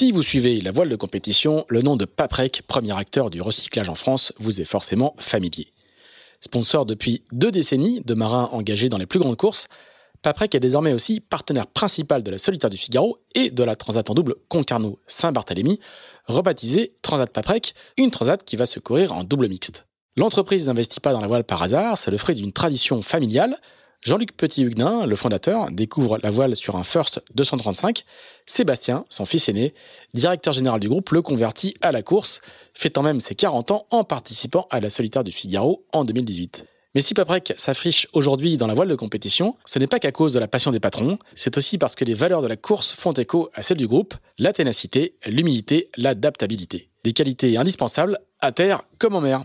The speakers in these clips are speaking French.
Si vous suivez la voile de compétition, le nom de Paprec, premier acteur du recyclage en France, vous est forcément familier. Sponsor depuis deux décennies de marins engagés dans les plus grandes courses, Paprec est désormais aussi partenaire principal de la Solitaire du Figaro et de la Transat en double Concarneau-Saint-Barthélemy, rebaptisée Transat Paprec, une transat qui va se courir en double mixte. L'entreprise n'investit pas dans la voile par hasard, c'est le fruit d'une tradition familiale. Jean-Luc Petit-Huguenin, le fondateur, découvre la voile sur un First 235. Sébastien, son fils aîné, directeur général du groupe, le convertit à la course, fêtant même ses 40 ans en participant à la solitaire du Figaro en 2018. Mais si Paprec s'affiche aujourd'hui dans la voile de compétition, ce n'est pas qu'à cause de la passion des patrons, c'est aussi parce que les valeurs de la course font écho à celles du groupe, la ténacité, l'humilité, l'adaptabilité. Des qualités indispensables à terre comme en mer.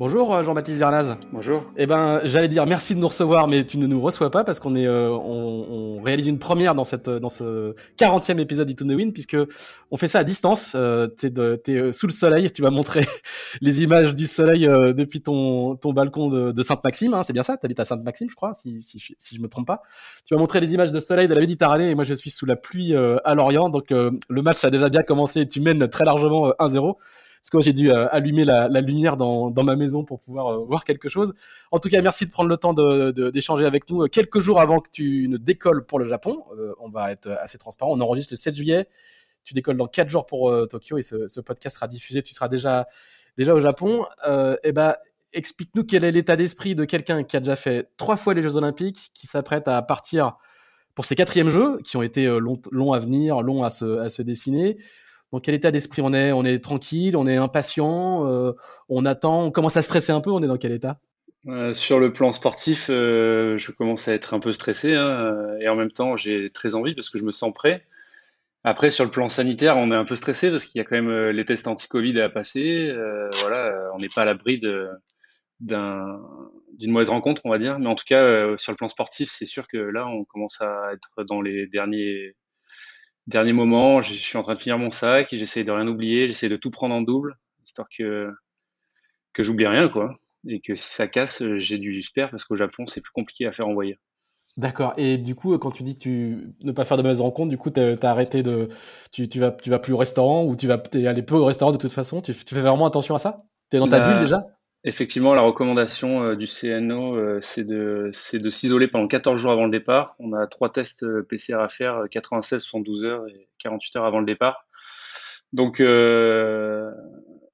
Bonjour euh, Jean-Baptiste Vernaz. Bonjour. Eh ben, j'allais dire merci de nous recevoir, mais tu ne nous reçois pas parce qu'on est, euh, on, on, réalise une première dans cette, dans ce 40e épisode d'Ito Wind puisque on fait ça à distance. Euh, t'es, de, es euh, sous le soleil. Tu vas montrer les images du soleil depuis ton, ton balcon de, de Sainte-Maxime. Hein, c'est bien ça. T'habites à Sainte-Maxime, je crois, si, si, si je me trompe pas. Tu vas montrer les images de soleil de la Méditerranée et moi je suis sous la pluie à Lorient. Donc le match a déjà bien commencé. Et tu mènes très largement 1-0 parce que moi j'ai dû euh, allumer la, lumière dans, ma maison pour pouvoir euh, voir quelque chose. En tout cas, merci de prendre le temps d'échanger avec nous euh, quelques jours avant que tu ne décolles pour le Japon. on va être assez transparent. On enregistre le 7 juillet. Tu décolles dans 4 jours pour Tokyo et ce, podcast sera diffusé. Tu seras déjà déjà au Japon. et eh ben explique-nous quel est l'état d'esprit de quelqu'un qui a déjà fait trois fois les Jeux Olympiques, qui s'apprête à partir pour ses quatrièmes Jeux, qui ont été longs, longs à venir, longs à se, à se dessiner dans quel état d'esprit on est? On est tranquille, on est impatient, euh, on attend, on commence à stresser un peu, on est dans quel état? Euh, Sur le plan sportif, euh, je commence à être un peu stressé hein, et en même temps j'ai très envie parce que je me sens prêt. Après, sur le plan sanitaire, on est un peu stressé parce qu'il y a quand même les tests anti-Covid à passer. voilà, on n'est pas à l'abri d'une mauvaise rencontre, on va dire. Mais en tout cas, sur le plan sportif, c'est sûr que là, on commence à être dans les derniers dernier moment, je, suis en train de finir mon sac et j'essaie de rien oublier, j'essaie de tout prendre en double, histoire que, que j'oublie rien, quoi. Et que si ça casse, j'ai du spare parce qu'au Japon, c'est plus compliqué à faire envoyer. D'accord. Et du coup, quand tu dis que tu ne pas faire de mauvaises rencontres, du coup, tu as, arrêté de. Tu, tu, vas, tu vas plus au restaurant ou tu vas aller peu au restaurant de toute façon? Tu, tu fais vraiment attention à ça? Tu es dans ta bah, bulle déjà? Effectivement, la recommandation euh, du CNO, euh, c'est de, de s'isoler pendant 14 jours avant le départ. On a trois tests euh, PCR à faire, 96, 72 heures et 48 heures avant le départ. Donc,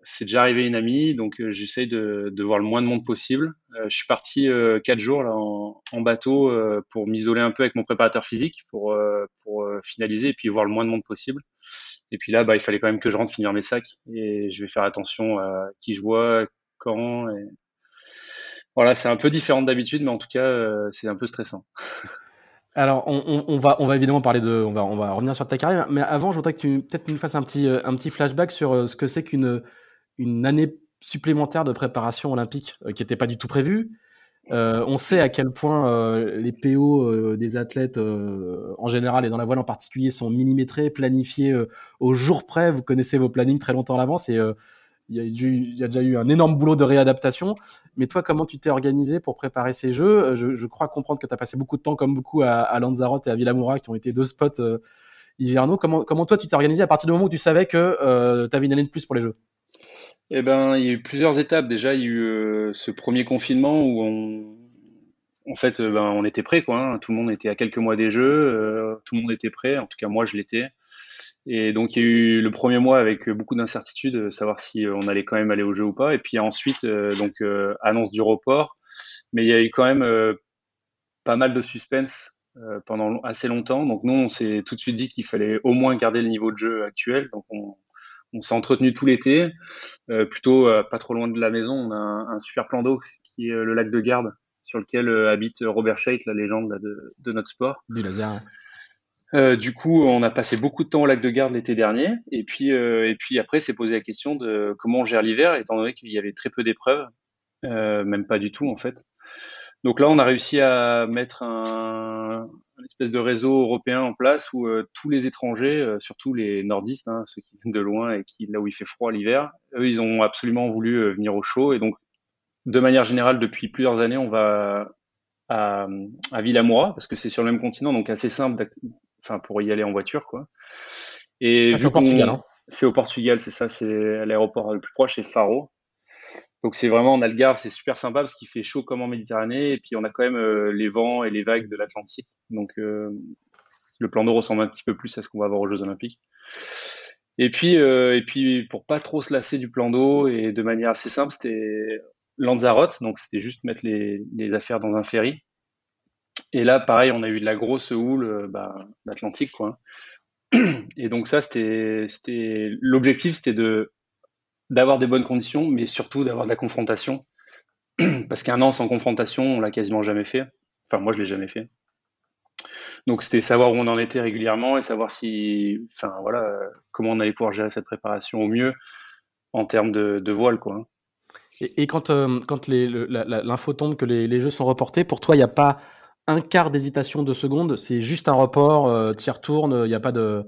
c'est déjà arrivé une amie, donc j'essaye de, de, voir le moins de monde possible. je suis parti quatre jours là, en, en bateau pour m'isoler un peu avec mon préparateur physique, pour, pour finaliser et puis voir le moins de monde possible. Et puis là, bah, il fallait quand même que je rentre finir mes sacs et je vais faire attention à qui je vois, quand. Et... Voilà, c'est un peu différent d'habitude, mais en tout cas, euh, c'est un peu stressant. Alors, on, va, on va évidemment parler de, on va, on va revenir sur ta carrière, mais avant, je voudrais que tu peut-être nous fasses un petit, euh, un petit flashback sur euh, ce que c'est qu'une une année supplémentaire de préparation olympique qui n'était pas du tout prévue. on sait à quel point les PO des athlètes en général et dans la voile en particulier sont millimétrés, planifiés au jour près. Vous connaissez vos plannings très longtemps à l'avance et il y, a déjà eu un énorme boulot de réadaptation. Mais toi, comment tu t'es organisé pour préparer ces jeux? Je, je, crois comprendre que tu as passé beaucoup de temps, comme beaucoup, à, Lanzarote et à Villamoura, qui ont été deux spots euh, hivernaux. Comment, comment toi, tu t'es organisé à partir du moment où tu savais que euh, tu avais une année de plus pour les jeux? Eh ben, il y a eu plusieurs étapes. Déjà, il y a eu euh, ce premier confinement où on, en fait, ben, on était prêt, quoi. Hein. Tout le monde était à quelques mois des jeux. tout le monde était prêt. En tout cas, moi, je l'étais. Et donc il y a eu le premier mois avec beaucoup d'incertitudes, euh, savoir si euh, on allait quand même aller au jeu ou pas. Et puis ensuite, euh, donc annonce du report. Mais il y a eu quand même pas mal de suspense pendant assez longtemps. Donc nous, on s'est tout de suite dit qu'il fallait au moins garder le niveau de jeu actuel. Donc on, s'est entretenu tout l'été, plutôt pas trop loin de la maison. On a un, super plan d'eau qui est le lac de Garde, sur lequel habite Robert Scheidt, la légende de, de, notre sport. Du laser. Euh, du coup, on a passé beaucoup de temps au lac de Garde l'été dernier, et puis, euh, et puis après, s'est posé la question de comment on gère l'hiver, étant donné qu'il y avait très peu d'épreuves, euh, même pas du tout en fait. Donc là, on a réussi à mettre un, espèce de réseau européen en place où tous les étrangers, surtout les nordistes, hein, ceux qui viennent de loin et qui là où il fait froid l'hiver, eux, ils ont absolument voulu venir au chaud, et donc de manière générale, depuis plusieurs années, on va à, à parce que c'est sur le même continent, donc assez simple enfin pour y aller en voiture quoi. Et ah, c'est au Portugal. Hein. C'est au Portugal, c'est ça, c'est l'aéroport le plus proche, c'est Faro. Donc c'est vraiment en Algarve, c'est super sympa parce qu'il fait chaud comme en Méditerranée et puis on a quand même euh, les vents et les vagues de l'Atlantique. Donc euh, le plan d'eau ressemble un petit peu plus à ce qu'on va voir aux Jeux Olympiques. Et puis euh, et puis pour pas trop se lasser du plan d'eau et de manière assez simple, c'était Lanzarote, donc c'était juste mettre les, les affaires dans un ferry et là, pareil, on a eu de la grosse houle euh, bah, d'Atlantique, quoi. Et donc ça, c'était, l'objectif, c'était d'avoir des bonnes conditions, mais surtout d'avoir de la confrontation, parce qu'un an sans confrontation, on l'a quasiment jamais fait. Enfin, moi, je l'ai jamais fait. Donc, c'était savoir où on en était régulièrement et savoir si, enfin, voilà, comment on allait pouvoir gérer cette préparation au mieux en termes de, voile, quoi. Et, quand, euh, l'info tombe que les, les, jeux sont reportés, pour toi, il n'y a pas un quart d'hésitation de seconde, c'est juste un report, euh, tu y retournes, il n'y a pas de...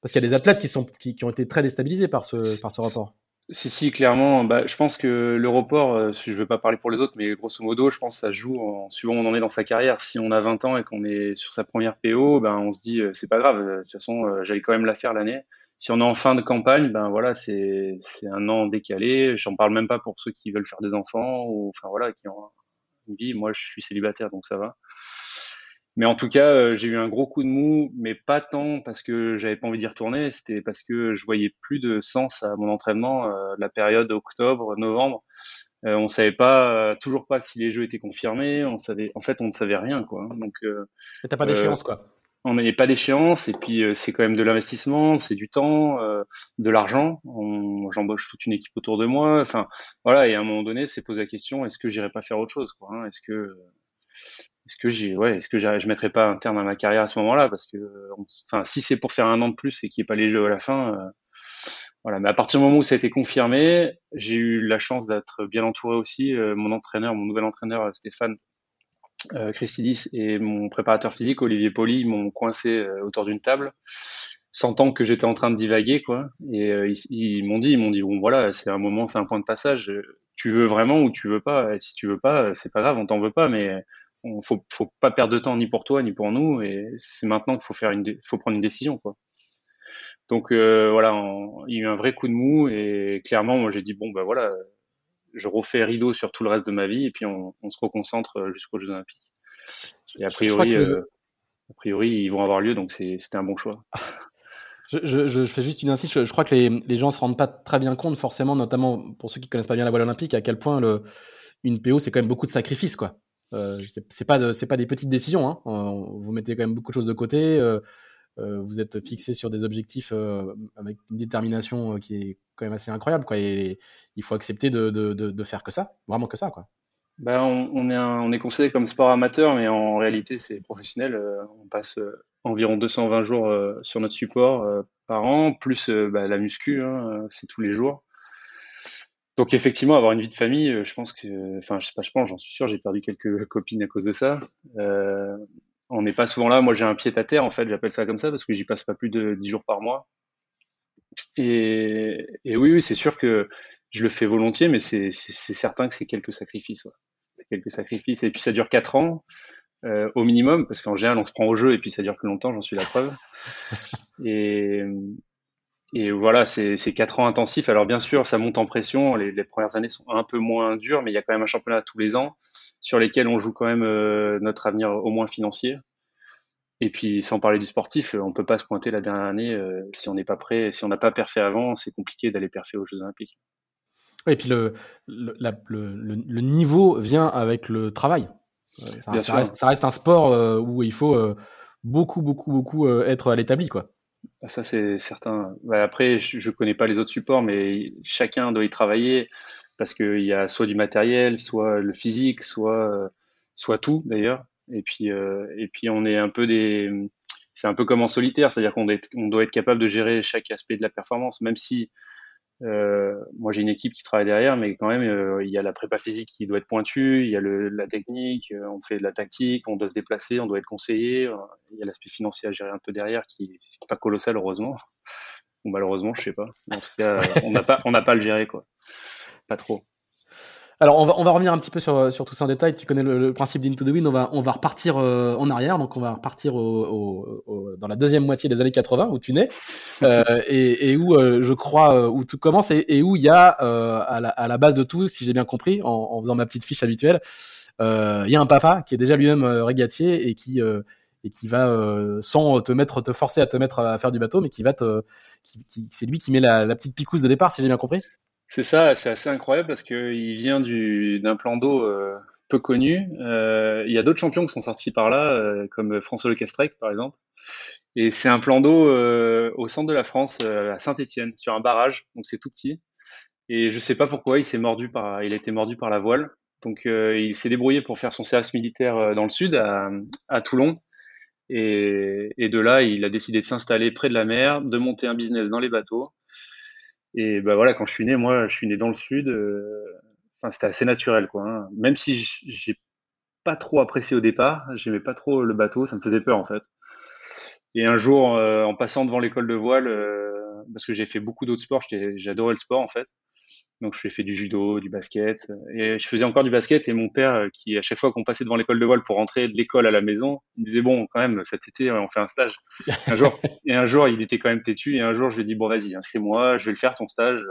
Parce qu'il y a des athlètes qui, sont, qui, ont été très déstabilisés par ce, par ce report. Si, si, clairement. Bah, je pense que le report, euh, je ne veux pas parler pour les autres, mais grosso modo, je pense que ça joue en suivant où on en est dans sa carrière. Si on a 20 ans et qu'on est sur sa première PO, ben, on se dit, euh, c'est pas grave, de toute façon, euh, j'allais quand même la faire l'année. Si on est en fin de campagne, ben voilà, c'est un an décalé. J'en parle même pas pour ceux qui veulent faire des enfants ou, enfin voilà, qui ont une vie. Moi, je suis célibataire, donc ça va. Mais en tout cas, euh, j'ai eu un gros coup de mou, mais pas tant parce que j'avais pas envie d'y retourner, c'était parce que je voyais plus de sens à mon entraînement. Euh, la période octobre, novembre, euh, on savait pas, toujours pas si les jeux étaient confirmés. On savait, en fait, on ne savait rien, quoi. Donc, t'as pas d'échéance, quoi. On n'avait pas d'échéance, et puis c'est quand même de l'investissement, c'est du temps, de l'argent. J'embauche toute une équipe autour de moi. Enfin, voilà. Et à un moment donné, c'est poser la question est-ce que j'irai pas faire autre chose, hein? Est-ce que est-ce que j'ai ouais est-ce que je mettrais pas un terme à ma carrière à ce moment-là? Parce que enfin si c'est pour faire un an de plus et qu'il n'y ait pas les jeux à la fin euh, voilà mais à partir du moment où ça a été confirmé j'ai eu la chance d'être bien entouré aussi euh, mon entraîneur mon nouvel entraîneur euh, Stéphane euh, Christidis et mon préparateur physique Olivier Poli m'ont coincé autour d'une table sentant que j'étais en train de divaguer quoi. Et ils, ils m'ont dit ils m'ont dit bon voilà c'est un moment c'est un point de passage. Tu veux vraiment ou tu veux pas? Si tu veux pas c'est pas grave on t'en veut pas mais on faut, faut pas perdre de temps ni pour toi ni pour nous et c'est maintenant qu'il faut faire une faut prendre une décision quoi. Donc euh, voilà il y a eu un vrai coup de mou et clairement moi j'ai dit bon ben voilà je refais rideau sur tout le reste de ma vie et puis on, se reconcentre jusqu'aux Jeux Olympiques et a priori euh, a priori ils vont avoir lieu donc c'était un bon choix Je, fais juste une insiste. Je, crois que les, les gens se rendent pas très bien compte, forcément, notamment pour ceux qui connaissent pas bien la voile olympique, à quel point le, une PO c'est quand même beaucoup de sacrifices, quoi. Euh, c'est pas c'est pas des petites décisions. Hein. Vous mettez quand même beaucoup de choses de côté. Euh, euh, vous êtes fixé sur des objectifs avec une détermination qui est quand même assez incroyable. Quoi. Il faut accepter de, faire que ça, vraiment que ça. Quoi. Ben, on, est considéré comme sport amateur, mais en réalité, c'est professionnel. on passe environ 220 jours sur notre support par an, plus bah, la muscu, hein, c'est tous les jours. Donc effectivement, avoir une vie de famille, euh, je pense que, enfin, je sais pas, je pense, j'en suis sûr, j'ai perdu quelques copines à cause de ça. On n'est pas souvent là. Moi, j'ai un pied à terre, en fait, j'appelle ça comme ça parce que j'y passe pas plus de 10 jours par mois. Et, oui, oui, c'est sûr que je le fais volontiers, mais c'est certain que c'est quelques sacrifices. C'est quelques sacrifices. Et puis ça dure 4 ans euh, au minimum, parce qu'en général, on se prend au jeu et puis ça dure plus longtemps, j'en suis la preuve. Et, et voilà, c'est quatre ans intensifs. Alors bien sûr, ça monte en pression. Les, les, premières années sont un peu moins dures, mais il y a quand même un championnat tous les ans sur lesquels on joue quand même euh, notre avenir au moins financier. Et puis sans parler du sportif, on peut pas se pointer la dernière année euh, si on n'est pas prêt, si on n'a pas perfait avant, c'est compliqué d'aller parfait aux Jeux Olympiques. et puis le, le, le, le, niveau vient avec le travail. Ça, ça, reste, ça reste, un sport euh, où il faut beaucoup, beaucoup, beaucoup être à l'établi, quoi. Ah, ça, c'est certain. Bah, après, je ne connais pas les autres supports, mais chacun doit y travailler parce qu'il y a soit du matériel, soit le physique, soit, soit tout d'ailleurs. Et puis, euh, et puis on est un peu des, c'est un peu comme en solitaire, c'est-à-dire qu'on doit, être, capable de gérer chaque aspect de la performance, même si euh, moi j'ai une équipe qui travaille derrière, mais quand même euh, il y a la prépa physique qui doit être pointue, il y a le, la technique, euh, on fait de la tactique, on doit se déplacer, on doit être conseillé, euh, il y a l'aspect financier à gérer un peu derrière qui n'est pas colossal heureusement, ou malheureusement je sais pas, en tout cas on n'a pas on n'a pas le gérer quoi, pas trop. Alors, on va, on va revenir un petit peu sur, sur tout ça en détail. Tu connais le, principe d'Into the Wind. On va, on va repartir euh, en arrière. Donc, on va repartir au, au, dans la deuxième moitié des années 80 où tu nais euh, et, et, où euh, je crois euh, où tout commence et, et où il y a à la, à, la, base de tout, si j'ai bien compris, en, en, faisant ma petite fiche habituelle, il y a un papa qui est déjà lui-même régatier et qui et qui va sans te mettre, te forcer à te mettre à faire du bateau, mais qui va te, qui, qui, c'est lui qui met la, la petite picouse de départ, si j'ai bien compris. C'est ça, c'est assez incroyable parce qu'il vient d'un plan d'eau euh, peu connu. Euh, il y a d'autres champions qui sont sortis par là, euh, comme François Le Castrec par exemple. Et c'est un plan d'eau au centre de la France, à Saint-Étienne, sur un barrage, donc c'est tout petit. Et je sais pas pourquoi il s'est mordu par, il a été mordu par la voile. Donc il s'est débrouillé pour faire son service militaire dans le sud, à, Toulon. Et, de là, il a décidé de s'installer près de la mer, de monter un business dans les bateaux. Et bah voilà, quand je suis né, moi, je suis né dans le sud. Euh, enfin, c'était assez naturel, quoi. Hein. Même si j'ai pas trop apprécié au départ, j'aimais pas trop le bateau, ça me faisait peur en fait. Et un jour, euh, en passant devant l'école de voile, euh, parce que j'ai fait beaucoup d'autres sports, j'adorais le sport en fait. Donc, je fait du judo, du basket. Et je faisais encore du basket. Et mon père, euh, qui, à chaque fois qu'on passait devant l'école de voile pour rentrer de l'école à la maison, il me disait, bon, quand même, cet été, on fait un stage. Un jour, et un jour, il était quand même têtu. Et un jour, je lui ai dit, bon, vas-y, inscris-moi, je vais le faire, ton stage.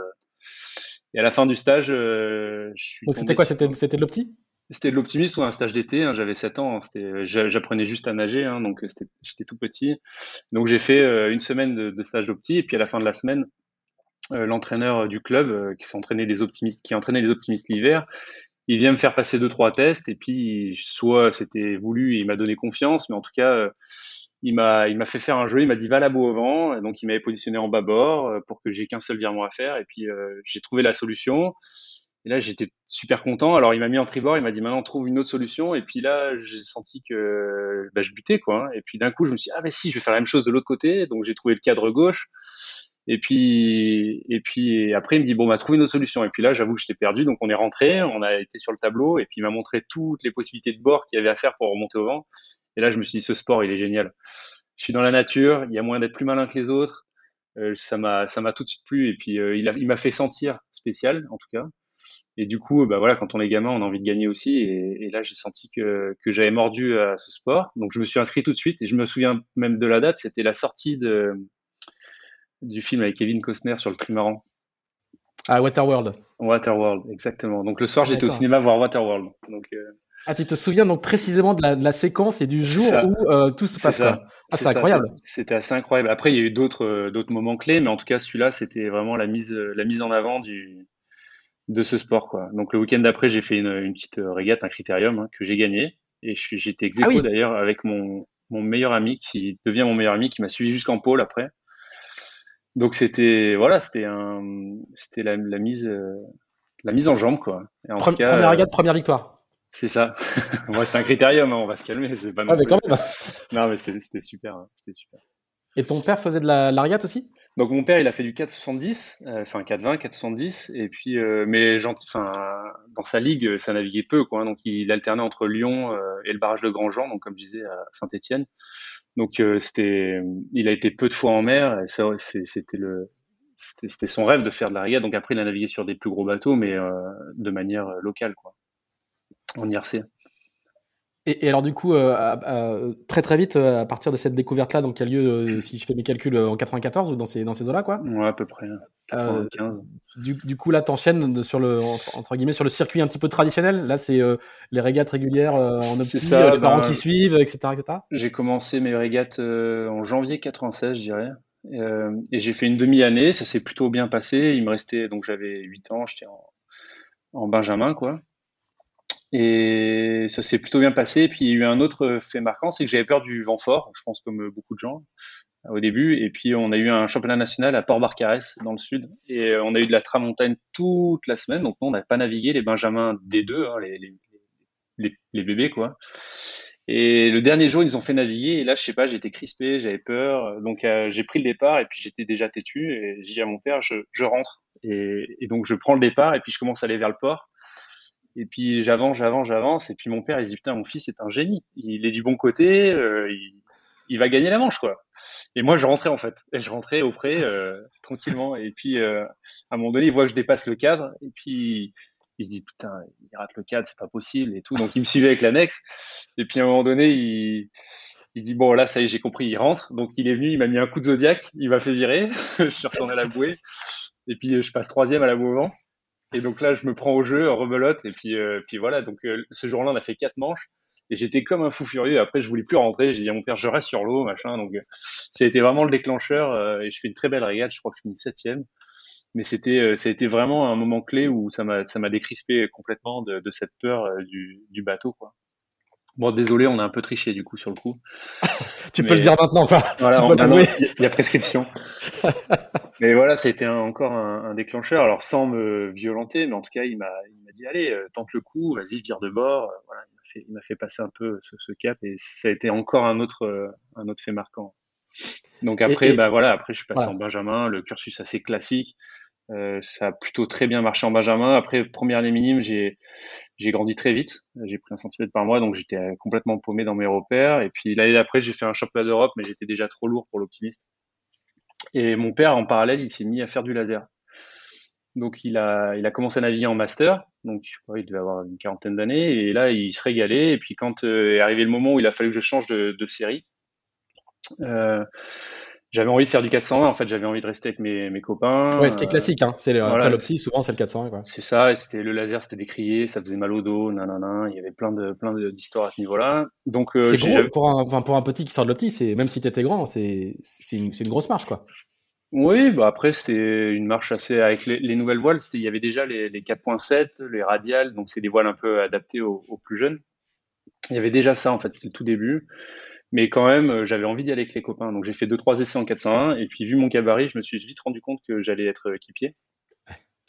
Et à la fin du stage, euh, je suis. Donc, c'était quoi C'était de l'opti? C'était de l'optimiste ou un stage d'été. Hein, j'avais 7 ans. Hein, j'apprenais juste à nager, hein, donc j'étais tout petit. Donc j'ai fait euh, une semaine de, de stage d'opti, et puis à la fin de la semaine, euh, l'entraîneur du club euh, qui s'entraînait des optimistes, qui entraînait les optimistes l'hiver. Il vient me faire passer deux trois tests et puis soit c'était voulu et il m'a donné confiance, mais en tout cas euh, il m'a il m'a fait faire un jeu. Il m'a dit va la bout au vent, donc il m'avait positionné en bas bord pour que j'ai qu'un seul virement à faire et puis j'ai trouvé la solution. Et là, j'étais super content. Alors, il m'a mis en tribord, il m'a dit maintenant trouve une autre solution. Et puis là, j'ai senti que bah, je butais quoi. Et puis d'un coup, je me suis dit, ah ben si, je vais faire la même chose de l'autre côté. Donc j'ai trouvé le cadre gauche. Et puis, et puis après, il me dit bon, on va trouver une autre solution. Et puis là, j'avoue que j'étais perdu. Donc on est rentré, on a été sur le tableau, et puis il m'a montré toutes les possibilités de bord qu'il y avait à faire pour remonter au vent. Et là, je me suis dit ce sport, il est génial. Je suis dans la nature, il y a moyen d'être plus malin que les autres. Euh, ça m'a, ça m'a tout de suite plu. Et puis euh, il m'a fait sentir spécial, en tout cas. Et du coup, bah voilà, quand on est gamin, on a envie de gagner aussi. Et, et là, j'ai senti que, que j'avais mordu à ce sport. Donc je me suis inscrit tout de suite. Et je me souviens même de la date. C'était la sortie de du film avec Kevin Costner sur le trimaran. Ah, Waterworld. Waterworld, exactement. Donc le soir, j'étais au cinéma voir Waterworld. Donc, euh, Ah, tu te souviens donc précisément de la, de la séquence et du jour où euh, tout se passe. Ah, c'est incroyable. C'était assez incroyable. Après, il y a eu d'autres euh, d'autres moments clés, mais en tout cas, celui-là, c'était vraiment la mise la mise en avant du de ce sport, quoi. Donc le week-end d'après, j'ai fait une, une, petite régate, un critérium hein, que j'ai gagné, et j'étais ex ah d'ailleurs avec mon mon meilleur ami qui devient mon meilleur ami, qui m'a suivi jusqu'en pôle après. Donc c'était voilà, c'était un, c'était la, la, mise, euh, la mise en jambe quoi. Et en tout cas, première regate, première victoire. C'est ça. Moi, c'est un critérium, hein, on va se calmer. C'est pas. Ah, mais quand même. non, mais c'était super, hein, c'était super. Et ton père faisait de la, la aussi? Donc mon père, il a fait du 4,70, euh, enfin 4,20, 4,70, et puis euh, mais gentil, enfin dans sa ligue, ça naviguait peu quoi. Hein, donc il alternait entre Lyon euh, et le barrage de Grandjean, donc comme je disais à Saint-Étienne. Donc euh, c'était, il a été peu de fois en mer. Et ça, c'était le, c'était son rêve de faire de la régate. Donc après, il a navigué sur des plus gros bateaux, mais euh, de manière locale, quoi, en IRC. Et, alors du coup, très très vite, à partir de cette découverte-là, donc qui a lieu, si je fais mes calculs, en 94 ou dans ces, dans ces eaux-là, quoi Ouais, à peu près. 95. Du, du, coup, là, t'enchaînes sur le entre, guillemets sur le circuit un petit peu traditionnel. Là, c'est les régates régulières en opti, ça, les parents ben, qui suivent, etc., etc. J'ai commencé mes régates en janvier 96, je dirais. Euh, et j'ai fait une demi-année, ça s'est plutôt bien passé. Il me restait, donc j'avais 8 ans, j'étais en, en, Benjamin, quoi. Et ça s'est plutôt bien passé. Et puis il y a eu un autre fait marquant, c'est que j'avais peur du vent fort, je pense comme beaucoup de gens. au début. Et puis, on a eu un championnat national à Port-Barcarès, dans le sud. Et on a eu de la tramontagne toute la semaine. Donc, on n'a pas navigué les Benjamins des deux, hein, les, les, les, bébés, quoi. Et le dernier jour, ils nous ont fait naviguer. Et là, je sais pas, j'étais crispé, j'avais peur. Donc, euh, j'ai pris le départ et puis j'étais déjà têtu. Et j'ai dit à mon père, je, je rentre. Et, donc, je prends le départ et puis je commence à aller vers le port. Et puis, j'avance, j'avance, j'avance. Et puis, mon père, il se dit, putain, mon fils est un génie. Il est du bon côté. Euh, il, il, va gagner la manche, quoi. Et moi, je rentrais, en fait. Et je rentrais au près, euh, tranquillement. Et puis, euh, à un moment donné, il voit que je dépasse le cadre. Et puis, il se dit putain, il rate le cadre, c'est pas possible et tout. Donc il me suivait avec l'annexe. Et puis à un moment donné, il, il dit bon là ça y est, j'ai compris, il rentre. Donc il est venu, il m'a mis un coup de zodiaque, il m'a fait virer. je suis retourné à la bouée. Et puis je passe troisième à la bouée au vent. Et donc là, je me prends au jeu, rebelote. Et puis, euh, puis voilà. Donc euh, ce jour-là, on a fait quatre manches. Et j'étais comme un fou furieux. Après, je voulais plus rentrer. J'ai dit à mon père, je reste sur l'eau, machin. Donc, euh, ça a vraiment le déclencheur. et je fais une très belle régate. Je crois que je finis septième mais c'était euh, ça a été vraiment un moment clé où ça m'a ça m'a décrispé complètement de, cette peur euh, du, du, bateau quoi. Bon désolé, on a un peu triché du coup sur le coup. tu peux le dire maintenant enfin, Voilà, il y, a prescription. mais voilà, ça a été encore un, un, déclencheur. Alors sans me violenter, mais en tout cas, il m'a dit allez, euh, tente le coup, vas-y, vire de bord. Voilà, il m'a fait passer un peu ce, ce, cap et ça a été encore un autre un autre fait marquant. Donc après, bah voilà, après je suis passé en Benjamin, le cursus assez classique. Euh, ça a plutôt très bien marché en Benjamin. Après, première année minime, j'ai j'ai grandi très vite. J'ai pris un centimètre par mois, donc j'étais complètement paumé dans mes repères. Et puis l'année d'après, j'ai fait un championnat d'Europe, mais j'étais déjà trop lourd pour l'optimiste. Et mon père, en parallèle, il s'est mis à faire du laser. Donc il a commencé à naviguer en master. Donc je pas, il devait avoir une quarantaine d'années. Et là, il se régalait. Et puis quand euh, est arrivé le moment où il a fallu que je change de, de série, euh, j'avais envie de faire du 401. En fait, j'avais envie de rester avec mes, mes copains. Ouais, ce qui est classique, hein. C'est le, voilà, souvent, c'est le 401, quoi. C'est ça. Et c'était le laser, c'était décrié, ça faisait mal au dos, nanana. Il y avait plein de, plein d'histoires à ce niveau-là. Donc, euh, c'est gros pour un, enfin, pour un petit qui sort de l'opti. C'est, même si t'étais grand, c'est, c'est une, une, grosse marche, quoi. Oui, bah après, c'était une marche assez, avec les, les nouvelles voiles, il y avait déjà les, les 4.7, les radiales. Donc, c'est des voiles un peu adaptées aux, aux plus jeunes. Il y avait déjà ça, en fait. C'était le tout début. Mais quand même, euh, j'avais envie d'y aller avec les copains. Donc j'ai fait deux trois essais en 401 et puis vu mon gabarit, je me suis vite rendu compte que j'allais être équipier.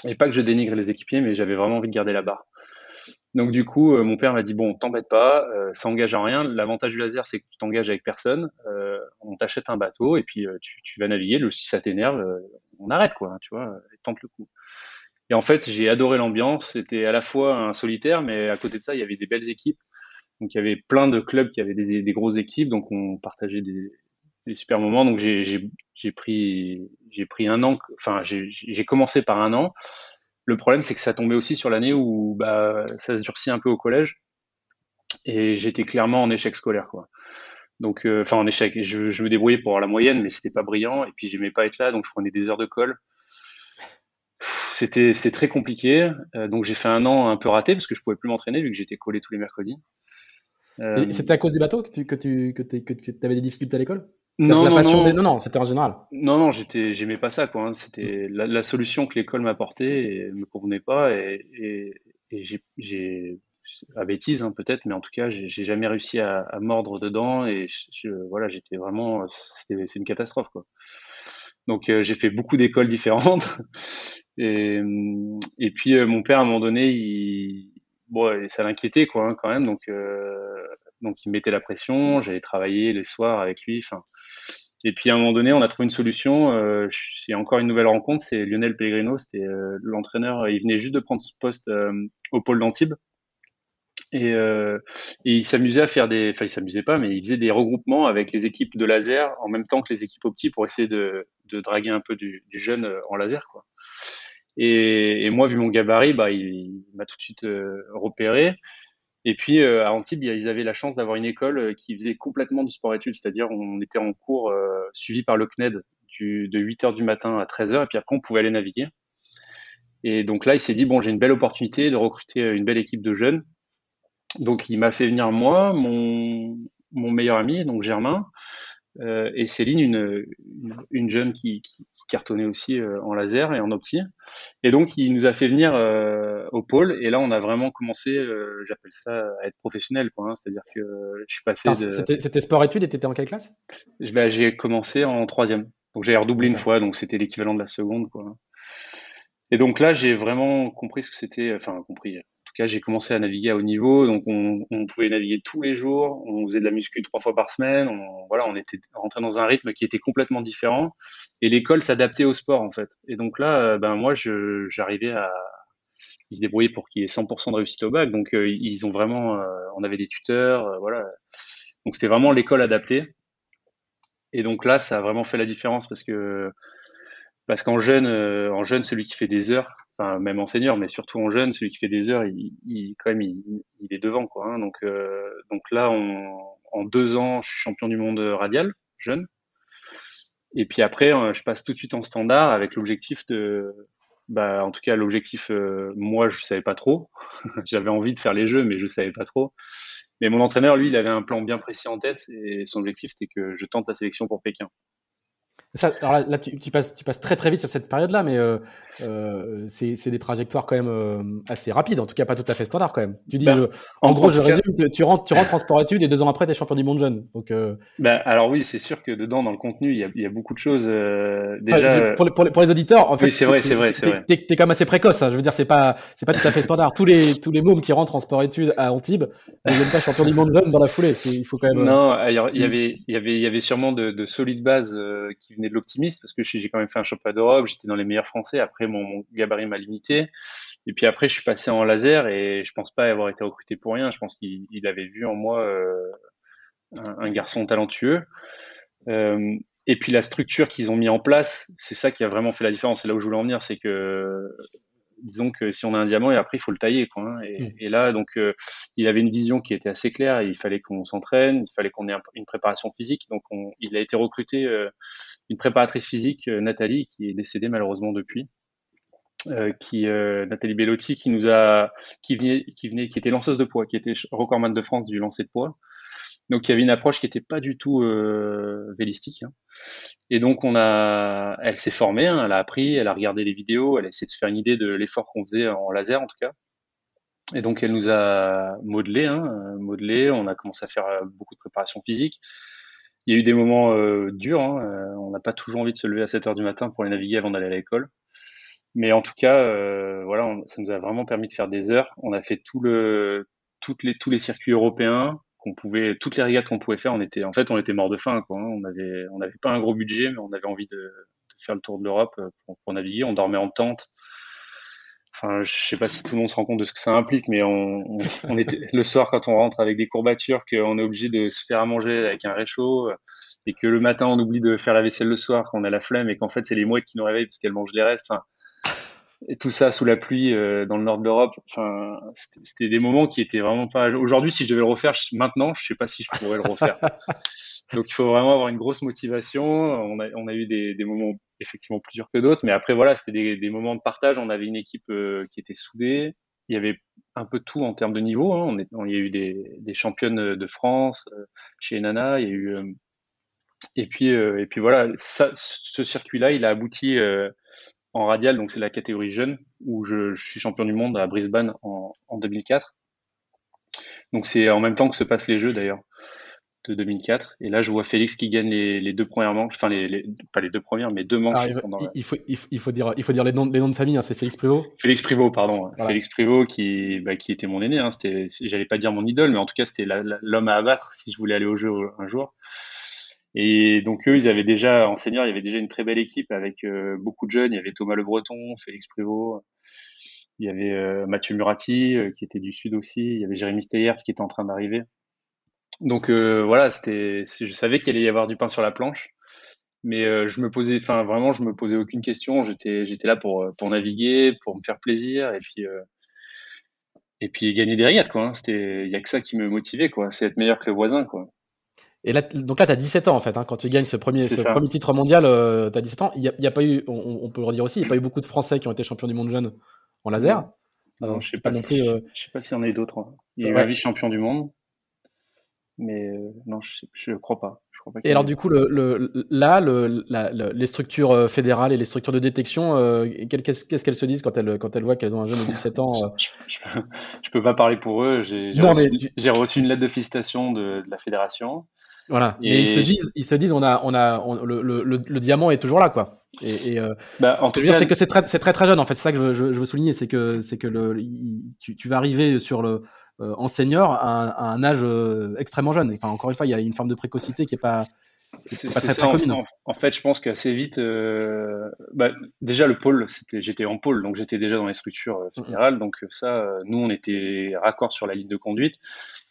Et pas que je dénigre les équipiers, mais j'avais vraiment envie de garder la barre. Donc du coup, euh, mon père m'a dit bon, t'embête pas, euh, ça engage à rien. L'avantage du laser, c'est que tu t'engages avec personne. Euh, on t'achète un bateau et puis euh, tu, vas naviguer. Le, si ça t'énerve, on arrête quoi, tu vois, tente le coup. Et en fait, j'ai adoré l'ambiance. C'était à la fois un solitaire, mais à côté de ça, il y avait des belles équipes. Donc il y avait plein de clubs qui avaient des, grosses équipes, donc on partageait des, super moments. Donc j'ai pris un an, enfin j'ai commencé par un an. Le problème c'est que ça tombait aussi sur l'année où bah, ça se durcit un peu au collège et j'étais clairement en échec scolaire quoi. Donc euh, enfin en échec, je, me débrouillais pour avoir la moyenne, mais c'était pas brillant et puis j'aimais pas être là, donc je prenais des heures de colle c'était c'était très compliqué. Euh, donc j'ai fait un an un peu raté parce que je pouvais plus m'entraîner vu que j'étais collé tous les mercredis. Euh... C'était à cause du bateau que tu que tu que, que tu avais des difficultés à l'école? Non, non, non. Des... non, non, c'était en général. Non, non, j'étais, j'aimais pas ça, quoi. Hein. C'était la, la, solution que l'école m'apportait me convenait pas et, et, et j'ai, à bêtise hein, peut-être, mais en tout cas, j'ai jamais réussi à, à, mordre dedans et je, voilà, j'étais vraiment, c'est une catastrophe, quoi. Donc euh, j'ai fait beaucoup d'écoles différentes et, et puis euh, mon père à un moment donné, il, bon, ça l'inquiétait quoi hein, quand même, donc euh, donc il mettait la pression. J'allais travailler les soirs avec lui. Et puis à un moment donné, on a trouvé une solution. Euh, c'est encore une nouvelle rencontre. C'est Lionel Pellegrino, c'était euh, l'entraîneur. Il venait juste de prendre ce poste au pôle d'Antibes. Et, et, il s'amusait à faire des, enfin il s'amusait pas, mais il faisait des regroupements avec les équipes de laser en même temps que les équipes opti pour essayer de, de draguer un peu du, du jeune en laser, quoi. Et, moi, vu mon gabarit, bah, il, m'a tout de suite euh, repéré. Et puis euh, à Antibes, ils avaient la chance d'avoir une école euh, qui faisait complètement du sport-études, c'est-à-dire on était en cours suivi par le CNED de 8 heures du matin à 13 heures, et puis après on pouvait aller naviguer. Et donc là, il s'est dit bon, j'ai une belle opportunité de recruter une belle équipe de jeunes. Donc il m'a fait venir moi, mon meilleur ami, donc Germain, euh, et Céline, une, une, jeune qui, qui, cartonnait aussi euh, en laser et en opti. Et donc, il nous a fait venir euh, au pôle. Et là, on a vraiment commencé, j'appelle ça, à être professionnel. Hein. C'est-à-dire que je suis passé de... C'était sport-études et t'étais en quelle classe? Bah, J'ai commencé en troisième. Donc, j'ai redoublé une fois. Donc, c'était l'équivalent de la seconde. Quoi. Et donc là, j'ai vraiment compris ce que c'était, enfin, compris, cas, j'ai commencé à naviguer à haut niveau, donc on, pouvait naviguer tous les jours, on faisait de la muscu trois fois par semaine, on, voilà, on était rentré dans un rythme qui était complètement différent, et l'école s'adaptait au sport en fait. Et donc là, euh, ben moi, j'arrivais à ils se débrouillaient pour qu'il y ait 100% de réussite au bac, donc euh, ils ont vraiment, euh, on avait des tuteurs, voilà, donc c'était vraiment l'école adaptée. Et donc là, ça a vraiment fait la différence parce que parce qu'en jeune, en jeune, celui qui fait des heures, même en senior, mais surtout en jeune, celui qui fait des heures, il, quand même il, est devant quoi. Hein. Donc euh, donc là, en deux ans, je suis champion du monde radial jeune. Et puis après, euh, je passe tout de suite en standard avec l'objectif de, bah en tout cas l'objectif, euh, moi je savais pas trop. J'avais envie de faire les jeux, mais je savais pas trop. Mais mon entraîneur, lui, il avait un plan bien précis en tête et son objectif c'était que je tente la sélection pour Pékin. Ça, alors là, tu, tu, passes, tu passes très très vite sur cette période-là, mais euh, euh, c'est des trajectoires quand même euh, assez rapides, en tout cas pas tout à fait standard quand même. Tu dis, ben, en, gros, je résume, tu, rentres, tu rentres en sport-études et deux ans après, tu es champion du monde jeune. Donc, ben, alors oui, c'est sûr que dedans, dans le contenu, il y a, y a beaucoup de choses. Déjà, pour, les, pour, les, pour, les, auditeurs, en fait, c'est vrai, c'est vrai, c'est vrai. T'es es quand même assez précoce. Hein, je veux dire, c'est pas, c'est pas tout à fait standard. tous les tous les mômes qui rentrent en sport-études à Antibes ne viennent pas champion du monde jeune dans la foulée. Il faut quand même. Non, il y avait, il y avait, il y avait sûrement de, de solides bases qui venaient de l'optimiste parce que j'ai quand même fait un championnat d'Europe, j'étais dans les meilleurs français. Après, mon, gabarit m'a limité. Et puis après, je suis passé en laser et je pense pas avoir été recruté pour rien. Je pense qu'il avait vu en moi euh, un, garçon talentueux. Euh, et puis la structure qu'ils ont mis en place, c'est ça qui a vraiment fait la différence. C'est là où je voulais en venir, c'est que disons que si on a un diamant et après il faut le tailler quoi. Hein. Mm. Et, là donc euh, il avait une vision qui était assez claire. il fallait qu'on s'entraîne, il fallait qu'on ait une préparation physique. Donc il a été recruté euh, une préparatrice physique euh, Nathalie qui est décédée malheureusement depuis. qui Nathalie Bellotti qui nous a qui venait qui venait qui était lanceuse de poids qui était recordman de France du lancer de poids donc il y avait une approche qui n'était pas du tout euh, vélistique. Hein. Et donc on a, elle s'est formée, hein, elle a appris, elle a regardé les vidéos, elle a essayé de se faire une idée de l'effort qu'on faisait en laser en tout cas. Et donc elle nous a modelé, hein, modelé. On a commencé à faire euh, beaucoup de préparation physique. Il y a eu des moments euh, durs. Hein, euh, on n'a pas toujours envie de se lever à 7 heures du matin pour aller naviguer avant d'aller à l'école. Mais en tout cas, euh, voilà, ça nous a vraiment permis de faire des heures. On a fait tout le, toutes les, tous les circuits européens pouvait, toutes les régates qu'on pouvait faire, on était, en fait, on était mort de faim. Hein. On avait, n'avait pas un gros budget, mais on avait envie de, faire le tour de l'Europe euh, pour, naviguer. On dormait en tente. Enfin, je sais pas si tout le monde se rend compte de ce que ça implique, mais on, était le soir quand on rentre avec des courbatures, qu'on est obligé de se faire à manger avec un réchaud, et que le matin on oublie de faire la vaisselle le soir, qu'on a la flemme, et qu'en fait c'est les mouettes qui nous réveillent parce qu'elles mangent les restes. Et tout ça sous la pluie euh, dans le nord de l'Europe. Enfin, c'était des moments qui étaient vraiment pas. Aujourd'hui, si je devais le refaire maintenant, je sais pas si je pourrais le refaire. Donc, il faut vraiment avoir une grosse motivation. On a, on a eu des, des moments effectivement plus durs que d'autres, mais après voilà, c'était des, des, moments de partage. On avait une équipe euh, qui était soudée. Il y avait un peu tout en termes de niveau. Hein. On est, il y a eu des, des championnes de France euh, chez Nana. Il y a eu et puis et puis voilà, ça, ce circuit-là, il a abouti en radial, donc c'est la catégorie jeune, où je, suis champion du monde à Brisbane en, 2004. Donc c'est en même temps que se passent les Jeux d'ailleurs de 2004. Et là, je vois Félix qui gagne les, deux premières manches, enfin les, pas les deux premières, mais deux manches. il, faut, il, faut, dire, il faut dire les noms, les noms de famille. Hein, c'est Félix Privot. Félix Privot, pardon. Félix Privot qui, bah, qui était mon aîné. Hein, c'était, j'allais pas dire mon idole, mais en tout cas c'était l'homme à abattre si je voulais aller au jeu un jour. Et donc eux, ils avaient déjà, en senior, il y avait déjà une très belle équipe avec euh, beaucoup de jeunes. Il y avait Thomas Le Breton, Félix Prévost, il y avait euh, Mathieu Murati euh, qui était du sud aussi, il y avait Jérémy Steyers qui était en train d'arriver. Donc voilà, c'était, je savais qu'il allait y avoir du pain sur la planche, mais je me posais, enfin vraiment, je me posais aucune question. J'étais, j'étais là pour pour naviguer, pour me faire plaisir et puis et puis gagner des régates quoi. Hein. C'était, il y a que ça qui me motivait quoi, c'est être meilleur que le voisin quoi. Et là, donc là, tu as 17 ans en fait, hein, quand tu gagnes ce premier, ce premier titre mondial, euh, tu as 17 ans. Il n'y a, a, pas eu, on, peut le redire aussi, il n'y a pas eu beaucoup de Français qui ont été champions du monde jeune en laser. Non, je sais pas, plus, euh... je sais pas s'il y en a eu d'autres. Hein. Il y a eu un vice-champion du monde. mais non, je ne crois pas. Et alors du coup, le, le, là, le, les structures fédérales et les structures de détection, qu'est-ce qu'elles se disent quand elles, quand elles voient qu'elles ont un jeune de 17 ans je, ne peux pas parler pour eux. J'ai reçu, reçu, une lettre de félicitation de, de la fédération. Voilà. Et... Mais ils se disent, ils se disent, on a, on a, le, le, le, diamant est toujours là, quoi. Et, et euh, bah, ce que je veux dire, c'est que c'est très, c'est très très jeune. En fait, c'est ça que je, je, je veux souligner, c'est que, c'est que le, tu, tu vas arriver sur le euh, en senior à, à un âge euh, extrêmement jeune. Enfin, encore une fois, il y a une forme de précocité qui est pas, c'est pas très, très commune. En, en, fait, je pense qu'assez vite, euh, bah, déjà le pôle, j'étais en pôle, donc j'étais déjà dans les structures fédérales. Donc ça, nous, on était raccord sur la ligne de conduite.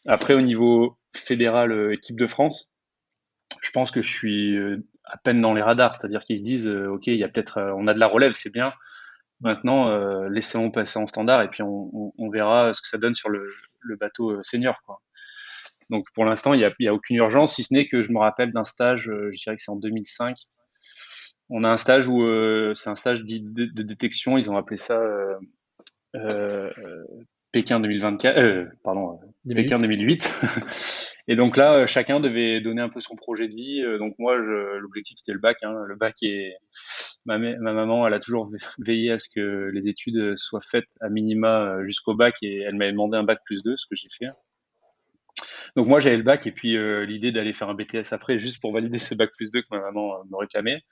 Après, au niveau fédéral, équipe de France, je pense que je suis euh, à peine dans les radars, c'est-à-dire qu'ils se disent, euh, ok, il y a peut-être, euh, on a de la relève, c'est bien. Maintenant, laissons passer en standard et puis on, verra ce que ça donne sur le, bateau senior. Donc pour l'instant, il n'y a, a, aucune urgence, si ce n'est que je me rappelle d'un stage, je dirais que c'est en 2005. On a un stage où c'est un stage de, détection, ils ont appelé ça Pékin 2024, euh, pardon, 2008. Pékin 2008. et donc là, euh, chacun devait donner un peu son projet de vie. Euh, donc moi, l'objectif c'était le bac. Hein. Le bac ma, maman, elle a toujours veillé à ce que les études soient faites à minima jusqu'au bac et elle m'avait demandé un bac plus 2, ce que j'ai fait. Donc moi j'avais le bac et puis l'idée d'aller faire un BTS après juste pour valider ce bac plus 2 que ma maman me réclamait.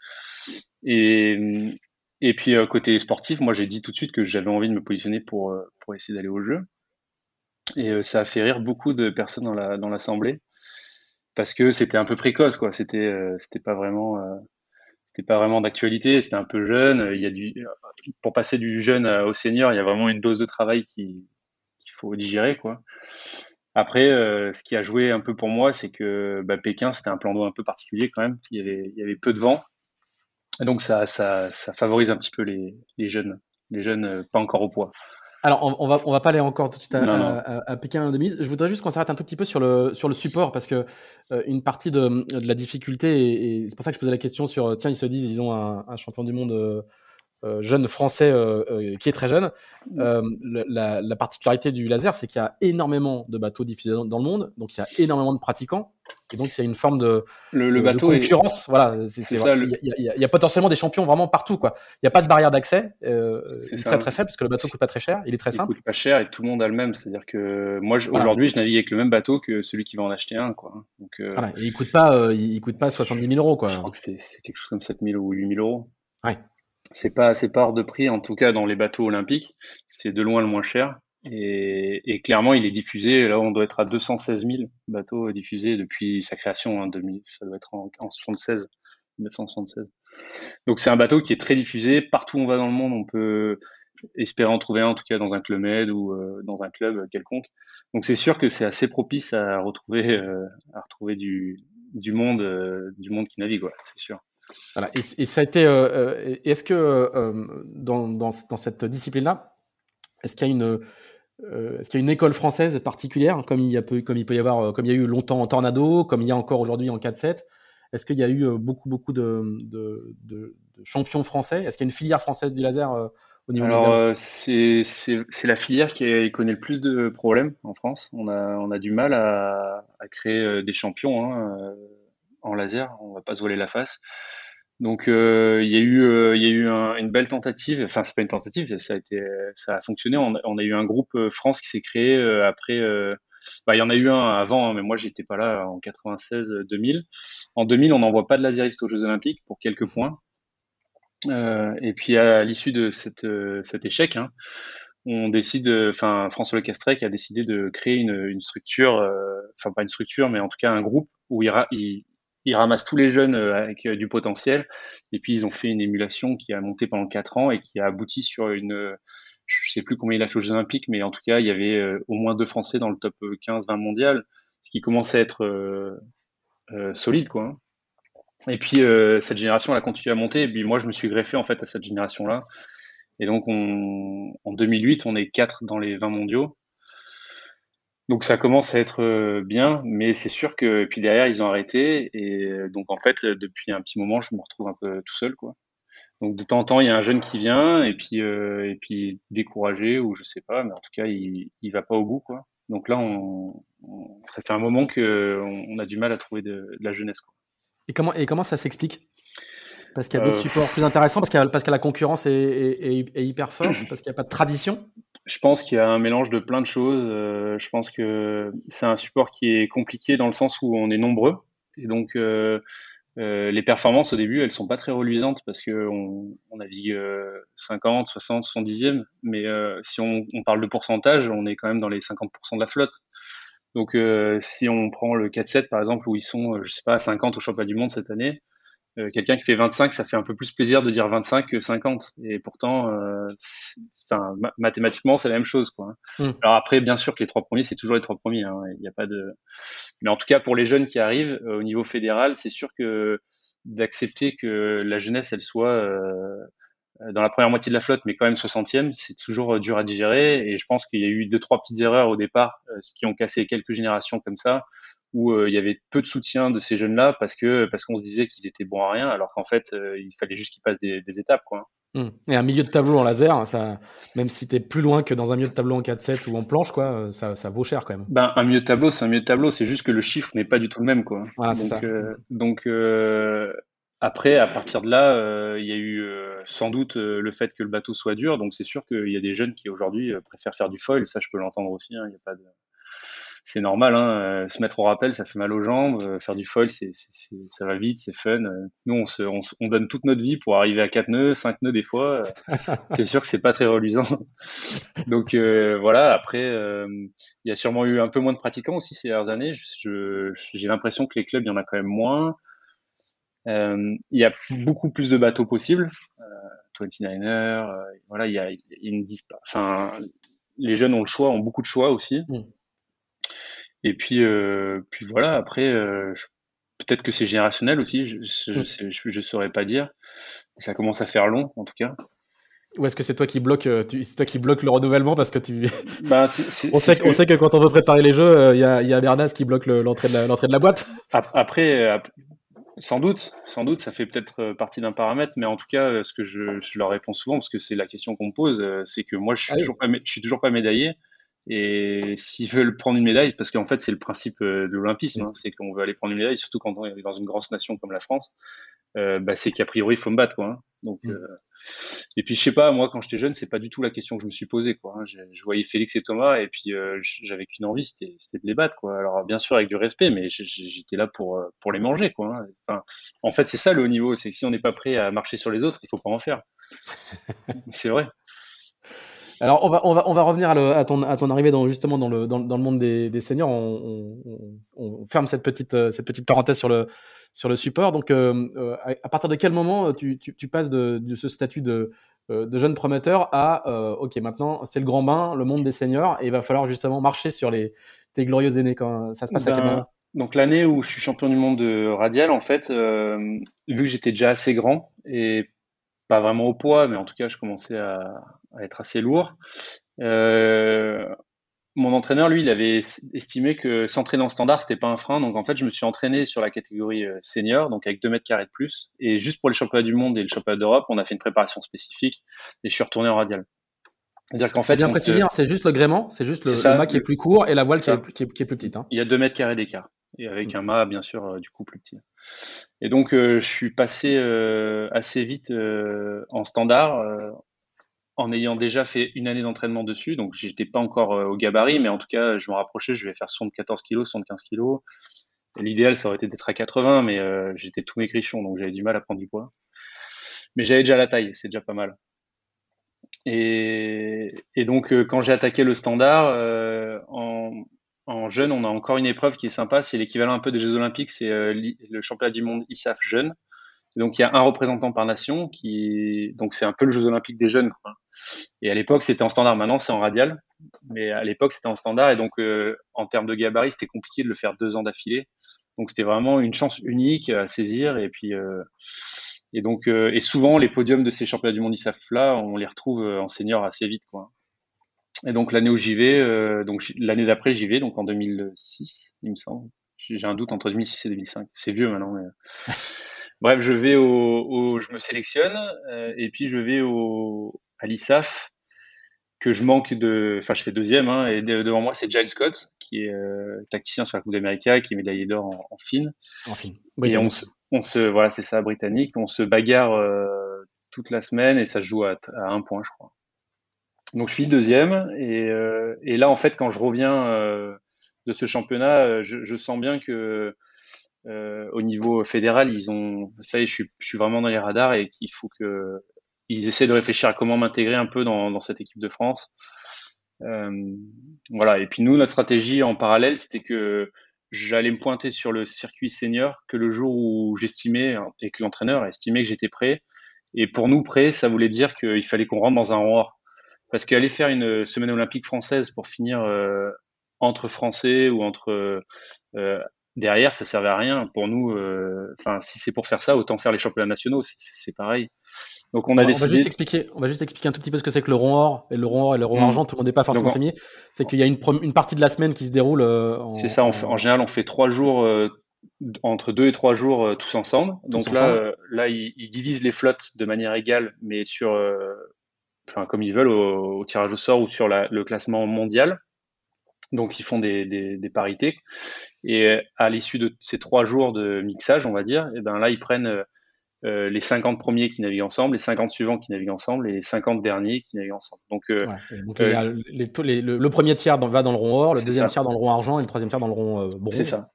Et, et puis euh, côté sportif, moi j'ai dit tout de suite que j'avais envie de me positionner pour, euh, pour essayer d'aller au jeu. Et euh, ça a fait rire beaucoup de personnes dans la l'assemblée parce que c'était un peu précoce quoi. C'était pas vraiment c'était pas vraiment d'actualité. C'était un peu jeune. Il y a du pour passer du jeune au senior, il y a vraiment une dose de travail qui qu'il faut digérer quoi. Après, ce qui a joué un peu pour moi, c'est que bah, Pékin, c'était un plan d'eau un peu particulier quand même. Il y avait, il y avait peu de vent donc ça, ça, ça, favorise un petit peu les, les jeunes, les jeunes euh, pas encore au poids. Alors, on, on, va, on va pas aller encore tout de suite à, à, Pékin en demi. Je voudrais juste qu'on s'arrête un tout petit peu sur le, sur le support, parce que euh, une partie de, de la difficulté, et, c'est pour ça que je posais la question sur, tiens, ils se disent, ils ont un, un champion du monde euh, euh jeune français euh, qui est très jeune. La, la, particularité du laser, c'est qu'il y a énormément de bateaux diffusés dans, dans, le monde, donc il y a énormément de pratiquants. Et donc, il y a une forme de, le, bateau concurrence. Voilà, il y, a potentiellement des champions vraiment partout. Quoi. Il n'y a pas de barrière d'accès. Euh, il très très faible parce que le bateau coûte pas très cher. Il est très simple. Il coûte pas cher et tout le monde a le même. C'est-à-dire que moi, aujourd'hui, je navigue avec le même bateau que celui qui va en acheter un. Quoi. Donc, euh, voilà. et il coûte pas, euh, il coûte pas 70 000 euros. Quoi. Je crois que c'est quelque chose comme 7 000 ou 8 000 euros. Ouais. C'est pas, pas hors de prix, en tout cas dans les bateaux olympiques. C'est de loin le moins cher. Et, clairement, il est diffusé. Là, on doit être à 216 000 bateaux diffusés depuis sa création en 2000. Ça doit être en, en 76, 1976. Donc, c'est un bateau qui est très diffusé. Partout où on va dans le monde, on peut espérer en trouver un, en tout cas dans un club med ou euh, dans un club quelconque. Donc, c'est sûr que c'est assez propice à retrouver, euh, du, monde, euh, du monde qui navigue, c'est sûr. Voilà. Et, et, ça a été. Est-ce que dans, dans, dans cette discipline-là, est-ce qu'il y a une euh, est-ce qu'il y a une école française particulière, comme il, y a peu, comme il peut y avoir, euh, comme il y a eu longtemps en Tornado, comme il y a encore aujourd'hui en 4-7 Est-ce qu'il y a eu euh, beaucoup, beaucoup de, de, de, de champions français? Est-ce qu'il y a une filière française du laser au niveau Alors, c'est la filière qui, connaît le plus de problèmes en France. On a, on a du mal à, à créer des champions hein, en laser, on va pas se voiler la face. Donc euh, il y a eu, euh, il y a eu une belle tentative. Enfin c'est pas une tentative, ça a été, ça a fonctionné. On, a eu un groupe euh, France qui s'est créé après. Bah, il y en a eu un avant, hein, mais moi j'étais pas là en 96-2000. En 2000, on n'envoie pas de laseriste aux Jeux Olympiques pour quelques points. et puis à l'issue de cette, cet échec, hein, on décide, enfin François Le Castrec a décidé de créer une, une structure, enfin pas une structure, mais en tout cas un groupe où il, il, ils ramassent tous les jeunes euh, avec euh, du potentiel. Et puis, ils ont fait une émulation qui a monté pendant quatre ans et qui a abouti sur une, je sais plus combien il a fait aux Jeux Olympiques, mais en tout cas, il y avait euh, au moins deux Français dans le top 15-20 mondial, ce qui commençait à être euh, solide, quoi. Et puis, cette génération, elle a continué à monter. Et puis, moi, je me suis greffé, en fait, à cette génération-là. Et donc, on, en 2008, on est quatre dans les 20 mondiaux. Donc ça commence à être euh, bien, mais c'est sûr que puis derrière ils ont arrêté et euh, donc en fait depuis un petit moment je me retrouve un peu tout seul quoi. Donc de temps en temps il y a un jeune qui vient et puis euh, et puis découragé ou je sais pas, mais en tout cas il il va pas au bout quoi. Donc là on, ça fait un moment qu'on on a du mal à trouver de, la jeunesse. Quoi. Et comment, et comment ça s'explique? Parce qu'il y a d'autres supports plus intéressants, parce, que parce que la concurrence est, est, hyper forte, parce qu'il n'y a pas de tradition? Je pense qu'il y a un mélange de plein de choses. je pense que c'est un support qui est compliqué dans le sens où on est nombreux. Et donc, euh, les performances au début, elles sont pas très reluisantes parce que on, on navigue 50, 60, 70e, mais euh, si on, on, parle de pourcentage, on est quand même dans les 50% de la flotte. Donc euh, si on prend le 4-7 par exemple où ils sont, je sais pas, à 50 au championnat du monde cette année, euh, quelqu'un qui fait 25, ça fait un peu plus plaisir de dire 25 que 50. Et pourtant, euh, mathématiquement, c'est la même chose. Quoi. Hmm. Alors après, bien sûr que les trois premiers, c'est toujours les trois premiers. Hein. Il n'y a pas de. Mais en tout cas, pour les jeunes qui arrivent euh, au niveau fédéral, c'est sûr que d'accepter que la jeunesse, elle soit euh, dans la première moitié de la flotte, mais quand même 60e, c'est toujours dur à digérer. Et je pense qu'il y a eu deux, trois petites erreurs au départ, qui ont cassé quelques générations comme ça où euh, il y avait peu de soutien de ces jeunes-là parce que parce qu'on se disait qu'ils étaient bons à rien, alors qu'en fait, euh, il fallait juste qu'ils passent des, étapes. Quoi. Mmh. Et un milieu de tableau en laser, ça, même si tu es plus loin que dans un milieu de tableau en 4-7 ou en planche, quoi, euh, ça, ça, vaut cher quand même. Ben, un milieu de tableau, c'est un milieu de tableau, c'est juste que le chiffre n'est pas du tout le même. Quoi. Voilà, donc, ça. donc après, à partir de là, il y a eu sans doute le fait que le bateau soit dur. Donc c'est sûr qu'il y a des jeunes qui aujourd'hui préfèrent faire du foil. Ça, je peux l'entendre aussi. Hein, il n'y a pas de c'est normal. Hein, euh, se mettre au rappel, ça fait mal aux jambes. Euh, faire du foil, c'est, ça va vite, c'est fun. Euh, nous, on, se, on, donne toute notre vie pour arriver à 4 nœuds, 5 nœuds des fois. c'est sûr que c'est pas très reluisant. Donc voilà. Après, il y a sûrement eu un peu moins de pratiquants aussi ces dernières années. J'ai l'impression que les clubs, il y en a quand même moins. il y a beaucoup plus de bateaux possibles. 29er, voilà, il y a, il y a une enfin, les jeunes ont le choix, ont beaucoup de choix aussi. Mm. Et puis, euh, puis voilà, après, euh, peut-être que c'est générationnel aussi, je ne mm. saurais pas dire. Ça commence à faire long, en tout cas. Ou est-ce que c'est toi qui bloque, euh, c'est toi qui bloque le renouvellement parce que tu. Bah, on, sait, que... sait que quand on veut préparer les jeux, il y, a, y a Bernas qui bloque l'entrée de, la, de la boîte. Après, sans doute, sans doute, ça fait peut-être partie d'un paramètre, mais en tout cas, ce que je, je leur réponds souvent, parce que c'est la question qu'on me pose, c'est que moi, je suis, ah toujours pas, je suis toujours pas médaillé. Et s'ils veulent prendre une médaille, parce qu'en fait c'est le principe euh, de l'olympisme, hein, c'est qu'on veut aller prendre une médaille, surtout quand on est dans une grosse nation comme la France, euh, bah, c'est qu'a priori il faut me battre, quoi. Hein. Donc, mm. euh... et puis je sais pas, moi quand j'étais jeune, c'est pas du tout la question que je me suis posée, quoi. Hein. Je, je, voyais Félix et Thomas, et puis euh, j'avais qu'une envie, c'était de les battre, quoi. Alors bien sûr avec du respect, mais j'étais là pour pour les manger, quoi. Enfin, en fait c'est ça le haut niveau, c'est que si on n'est pas prêt à marcher sur les autres, il faut pas en faire. c'est vrai. Alors, on va, on va, on va revenir à, ton, à ton arrivée dans, justement dans le, dans, dans le monde des, des seniors. On, on, on, ferme cette petite, euh, cette petite parenthèse sur le, sur le support. Donc, euh, euh, à partir de quel moment tu, tu, tu passes de, de, ce statut de, de jeune prometteur à OK, maintenant c'est le grand bain, le monde des seniors, et il va falloir justement marcher sur les, tes glorieux aînés quand ça se passe à quel ben, moment? donc l'année où je suis champion du monde de radial, en fait, vu que j'étais déjà assez grand et pas vraiment au poids, mais en tout cas je commençais à, à être assez lourd. Euh, mon entraîneur, lui, il avait estimé que s'entraîner en standard, c'était pas un frein. Donc, en fait, je me suis entraîné sur la catégorie euh, senior, donc avec 2 mètres carrés de plus. Et juste pour les championnats du monde et le championnat d'Europe, on a fait une préparation spécifique et je suis retourné en radial. C'est-à-dire qu'en fait. Bien préciser, euh, hein, c'est juste le gréement, c'est juste le, mât qui est plus court et la voile qui est, qui, est, plus petite. Hein. Il y a 2 mètres carrés d'écart. Et avec mm. un mât, bien sûr, du coup, plus petit. Et donc, je suis passé assez vite en standard en ayant déjà fait une année d'entraînement dessus. Donc, j'étais pas encore euh, au gabarit, mais en tout cas, je me rapprochais. Je vais faire 74 kg, 75 kg. L'idéal, ça aurait été d'être à 80, mais euh, j'étais tout maigrichon, donc j'avais du mal à prendre du poids. Mais j'avais déjà la taille, c'est déjà pas mal. Et, donc, euh, quand j'ai attaqué le standard, en, en, jeune, on a encore une épreuve qui est sympa. C'est l'équivalent un peu des Jeux Olympiques, c'est le championnat du monde ISAF jeune. donc, il y a un représentant par nation qui, donc c'est un peu le Jeux Olympiques des jeunes. Et à l'époque, c'était en standard. Maintenant, c'est en radial. Mais à l'époque, c'était en standard. Et donc, euh, en termes de gabarit, c'était compliqué de le faire deux ans d'affilée. Donc, c'était vraiment une chance unique à saisir. Et puis, euh, et donc, euh, et souvent, les podiums de ces championnats du monde ISAF là, on les retrouve en senior assez vite. Et donc, l'année où j'y vais, donc l'année d'après, j'y vais, donc en 2006, il me semble. J'ai un doute entre 2006 et 2005. C'est vieux maintenant. Mais... Bref, je vais au, au, je me sélectionne et puis je vais au, à l'ISAF que je manque de. Enfin, je fais deuxième, hein, et devant moi, c'est Giles Scott, qui est euh, tacticien sur la Coupe d'Amérique, qui est médaillé d'or en, en fine. En fine. Et on se, on se, voilà, c'est ça, britannique. On se bagarre euh, toute la semaine et ça se joue à, à, un point, je crois. Donc, je finis deuxième. Et, euh, et là, en fait, quand je reviens euh, de ce championnat, je, je, sens bien que au niveau fédéral, ils ont. Ça y est, je suis, je suis vraiment dans les radars et qu'il faut que ils essaient de réfléchir à comment m'intégrer un peu dans, dans, cette équipe de France. Euh, voilà. Et puis nous, notre stratégie en parallèle, c'était que j'allais me pointer sur le circuit senior que le jour où j'estimais et que l'entraîneur estimait que j'étais prêt. Et pour nous, prêt, ça voulait dire qu'il fallait qu'on rentre dans un rang Parce qu'aller faire une semaine olympique française pour finir euh, entre Français ou entre euh, derrière, ça servait à rien. Pour nous, euh, enfin, si c'est pour faire ça, autant faire les championnats nationaux, c'est pareil. Donc on a on, décidé... on va juste expliquer, on va juste expliquer un tout petit peu ce que c'est que le rond or et le rond or et le rond mmh. argent. Tout le monde n'est pas forcément familier. C'est qu'il y a une, une, partie de la semaine qui se déroule. Euh, c'est ça. En, en, général, on fait trois jours. Euh, entre deux et trois jours euh, tous ensemble. Donc tous là, ensemble. Euh, là, ils, ils, divisent les flottes de manière égale, mais sur, euh, enfin comme ils veulent au, au, tirage au sort ou sur la, le classement mondial. Donc ils font des, des, des parités. Et à l'issue de ces trois jours de mixage, on va dire, et ben là ils prennent euh, les 50 premiers qui naviguent ensemble, les 50 suivants qui naviguent ensemble et les 50 derniers qui naviguent ensemble. Donc, euh, ouais, donc euh, les, les, le, le, premier tiers dans, va dans le rond or, le deuxième ça. tiers dans le rond argent et le troisième tiers dans le rond euh, bronze. C'est ça.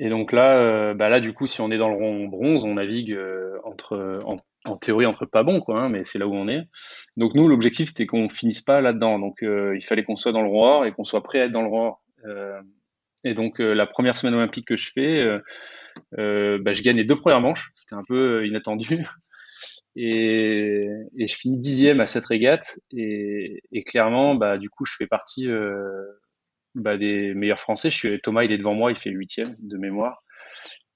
Et donc là, euh, bah là, du coup, si on est dans le rond bronze, on navigue entre, en, en, théorie entre pas bons, quoi, hein, mais c'est là où on est. Donc nous, l'objectif, c'était qu'on finisse pas là-dedans. Donc il fallait qu'on soit dans le rond or et qu'on soit prêt à être dans le rond or. et donc la première semaine olympique que je fais euh, bah, je gagne les deux premières manches, c'était un peu euh, inattendu. Et, je finis dixième à cette régate. Et, clairement, bah, du coup, je fais partie euh, bah, des meilleurs Français. Je suis, Thomas, il est devant moi, il fait huitième de mémoire.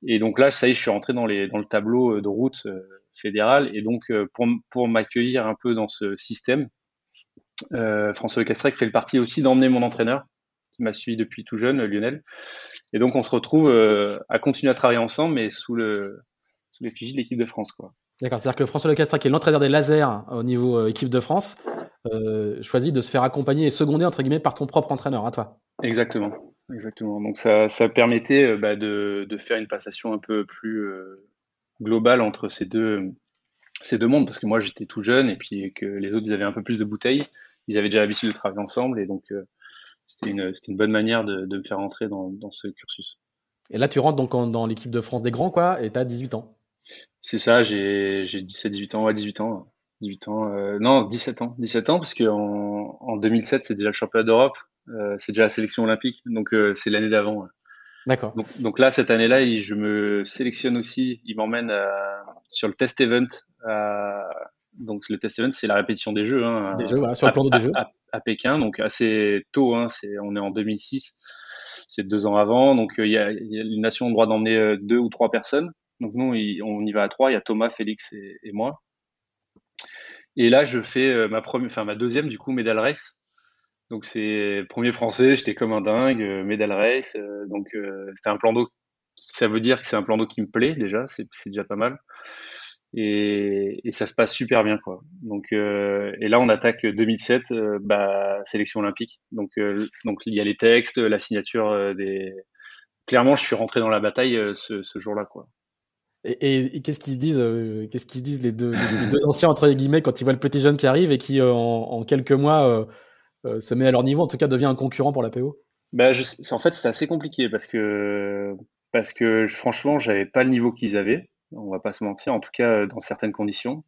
Et donc là, ça y est, je suis rentré dans, les, dans le tableau de route euh, fédéral. Et donc, euh, pour, pour m'accueillir un peu dans ce système, euh, François Lecastrec fait le parti aussi d'emmener mon entraîneur, qui m'a suivi depuis tout jeune, Lionel. Et donc, on se retrouve euh, à continuer à travailler ensemble, mais sous le sous l'effigie de l'équipe de France, quoi. D'accord, c'est-à-dire que François Lecastre, qui est l'entraîneur des lasers au niveau euh, équipe de France, euh, choisit de se faire accompagner et seconder entre guillemets par ton propre entraîneur, à toi. Exactement, exactement. Donc ça, ça permettait euh, bah, de, de, faire une passation un peu plus euh, globale entre ces deux ces deux mondes, parce que moi j'étais tout jeune et puis que les autres ils avaient un peu plus de bouteilles, ils avaient déjà l'habitude de travailler ensemble et donc c'était une, une, bonne manière de, de, me faire entrer dans, dans, ce cursus. Et là, tu rentres donc en, dans l'équipe de France des grands, quoi, et tu as 18 ans. C'est ça, j'ai 17-18 ans, ouais, 18 ans. 18 ans, euh, non, 17 ans. 17 ans, parce qu'en en 2007, c'est déjà le championnat d'Europe, euh, c'est déjà la sélection olympique, donc euh, c'est l'année d'avant. D'accord. Donc, donc, là, cette année-là, je me sélectionne aussi, il m'emmène sur le test event donc le test event, c'est la répétition des jeux. Hein, des jeux, voilà, sur le plan à, des jeux. À, à, Pékin, donc assez tôt. Hein, on est en 2006, c'est deux ans avant. Donc il y, a, y a une nation le droit d'emmener euh, deux ou trois personnes. Donc nous, on y va à trois. Il y a Thomas, Félix et, et, moi. Et là, je fais euh, ma première, enfin ma deuxième du coup medal race. Donc c'est premier français, j'étais comme un dingue, euh, medal race. donc c'était un plan d'eau. Ça veut dire que c'est un plan d'eau qui me plaît déjà, c'est, déjà pas mal et, ça se passe super bien quoi. Donc euh, et là on attaque 2007 euh, bah, sélection olympique. Donc euh, donc il y a les textes, la signature euh, des clairement je suis rentré dans la bataille euh, ce, jour-là quoi. Et, qu'est-ce qu'ils se disent euh, qu'est-ce qu'ils se disent les deux, anciens entre guillemets quand ils voient le petit jeune qui arrive et qui en, quelques mois se met à leur niveau en tout cas devient un concurrent pour la PO bah, en fait c'était assez compliqué parce que parce que franchement j'avais pas le niveau qu'ils avaient on va pas se mentir, en tout cas euh, dans certaines conditions.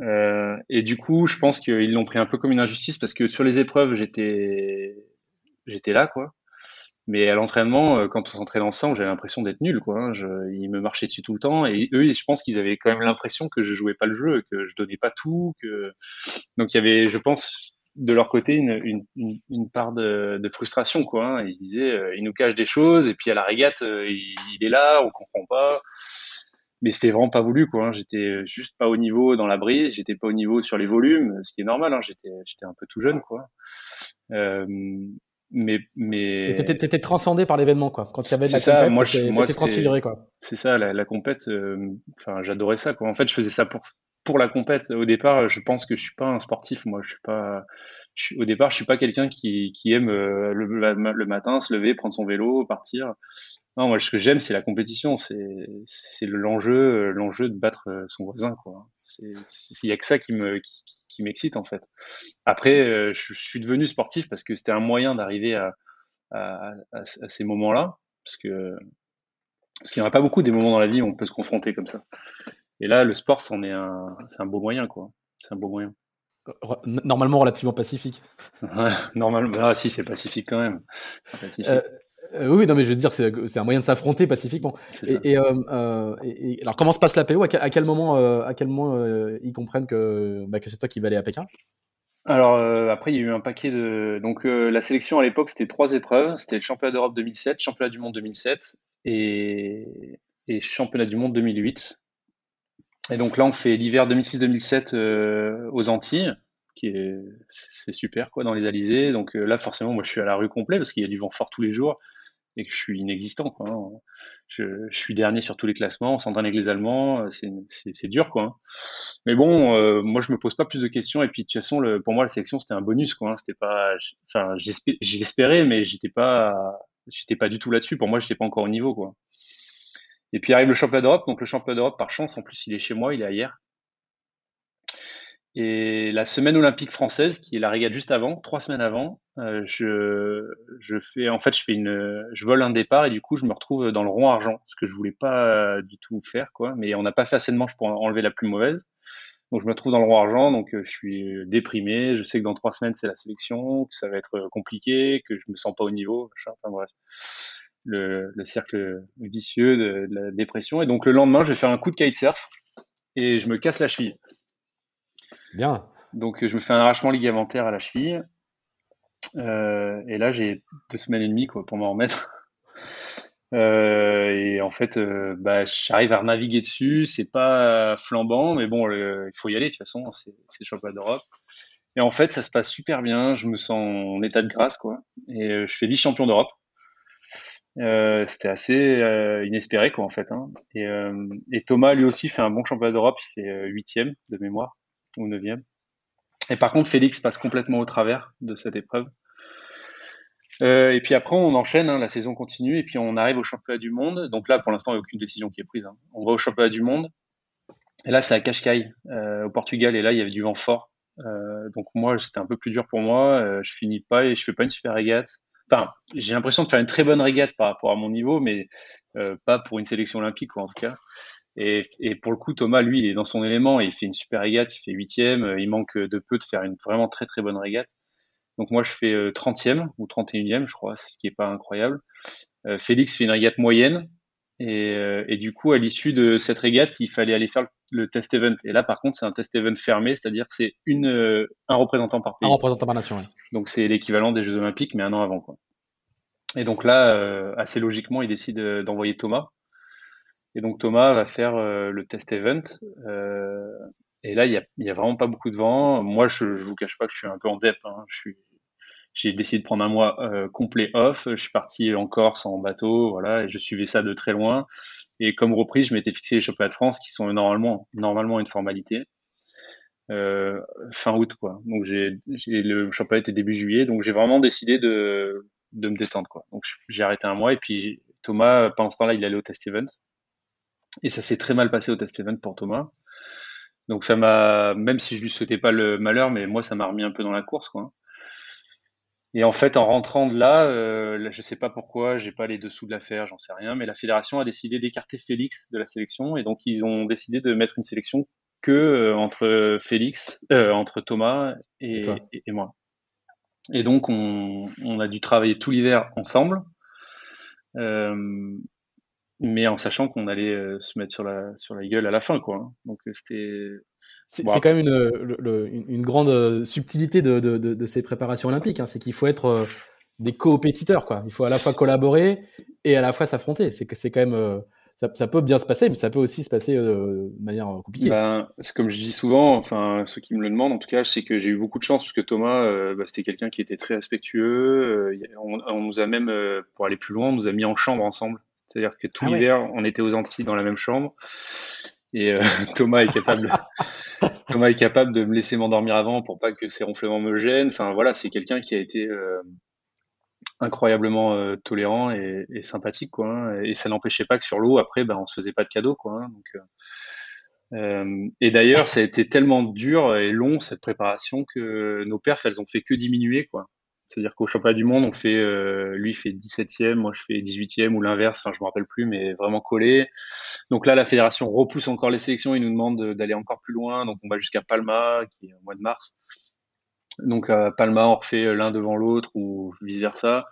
Euh, et du coup, je pense qu'ils l'ont pris un peu comme une injustice parce que sur les épreuves, j'étais j'étais là, quoi. Mais à l'entraînement, euh, quand on s'entraînait ensemble, j'avais l'impression d'être nul, quoi. Hein. Ils me marchaient dessus tout le temps, et eux, je pense qu'ils avaient quand même l'impression que je jouais pas le jeu, que je donnais pas tout, donc il y avait, je pense, de leur côté, une, une, une part de, de, frustration, quoi. Hein. Ils disaient, euh, ils nous cachent des choses, et puis à la régate, euh, il, il, est là, on comprend pas mais c'était vraiment pas voulu quoi. Hein. J'étais juste pas au niveau dans la brise, j'étais pas au niveau sur les volumes, ce qui est normal. Hein. J'étais j'étais un peu tout jeune quoi. Euh, mais mais t'étais, t'étais transcendé par l'événement quoi. Quand il y avait de la ça, compète, moi, je, moi, transfiguré quoi. C'est ça la, la compète. Enfin, j'adorais ça quoi. En fait, je faisais ça pour pour la compète. Au départ, je pense que je suis pas un sportif. Moi, je suis pas au départ, je suis pas quelqu'un qui, aime le, le, matin se lever, prendre son vélo, partir. Non, moi, ce que j'aime, c'est la compétition, c'est c'est l'enjeu, l'enjeu de battre son voisin, quoi. C'est il y a que ça qui me qui, m'excite en fait. Après, je, suis devenu sportif parce que c'était un moyen d'arriver à, à, à, à ces moments-là, parce que parce qu'il n'y en a pas beaucoup des moments dans la vie où on peut se confronter comme ça. Et là, le sport, c'en est un, c'est un beau moyen, quoi. C'est un beau moyen. Normalement relativement pacifique. normalement, ah, si, c'est pacifique quand même. Euh, euh, oui, non, mais je veux dire, c'est un moyen de s'affronter pacifiquement. Et, euh, et, et, alors, comment se passe l'APO à, à quel moment, à quel moment ils comprennent que, bah, que c'est toi qui vas aller à Pékin? Alors après, il y a eu un paquet de. Donc la sélection à l'époque, c'était trois épreuves. C'était le championnat d'Europe 2007, championnat du monde 2007 et, et championnat du monde 2008. Et donc là, on fait l'hiver 2006-2007 euh, aux Antilles, qui est c'est super quoi dans les Alizés. Donc euh, là, forcément, moi, je suis à la rue complet parce qu'il y a du vent fort tous les jours et que je suis inexistant. Quoi, hein. je, je, suis dernier sur tous les classements, on s'entraîne avec les Allemands, c'est dur quoi. Hein. Mais bon, euh, moi, je me pose pas plus de questions. Et puis de toute façon, le, pour moi, la sélection c'était un bonus quoi. Hein. C'était pas, enfin, j'espérais, mais j'étais pas, j'étais pas du tout là-dessus. Pour moi, j'étais pas encore au niveau quoi. Et puis arrive le championnat d'Europe. Donc le championnat d'Europe, par chance, en plus, il est chez moi, il est hier. Et la semaine olympique française, qui est la régate juste avant, trois semaines avant, euh, je, je fais, en fait, je fais une, je vole un départ et du coup, je me retrouve dans le rond argent, ce que je voulais pas euh, du tout faire, quoi. Mais on n'a pas fait assez de manches pour enlever la plus mauvaise. Donc je me trouve dans le rond argent, donc euh, je suis déprimé. Je sais que dans trois semaines c'est la sélection, que ça va être compliqué, que je me sens pas au niveau. Enfin bref le, cercle vicieux de, la dépression. Et donc le lendemain, je vais faire un coup de kitesurf et je me casse la cheville. Bien. Donc je me fais un arrachement ligamentaire à la cheville. Euh, et là, j'ai deux semaines et demie quoi, pour m'en remettre. Euh, et en fait, euh, bah, j'arrive à naviguer dessus. C'est pas flambant, mais bon, il faut y aller de toute façon. C'est le championnat d'Europe. Et en fait, ça se passe super bien. Je me sens en état de grâce, quoi. Et je fais vice-champion d'Europe. Euh, c'était assez euh, inespéré quoi en fait. Hein. Et, euh, et, Thomas lui aussi fait un bon championnat d'Europe, il fait huitième de mémoire ou neuvième. Et par contre Félix passe complètement au travers de cette épreuve. et puis après on enchaîne, hein, la saison continue et puis on arrive au championnat du monde. Donc là pour l'instant il n'y a aucune décision qui est prise. Hein. On va au championnat du monde. Et là c'est à Cascais au Portugal et là il y avait du vent fort. donc moi c'était un peu plus dur pour moi. je finis pas et je fais pas une super régate enfin, j'ai l'impression de faire une très bonne régate par rapport à mon niveau, mais euh, pas pour une sélection olympique, quoi, en tout cas. Et, pour le coup, Thomas, lui, il est dans son élément et il fait une super régate, il fait huitième. Euh, il manque de peu de faire une vraiment très très bonne régate. Donc moi, je fais euh, 30e ou 31e, je crois, ce qui est pas incroyable. Euh, Félix fait une régate moyenne. Et, euh, et du coup, à l'issue de cette régate, il fallait aller faire le, test event. Et là, par contre, c'est un test event fermé, c'est-à-dire que c'est une euh, un représentant par pays. Un représentant par nation. Donc c'est l'équivalent des Jeux Olympiques, mais un an avant. Quoi. Et donc là, euh, assez logiquement, il décide d'envoyer Thomas. Et donc Thomas va faire le test event. et là, il y a, y a, vraiment pas beaucoup de vent. Moi, je, je vous cache pas que je suis un peu en dep. Hein. Je suis j'ai décidé de prendre un mois euh, complet off. Je suis parti en Corse en bateau, voilà, je suivais ça de très loin. Et comme reprise, je m'étais fixé les championnats de France qui sont normalement, normalement une formalité. Euh, fin août, quoi. Donc j'ai, le championnat était début juillet, donc j'ai vraiment décidé de, de me détendre, quoi. Donc j'ai arrêté un mois et puis Thomas, pendant ce temps-là, il allait au test event. Et ça s'est très mal passé au test event pour Thomas. Donc ça m'a, même si je lui souhaitais pas le malheur, mais moi ça m'a remis un peu dans la course, quoi. Et en fait, en rentrant de là, euh, je sais pas pourquoi, j'ai pas les dessous de l'affaire, j'en sais rien, mais la fédération a décidé d'écarter Félix de la sélection, et donc ils ont décidé de mettre une sélection que euh, entre Félix, euh, entre Thomas et, et, moi. Et donc on, on, a dû travailler tout l'hiver ensemble, euh, mais en sachant qu'on allait se mettre sur la sur la gueule à la fin, quoi. Donc c'était c'est quand même une, une, grande euh, subtilité de, de, de, ces préparations olympiques. Hein. C'est qu'il faut être euh, des coopétiteurs. Quoi. Il faut à la fois collaborer et à la fois s'affronter. C'est que c'est quand même euh, ça, ça, peut bien se passer, mais ça peut aussi se passer de manière compliquée. Ben, c'est comme je dis souvent, enfin ceux qui me le demandent, en tout cas, c'est que j'ai eu beaucoup de chance parce que Thomas, bah, c'était quelqu'un qui était très respectueux. On, on, nous a même, pour aller plus loin, on nous a mis en chambre ensemble. C'est-à-dire que tout ah l'hiver, on était aux Antilles dans la même chambre. Et Thomas est capable, Thomas est capable de me laisser m'endormir avant pour pas que ces ronflements me gênent. Enfin voilà, c'est quelqu'un qui a été incroyablement tolérant et, sympathique quoi. Hein. Et ça n'empêchait pas que sur l'eau après, ben on se faisait pas de cadeaux quoi. Hein. donc euh, et d'ailleurs, ça a été tellement dur et long cette préparation que nos perfs, elles ont fait que diminuer, quoi. C'est-à-dire qu'au championnat du monde, on fait, euh, lui fait 17e, moi je fais 18e ou l'inverse, enfin je me rappelle plus, mais vraiment collé. Donc là, la fédération repousse encore les sélections, ils nous demandent d'aller encore plus loin, donc on va jusqu'à Palma, qui est au mois de mars. Donc à Palma, on refait l'un devant l'autre ou vice versa.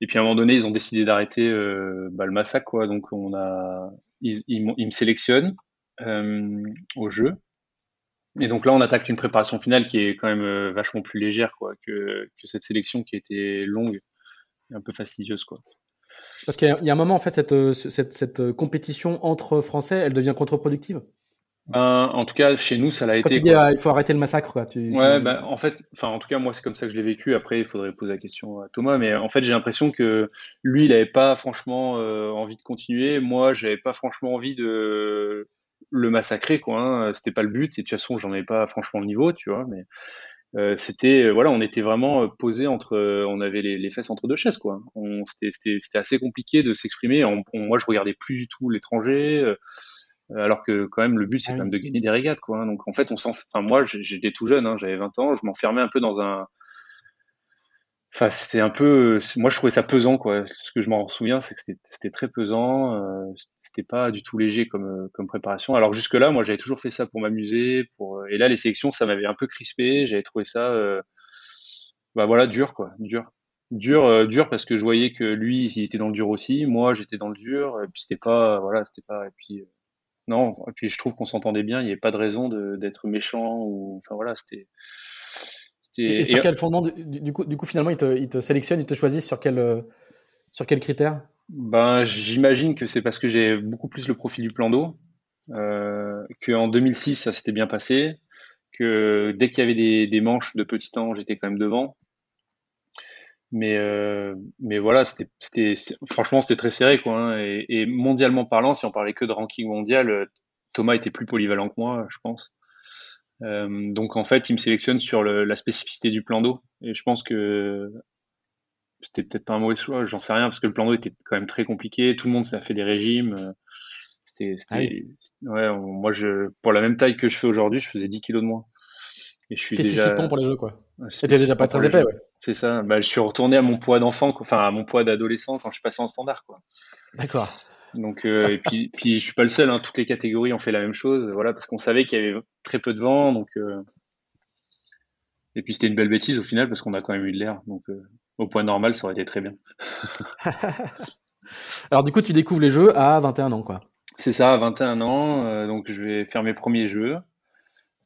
Et puis à un moment donné, ils ont décidé d'arrêter euh, bah, le massacre. Donc on a, ils, me sélectionnent euh, au jeu. Et donc là, on attaque une préparation finale qui est quand même euh, vachement plus légère quoi, que, que cette sélection qui était longue et un peu fastidieuse. Quoi. Parce qu'il y, a un moment, en fait, cette, euh, cette, cette, compétition entre Français, elle devient contre-productive? Ben, en tout cas, chez nous, ça l'a été. Tu dis, il faut arrêter le massacre, quoi. Tu, ouais, Ben, en fait, enfin, en tout cas, moi, c'est comme ça que je l'ai vécu. Après, il faudrait poser la question à Thomas, mais en fait, j'ai l'impression que lui, il n'avait pas franchement envie de continuer. Moi, j'avais pas franchement envie de le massacrer, quoi. Hein. C'était pas le but. Et de toute façon, j'en ai pas franchement le niveau, tu vois. Mais euh, c'était, euh, voilà, on était vraiment euh, posé entre, on avait les, fesses entre deux chaises, quoi. C'était assez compliqué de s'exprimer. Moi, je regardais plus du tout l'étranger. alors que quand même le but c'est ah quand même de gagner des régates quoi. Hein. Donc en fait on s'en enfin moi j'étais tout jeune hein, j'avais 20 ans, je m'enfermais un peu dans un Enfin, c'était un peu. Moi, je trouvais ça pesant, quoi. Ce que je m'en souviens, c'est que c'était très pesant. Euh, c'était pas du tout léger comme, euh, comme préparation. Alors jusque-là, moi, j'avais toujours fait ça pour m'amuser. Pour... Euh, et là, les sélections, ça m'avait un peu crispé. J'avais trouvé ça, euh, bah voilà, dur, quoi. Dur. Dur, euh, dur parce que je voyais que lui, il était dans le dur aussi. Moi, j'étais dans le dur. Et puis c'était pas, voilà, c'était pas. Et puis non. Et puis je trouve qu'on s'entendait bien. Il n'y avait pas de raison d'être méchant ou. Enfin voilà, c'était et, sur quel fondement, du, coup, du coup, finalement, ils te, sélectionnent, ils te choisissent sur quel, euh, sur quel critère? Ben, J'imagine que c'est parce que j'ai beaucoup plus le profil du plan d'eau, euh, qu'en 2006, ça s'était bien passé, que dès qu'il y avait des, des, manches de petit temps, j'étais quand même devant. Mais, euh, mais voilà, c'était, franchement, c'était très serré. Quoi, hein. et, et, mondialement parlant, si on parlait que de ranking mondial, Thomas était plus polyvalent que moi, je pense. Euh, donc en fait, il me sélectionne sur le, la spécificité du plan d'eau. Et je pense que c'était peut-être pas un mauvais choix, j'en sais rien, parce que le plan d'eau était quand même très compliqué. Tout le monde a fait des régimes. Euh, c'était, ah ouais, moi, je, pour la même taille que je fais aujourd'hui, je faisais 10 kilos de moins. Et je suis déjà pour les jeux, quoi. C'était déjà pas très épais, ouais. C'est ça. Bah, je suis retourné à mon poids d'enfant, enfin à mon poids d'adolescent quand je suis passé en standard, quoi. D'accord. Donc euh, et puis, puis je suis pas le seul, hein, toutes les catégories ont fait la même chose, voilà, parce qu'on savait qu'il y avait très peu de vent, donc euh, et puis c'était une belle bêtise au final parce qu'on a quand même eu de l'air, donc euh, au point normal ça aurait été très bien. Alors du coup tu découvres les jeux à 21 ans quoi. C'est ça, à 21 ans, donc je vais faire mes premiers jeux.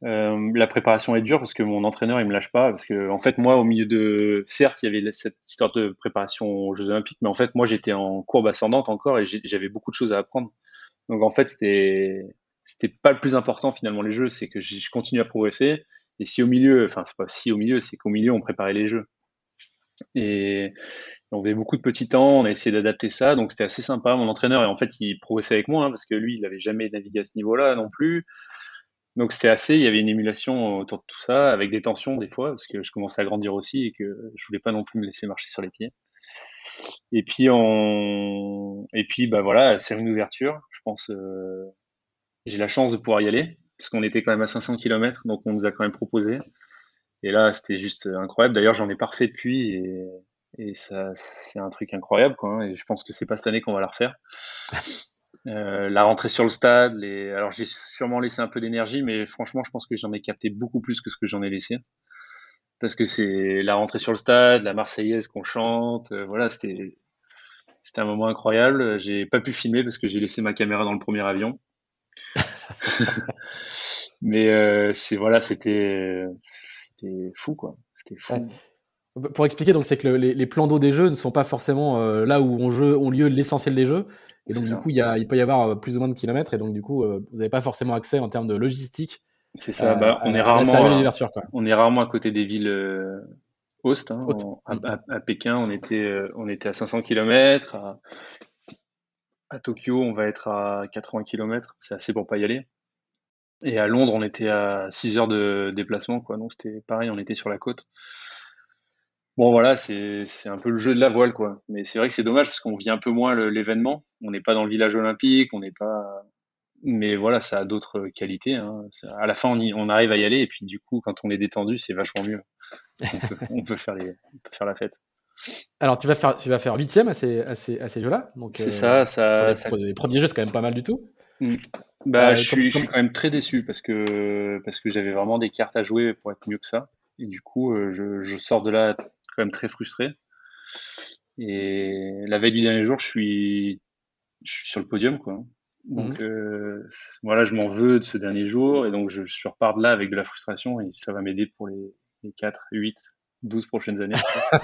Euh, la préparation est dure parce que mon entraîneur il me lâche pas parce que en fait moi au milieu de certes il y avait cette histoire de préparation aux Jeux Olympiques mais en fait moi j'étais en courbe ascendante encore et j'avais beaucoup de choses à apprendre. Donc en fait c'était c'était pas le plus important finalement les Jeux c'est que je continue à progresser. Et si au milieu enfin c'est pas si au milieu c'est qu'au milieu on préparait les Jeux. Et on faisait beaucoup de petits temps on a essayé d'adapter ça donc c'était assez sympa. Mon entraîneur et en fait il progressait avec moi hein, parce que lui il avait jamais navigué à ce niveau là non plus donc c'était assez, il y avait une émulation autour de tout ça, avec des tensions des fois, parce que je commençais à grandir aussi et que je voulais pas non plus me laisser marcher sur les pieds. Et puis on, et puis bah voilà, c'est une ouverture. Je pense, euh... j'ai la chance de pouvoir y aller, parce qu'on était quand même à 500 km, donc on nous a quand même proposé. Et là, c'était juste incroyable. D'ailleurs, j'en ai pas refait depuis, et, et ça, c'est un truc incroyable, quoi. Hein. Et je pense que c'est pas cette année qu'on va la refaire. Euh, la rentrée sur le stade, les... alors j'ai sûrement laissé un peu d'énergie, mais franchement, je pense que j'en ai capté beaucoup plus que ce que j'en ai laissé. Parce que c'est la rentrée sur le stade, la Marseillaise qu'on chante, euh, voilà, c'était c'était un moment incroyable. J'ai pas pu filmer parce que j'ai laissé ma caméra dans le premier avion. mais euh, c'est voilà, c'était c'était fou quoi, c'était fou. Pour expliquer, donc c'est que les, plans d'eau des jeux ne sont pas forcément là où on jeu, ont lieu l'essentiel des jeux. Et donc, du coup, il, y a, il peut y avoir euh, plus ou moins de kilomètres. Et donc, du coup, euh, vous n'avez pas forcément accès en termes de logistique. C'est ça. bah, on, est rarement, on est rarement à côté des villes euh, host. Hein, à, Pékin, on était, on était à 500 km. à Tokyo, on va être à 80 km, c'est assez pour pas y aller. Et à Londres, on était à 6 heures de déplacement, quoi. Donc c'était pareil, on était sur la côte. Bon, voilà, c'est un peu le jeu de la voile, quoi. Mais c'est vrai que c'est dommage parce qu'on vit un peu moins l'événement. On n'est pas dans le village olympique, on n'est pas. Mais voilà, ça a d'autres qualités. Hein. À la fin, on, on, arrive à y aller et puis du coup, quand on est détendu, c'est vachement mieux. On peut, faire les, on peut faire la fête. Alors, tu vas faire, tu vas faire huitième à ces, à ces, à ces jeux-là. C'est ça, ça, les, premiers jeux, c'est quand même pas mal du tout. Mm. Bah, euh, je, suis, je, suis, quand même très déçu parce que, parce que j'avais vraiment des cartes à jouer pour être mieux que ça. Et du coup, euh, je, je, sors de là quand même très frustré. Et la veille du dernier jour, je suis, je suis sur le podium, quoi. Donc mhm. euh, voilà, je m'en veux de ce dernier jour et donc je, je, repars de là avec de la frustration et ça va m'aider pour les, les 4, 8, 12 prochaines années.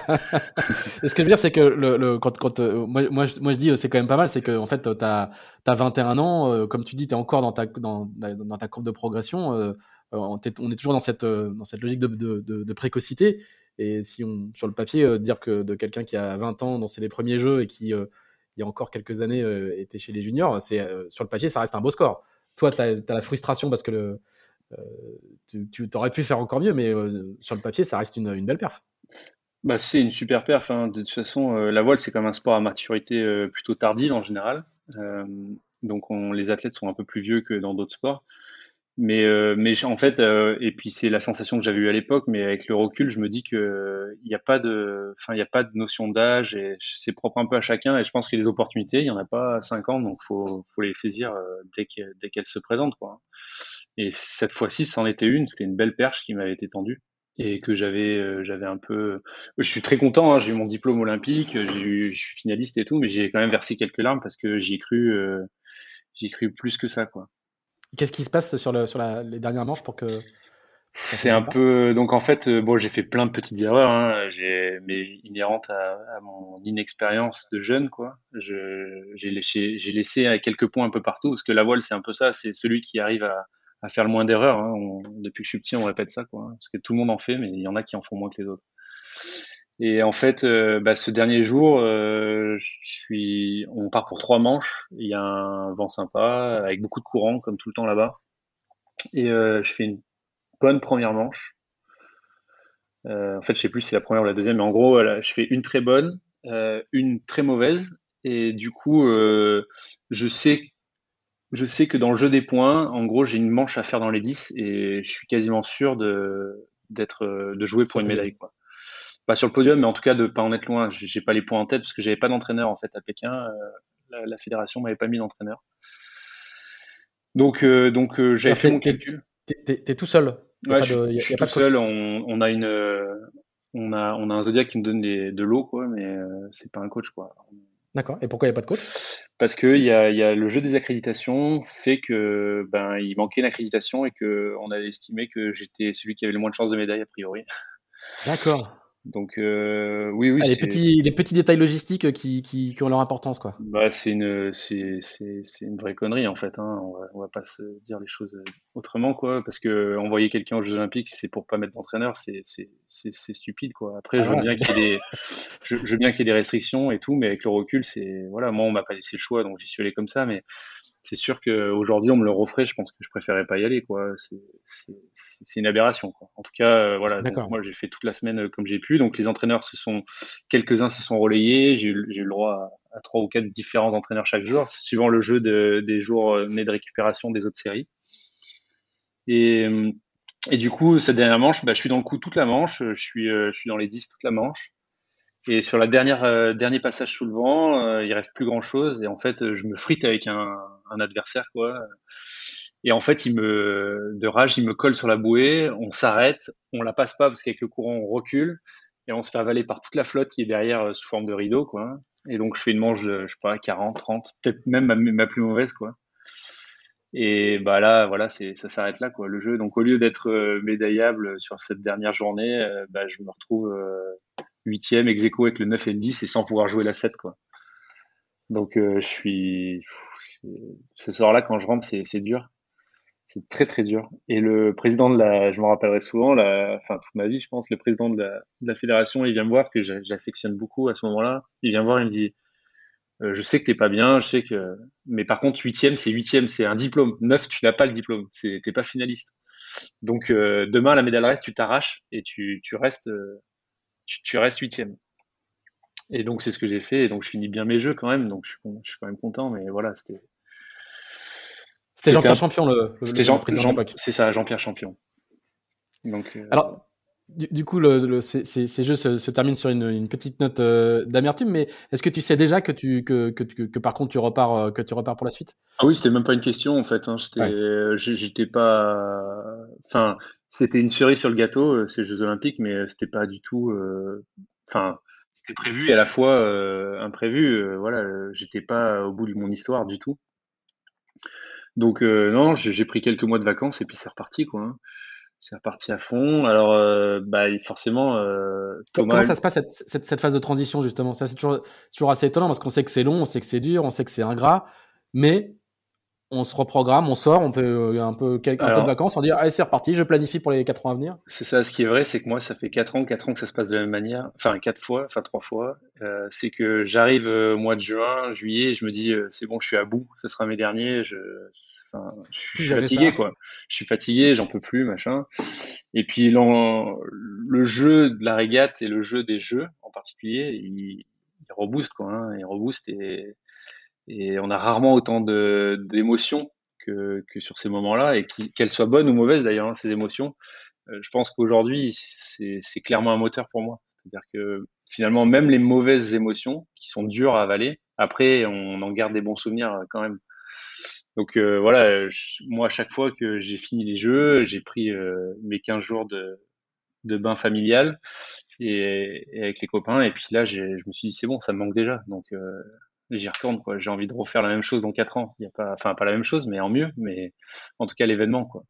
ce que je veux dire, c'est que le, le, quand, quand euh, moi, moi, je, moi, je dis c'est quand même pas mal, c'est que en fait, tu as, 21 ans, euh, comme tu dis, tu es encore dans ta, dans, dans, ta courbe de progression. Euh, on, est, toujours dans cette, dans cette logique de, précocité. Et si on, sur le papier, dire que de quelqu'un qui a 20 ans, dont c'est les premiers jeux et qui, il y a encore quelques années, était chez les juniors, c'est sur le papier, ça reste un beau score. Toi, tu as, la frustration parce que tu, aurais pu faire encore mieux, mais sur le papier, ça reste une, une belle perf. Bah, c'est une super perf. Hein. De toute façon, la voile, c'est comme un sport à maturité plutôt tardive en général. donc, on, les athlètes sont un peu plus vieux que dans d'autres sports. Mais, mais en fait, et puis c'est la sensation que j'avais eue à l'époque, mais avec le recul, je me dis que il n'y a pas de, enfin, il a pas de notion d'âge et c'est propre un peu à chacun. Et je pense qu'il y a des opportunités, il n'y en a pas à 5 ans, donc faut, faut les saisir dès qu'elles se présentent, quoi. Et cette fois-ci, c'en était une. C'était une belle perche qui m'avait été tendue et que j'avais, euh, j'avais un peu. Je suis très content. Hein, j'ai eu mon diplôme olympique, j'ai eu, je suis finaliste et tout, mais j'ai quand même versé quelques larmes parce que j'y ai cru, euh, j'y ai cru plus que ça, quoi. Qu'est-ce qui se passe sur, le, sur la, les dernières manches pour que c'est un peu donc en fait euh, bon j'ai fait plein de petites erreurs hein, mais inhérentes à, à, mon inexpérience de jeune quoi je j'ai laissé j'ai laissé à quelques points un peu partout parce que la voile c'est un peu ça c'est celui qui arrive à, à faire le moins d'erreurs. Hein. Depuis que je suis petit, on répète ça, quoi, parce que tout le monde en fait, mais il y en a qui en font moins que les autres. Et en fait, euh, bah, ce dernier jour, euh, je suis, on part pour trois manches. Il y a un vent sympa, avec beaucoup de courant, comme tout le temps là-bas. Et euh, je fais une bonne première manche. en fait, je sais plus si c'est la première ou la deuxième, mais en gros, je fais une très bonne, une très mauvaise. Et du coup, je sais je sais que dans le jeu des points, en gros, j'ai une manche à faire dans les 10 et je suis quasiment sûr de, d'être, de jouer pour une médaille, quoi. Pas sur le podium, mais en tout cas de pas en être loin. J'ai pas les points en tête parce que j'avais pas d'entraîneur, en fait, à Pékin. Euh, la, la, fédération m'avait pas mis d'entraîneur. Donc, euh, donc, euh, j'avais fait mon calcul. T'es, es tout seul. Ouais, je, suis tout seul. On, on, a une, on a, on a un Zodiac qui me donne de l'eau, quoi, mais c'est pas un coach, quoi. D'accord. Et pourquoi il n'y a pas de coach? Parce que y a, y a le jeu des accréditations fait que ben il manquait une accréditation et que on avait estimé que j'étais celui qui avait le moins de chances de médaille a priori. D'accord. Donc euh, oui, oui. Ah, les, petits, les petits détails logistiques qui, qui, qui ont leur importance, quoi. Bah, c'est une, c'est, une vraie connerie en fait. Hein. On, va, on va pas se dire les choses autrement, quoi. Parce que envoyer quelqu'un aux Jeux Olympiques, c'est pour pas mettre d'entraîneur, c'est, c'est, c'est, stupide, quoi. Après, je, veux ah, bien qu'il y ait des, je, je, veux bien qu'il y ait des restrictions et tout, mais avec le recul, c'est voilà. Moi, on m'a pas laissé le choix, donc j'y suis allé comme ça, mais c'est sûr qu'aujourd'hui, on me le referait, je pense que je préférerais pas y aller, quoi. C'est une aberration, quoi. En tout cas, euh, voilà. moi, j'ai fait toute la semaine euh, comme j'ai pu. Donc, les entraîneurs se sont, quelques-uns se sont relayés. J'ai eu, eu, le droit à, trois ou quatre différents entraîneurs chaque jour, suivant le jeu de, des jours euh, nés de récupération des autres séries. Et, et du coup, cette dernière manche, bah, je suis dans le coup toute la manche. Je suis, je suis dans les 10 toute la manche. Et sur la dernière euh, dernier passage sous le vent, euh, il reste plus grand chose et en fait je me frite avec un, un, adversaire quoi. Et en fait il me de rage il me colle sur la bouée, on s'arrête, on la passe pas parce qu'avec le courant on recule et on se fait avaler par toute la flotte qui est derrière euh, sous forme de rideau quoi. Et donc je fais une manche je sais pas 40, 30, peut-être même ma, plus mauvaise quoi. Et bah là voilà ça s'arrête là quoi le jeu. Donc au lieu d'être médaillable sur cette dernière journée, bah, je me retrouve huitième ex aequo avec le 9 et le 10 et sans pouvoir jouer la 7 quoi. Donc euh, je suis ce soir-là quand je rentre c'est dur. C'est très très dur. Et le président de la, je me rappellerai souvent, la, enfin toute ma vie je pense, le président de la, de fédération, il vient me voir que j'affectionne beaucoup à ce moment-là. Il vient me voir, il me dit, je sais que t'es pas bien, je sais que, mais par contre, huitième, c'est huitième, c'est un diplôme. Neuf, tu n'as pas le diplôme, t'es pas finaliste. Donc demain, la médaille reste, tu t'arraches et tu, tu restes, tu, tu restes huitième. Et donc c'est ce que j'ai fait. Et donc je finis bien mes jeux quand même. Donc je suis, je suis quand même content. Mais voilà, c'était. C'était Jean-Pierre Champion le, C'était Jean, Jean, C'est ça, Jean-Pierre Champion. Donc. Euh, Alors. Du, coup, le, ces, ces, jeux se, terminent sur une, une petite note euh, d'amertume, mais est-ce que tu sais déjà que tu que, que, que, par contre tu repars euh, que tu repars pour la suite? Ah oui, c'était même pas une question en fait. Hein. J'étais pas. Enfin, c'était une cerise sur le gâteau ces Jeux Olympiques, mais c'était pas du tout. Enfin, c'était prévu et à la fois euh, imprévu. Euh, voilà, j'étais pas au bout de mon histoire du tout. Donc euh, non, j'ai pris quelques mois de vacances et puis c'est reparti quoi. Hein. C'est reparti à fond. Alors bah forcément. Comment ça se passe cette, cette, phase de transition justement? Ça c'est toujours, toujours assez étonnant parce qu'on sait que c'est long, on sait que c'est dur, on sait que c'est ingrat, mais on se reprogramme, on sort, on fait euh, un peu quelques de vacances, on dit allez c'est reparti, je planifie pour les 4 ans à venir. C'est ça, ce qui est vrai, c'est que moi ça fait 4 ans, 4 ans que ça se passe de la même manière, enfin 4 fois, enfin 3 fois. Euh, c'est que j'arrive euh, au mois de juin, juillet, je me dis c'est bon, je suis à bout, ce sera mes derniers, je, enfin, je, suis fatigué quoi. Je suis fatigué, j'en peux plus, machin. Et puis le jeu de la régate et le jeu des jeux en particulier, il, il rebooste quoi, hein, il rebooste et et on a rarement autant d'émotions que, que, sur ces moments-là, et qu'elles soient bonnes ou mauvaises d'ailleurs, hein, ces émotions. Euh, je pense qu'aujourd'hui, c'est clairement un moteur pour moi. C'est-à-dire que finalement, même les mauvaises émotions, qui sont dures à avaler, après, on en garde des bons souvenirs euh, quand même. Donc euh, voilà, moi, à chaque fois que j'ai fini les jeux, j'ai pris mes 15 jours de, de bain familial et, avec les copains. Et puis là, je me suis dit, c'est bon, ça me manque déjà. Donc j'y retourne quoi. J'ai envie de refaire la même chose dans quatre ans. Il y a pas, enfin pas la même chose, mais en mieux. Mais en tout cas l'événement quoi.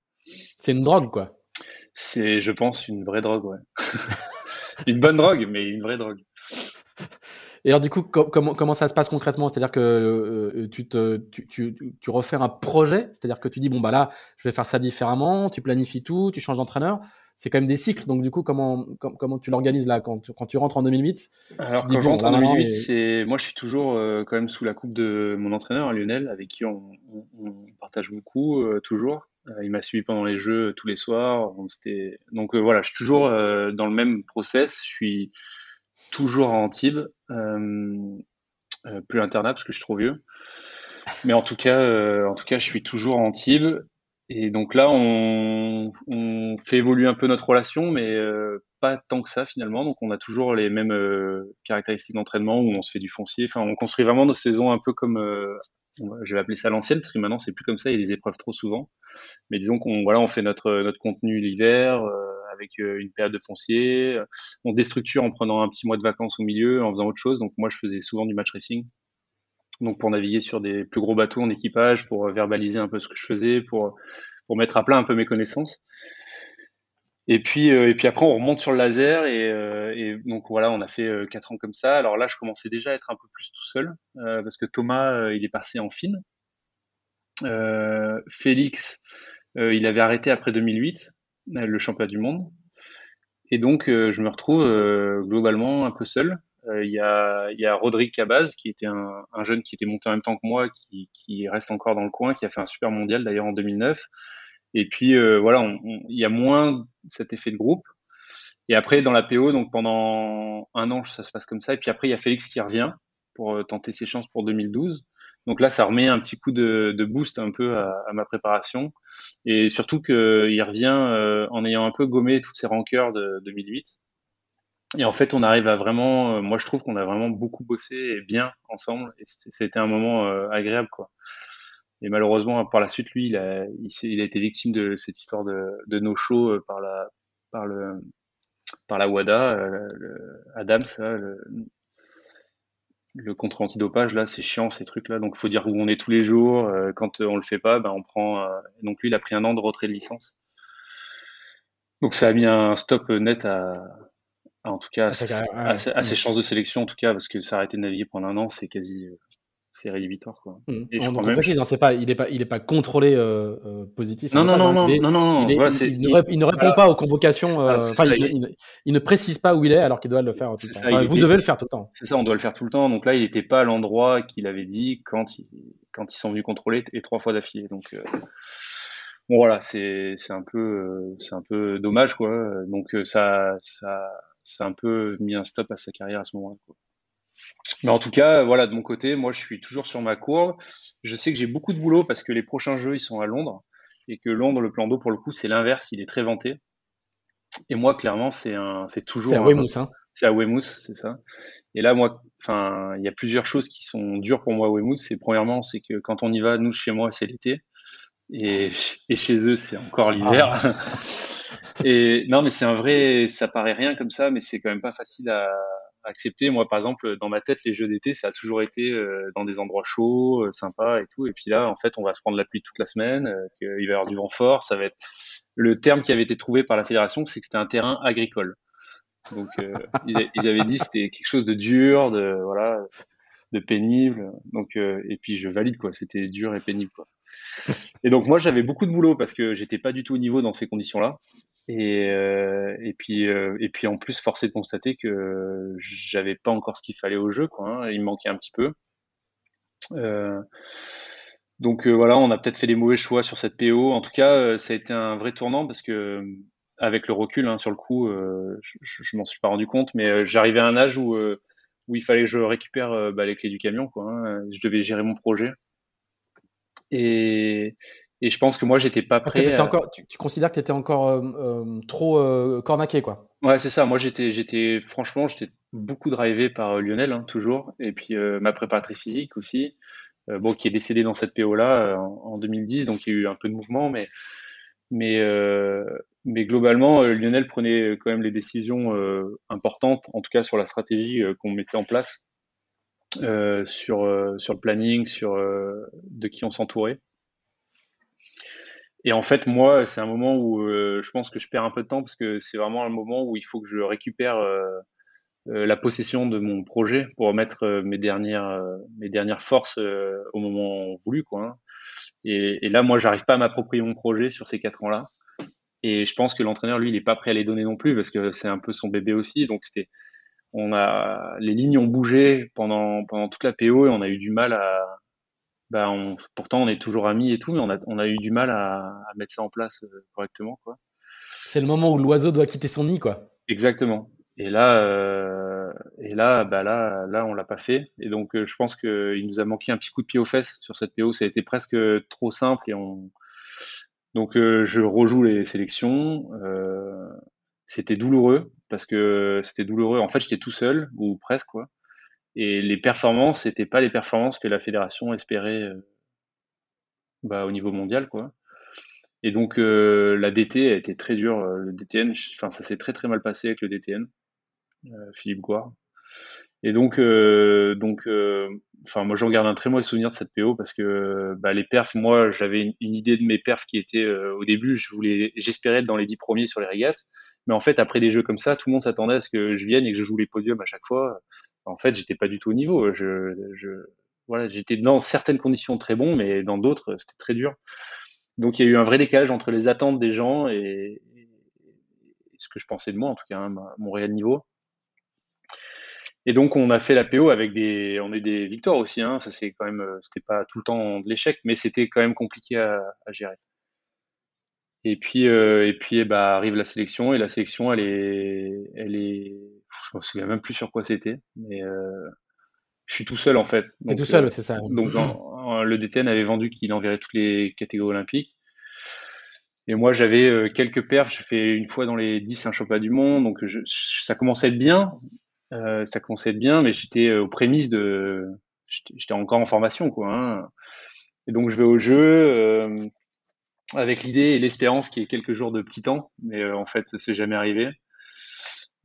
C'est une drogue quoi. C'est, je pense, une vraie drogue, ouais. une bonne drogue, mais une vraie drogue. Et alors du coup, comment, comment ça se passe concrètement? C'est-à-dire que euh, tu, te, tu, tu, tu refais un projet, c'est-à-dire que tu dis bon bah là, je vais faire ça différemment, tu planifies tout, tu changes d'entraîneur c'est quand même des cycles. Donc du coup, comment comment tu l'organises là quand tu, quand tu rentres en 2008 Alors quand je rentre en 2008, c'est moi je suis toujours euh, quand même sous la coupe de mon entraîneur Lionel, avec qui on, partage beaucoup euh, toujours. Euh, il m'a suivi pendant les jeux tous les soirs. donc voilà, je suis toujours dans le même process. Je suis toujours à Antibes, plus internat parce que je suis trop vieux. Mais en tout cas, en tout cas, je suis toujours à Antibes et donc là, on, on, fait évoluer un peu notre relation, mais euh, pas tant que ça finalement. Donc on a toujours les mêmes euh, caractéristiques d'entraînement où on se fait du foncier. Enfin, on construit vraiment nos saisons un peu comme, euh, je vais appeler ça l'ancienne, parce que maintenant c'est plus comme ça. Il y a des épreuves trop souvent. Mais disons qu'on voilà, on fait notre notre contenu l'hiver avec une période de foncier. On déstructure en prenant un petit mois de vacances au milieu, en faisant autre chose. Donc moi, je faisais souvent du match racing donc pour naviguer sur des plus gros bateaux en équipage, pour euh, verbaliser un peu ce que je faisais, pour, pour mettre à plat un peu mes connaissances. Et puis, euh, et puis après, on remonte sur le laser et, euh, et donc voilà, on a fait quatre ans comme ça. Alors là, je commençais déjà à être un peu plus tout seul parce que Thomas, il est passé en fine. Félix, il avait arrêté après 2008, le championnat du monde. Et donc, je me retrouve globalement un peu seul. Euh, il y, a, Rodrigue Cabaz, qui était un, un, jeune qui était monté en même temps que moi, qui, reste encore dans le coin, qui a fait un super mondial d'ailleurs en 2009. Et puis euh, voilà, il y a moins cet effet de groupe. Et après, dans la PO, donc pendant un an, ça se passe comme ça. Et puis après, il y a Félix qui revient pour euh, tenter ses chances pour 2012. Donc là, ça remet un petit coup de, boost un peu à, ma préparation. Et surtout qu'il revient en ayant un peu gommé toutes ses rancœurs de 2008. Et en fait, on arrive à vraiment, euh, moi je trouve qu'on a vraiment beaucoup bossé et bien ensemble. Et c'était un moment euh, agréable, quoi. Et malheureusement, par la suite, lui, il a, il, a été victime de cette histoire de, de no-show euh, par la, par le, par la WADA, le Adams, le, le contrôle antidopage, là, c'est chiant ces trucs-là. Donc, il faut dire où on est tous les jours. quand on le fait pas, ben, on prend. donc, lui, il a pris un an de retrait de licence. Donc, ça a mis un stop net à, en tout cas, à, ses chances de sélection, en tout cas, parce que s'arrêter de naviguer pendant un an, c'est quasi, c'est rédhibitoire quoi. Mmh. Et je précise, hein, pas, il est pas, il est pas contrôlé euh, euh positif. Non, non, non, non, non, non, il, il, ne, répond pas aux convocations. Enfin, il, il, ne précise pas où il est alors qu'il doit le faire tout le temps. vous devez le faire tout le temps. C'est ça, on doit le faire tout le temps. Donc là, il n'était pas à l'endroit qu'il avait dit quand, quand ils sont venus contrôler et trois fois d'affilée. Donc euh, bon voilà, c'est un peu, c'est un peu dommage quoi. Donc ça, ça, ça a un peu mis un stop à sa carrière à ce moment-là. Mais en tout cas, voilà, de mon côté, moi, je suis toujours sur ma courbe. Je sais que j'ai beaucoup de boulot parce que les prochains jeux, ils sont à Londres et que Londres, le plan d'eau, pour le coup, c'est l'inverse, il est très vanté. Et moi, clairement, c'est un, c'est toujours. C'est à Weymouth, hein. C'est à Weymouth, c'est ça. Et là, moi, enfin, il y a plusieurs choses qui sont dures pour moi à Weymouth. C'est premièrement, c'est que quand on y va, nous, chez moi, c'est l'été. Et, et, chez eux, c'est encore l'hiver. Et non, mais c'est un vrai, ça paraît rien comme ça, mais c'est quand même pas facile à, accepter. Moi, par exemple, dans ma tête, les jeux d'été, ça a toujours été euh, dans des endroits chauds, euh, sympas et tout. Et puis là, en fait, on va se prendre la pluie toute la semaine, euh, qu'il va y avoir du vent fort. Ça va être le terme qui avait été trouvé par la fédération, c'est que c'était un terrain agricole. Donc, ils, avaient dit c'était quelque chose de dur, de voilà, de pénible. Donc, et puis je valide quoi. C'était dur et pénible. Et donc moi j'avais beaucoup de boulot parce que j'étais pas du tout au niveau dans ces conditions-là. Et, euh, et puis euh, et puis en plus forcé de constater que j'avais pas encore ce qu'il fallait au jeu, quoi. Hein. il manquait un petit peu. Euh, donc voilà, on a peut-être fait des mauvais choix sur cette PO. En tout cas, ça a été un vrai tournant parce que avec le recul hein, sur le coup, je, je, m'en suis pas rendu compte, mais j'arrivais à un âge où où il fallait que je récupère bah, les clés du camion, quoi. Hein. Je devais gérer mon projet. Et, et je pense que moi, j'étais pas prêt. Encore, tu, considères que tu étais encore euh, euh, trop euh, cornaqué, quoi Ouais, c'est ça. Moi, j'étais, j'étais, franchement, j'étais beaucoup drivé par Lionel, hein, toujours. Et puis ma préparatrice physique aussi, bon, qui est décédée dans cette PO-là en, 2010, donc il y a eu un peu de mouvement, mais, mais, mais globalement, Lionel prenait quand même les décisions importantes, en tout cas sur la stratégie qu'on mettait en place. sur, sur le planning, sur de qui on s'entourait. Et en fait, moi, c'est un moment où euh, je pense que je perds un peu de temps parce que c'est vraiment un moment où il faut que je récupère euh, euh, la possession de mon projet pour mettre mes dernières mes dernières forces au moment voulu, quoi. Hein. Et, là, moi, j'arrive pas à m'approprier mon projet sur ces quatre ans-là. Et je pense que l'entraîneur, lui, il est pas prêt à les donner non plus parce que c'est un peu son bébé aussi. Donc on a les lignes ont bougé pendant pendant toute la PO et on a eu du mal à bah on, pourtant on est toujours amis et tout, mais on a, on a eu du mal à, à mettre ça en place euh, correctement. Quoi. C'est le moment où l'oiseau doit quitter son nid, quoi. Exactement. Et là, euh, et là, bah là, là, on l'a pas fait. Et donc, euh, je pense qu'il nous a manqué un petit coup de pied aux fesses sur cette PO. Ça a été presque trop simple et on. Donc, euh, je rejoue les sélections. c'était douloureux parce que c'était douloureux. En fait, j'étais tout seul ou presque quoi. Et les performances, c'était pas les performances que la fédération espérait euh, bah, au niveau mondial, quoi. Et donc euh, la DT a été très dure. Euh, le DTN, enfin ça s'est très très mal passé avec le DTN, Philippe Gouard. Et donc, donc, enfin moi j'en garde un très mauvais souvenir de cette PO parce que bah, les perfs, moi j'avais une, idée de mes perfs qui était au début, je voulais, j'espérais être dans les dix premiers sur les régates, mais en fait après des jeux comme ça, tout le monde s'attendait à ce que je vienne et que je joue les podiums à chaque fois en fait, j'étais pas du tout au niveau. Je, voilà, j'étais dans certaines conditions très bon, mais dans d'autres, c'était très dur. Donc, il y a eu un vrai décalage entre les attentes des gens et, ce que je pensais de moi, en tout cas, hein, mon réel niveau. Et donc, on a fait la PO avec des, on a eu des victoires aussi. Hein, ça, c'est quand même, c'était pas tout le temps de l'échec, mais c'était quand même compliqué à, gérer. Et puis, euh, et puis, bah, arrive la sélection et la sélection, elle est, elle est, je me souviens même plus sur quoi c'était, mais euh, je suis tout seul en fait. T'es tout seul, euh, c'est ça. Donc, le DTN avait vendu qu'il enverrait toutes les catégories olympiques. Et moi, j'avais euh, quelques perfs. Je fais une fois dans les 10 un championnat du monde, donc je, ça commençait à être bien. Euh, ça commençait à être bien, mais j'étais aux prémices de, j'étais encore en formation, quoi. Hein. Et donc, je vais au jeu avec l'idée et l'espérance qu'il y ait quelques jours de petit temps, mais en fait, ça s'est jamais arrivé.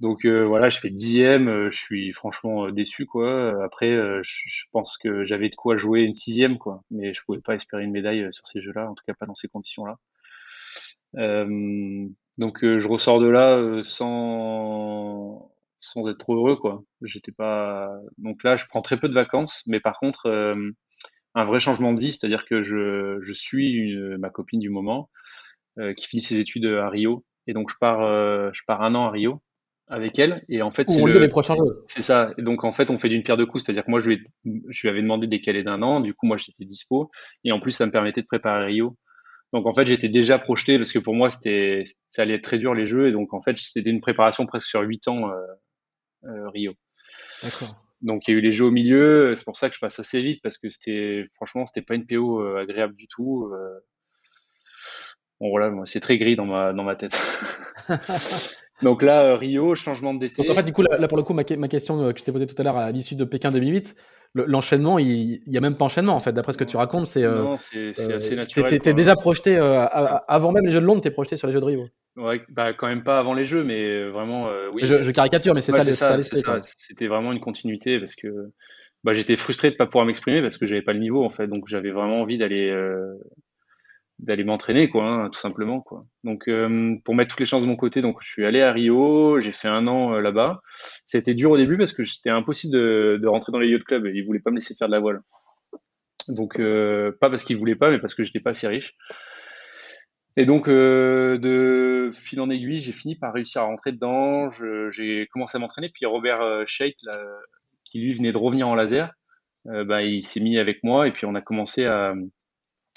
Donc euh, voilà, je fais dixième, euh, je suis franchement euh, déçu quoi. Après, je, pense que j'avais de quoi jouer une sixième quoi, mais je pouvais pas espérer une médaille sur ces jeux-là, en tout cas pas dans ces conditions-là. donc je ressors de là sans sans être trop heureux, quoi. J'étais pas. Donc là, je prends très peu de vacances, mais par contre, un vrai changement de vie, c'est-à-dire que je, je suis ma copine du moment qui finit ses études à Rio, et donc je pars, je pars un an à Rio avec elle. Et en fait, c'est le... les prochains jeux. C'est ça. Et donc en fait, on fait d'une pierre deux coups. C'est-à-dire que moi, je lui, je lui avais demandé de décaler d'un an. Du coup, moi, j'étais dispo. Et en plus, ça me permettait de préparer Rio. Donc en fait, j'étais déjà projeté parce que pour moi, c'était, ça allait être très dur les jeux. Et donc en fait, c'était une préparation presque sur huit ans euh, euh, Rio. D'accord. Donc il y a eu les jeux au milieu. C'est pour ça que je passe assez vite parce que c'était, franchement, c'était pas une PO euh, agréable du tout. Bon voilà, c'est très gris dans ma dans ma tête. Donc là, euh, Rio, changement d'été. En fait, du coup, là, pour le coup, ma, question euh, que je t'ai posée tout à l'heure à l'issue de Pékin 2008, l'enchaînement, il n'y a même pas enchaînement en fait. D'après ce que tu racontes, c'est. Euh, non, c'est assez naturel. T'es déjà projeté avant même les Jeux de Londres, t'es projeté sur les Jeux de Rio. Ouais, bah quand même pas avant les Jeux, mais vraiment. oui. Je, caricature, mais c'est ça, ça, ça C'était vraiment une continuité parce que bah, j'étais frustré de pas pouvoir m'exprimer parce que j'avais pas le niveau en fait, donc j'avais vraiment envie d'aller d'aller m'entraîner quoi hein, tout simplement quoi. Donc euh, pour mettre toutes les chances de mon côté donc je suis allé à Rio j'ai fait un an euh, là-bas. C'était dur au début parce que c'était impossible de, de, rentrer dans les yacht clubs ils voulaient pas me laisser faire de la voile. Donc euh, pas parce qu'ils voulaient pas mais parce que j'étais pas assez riche. Et donc de fil en aiguille j'ai fini par réussir à rentrer dedans. J'ai commencé à m'entraîner. Puis Robert Scheidt qui lui venait de revenir en laser bah, il s'est mis avec moi et puis on a commencé à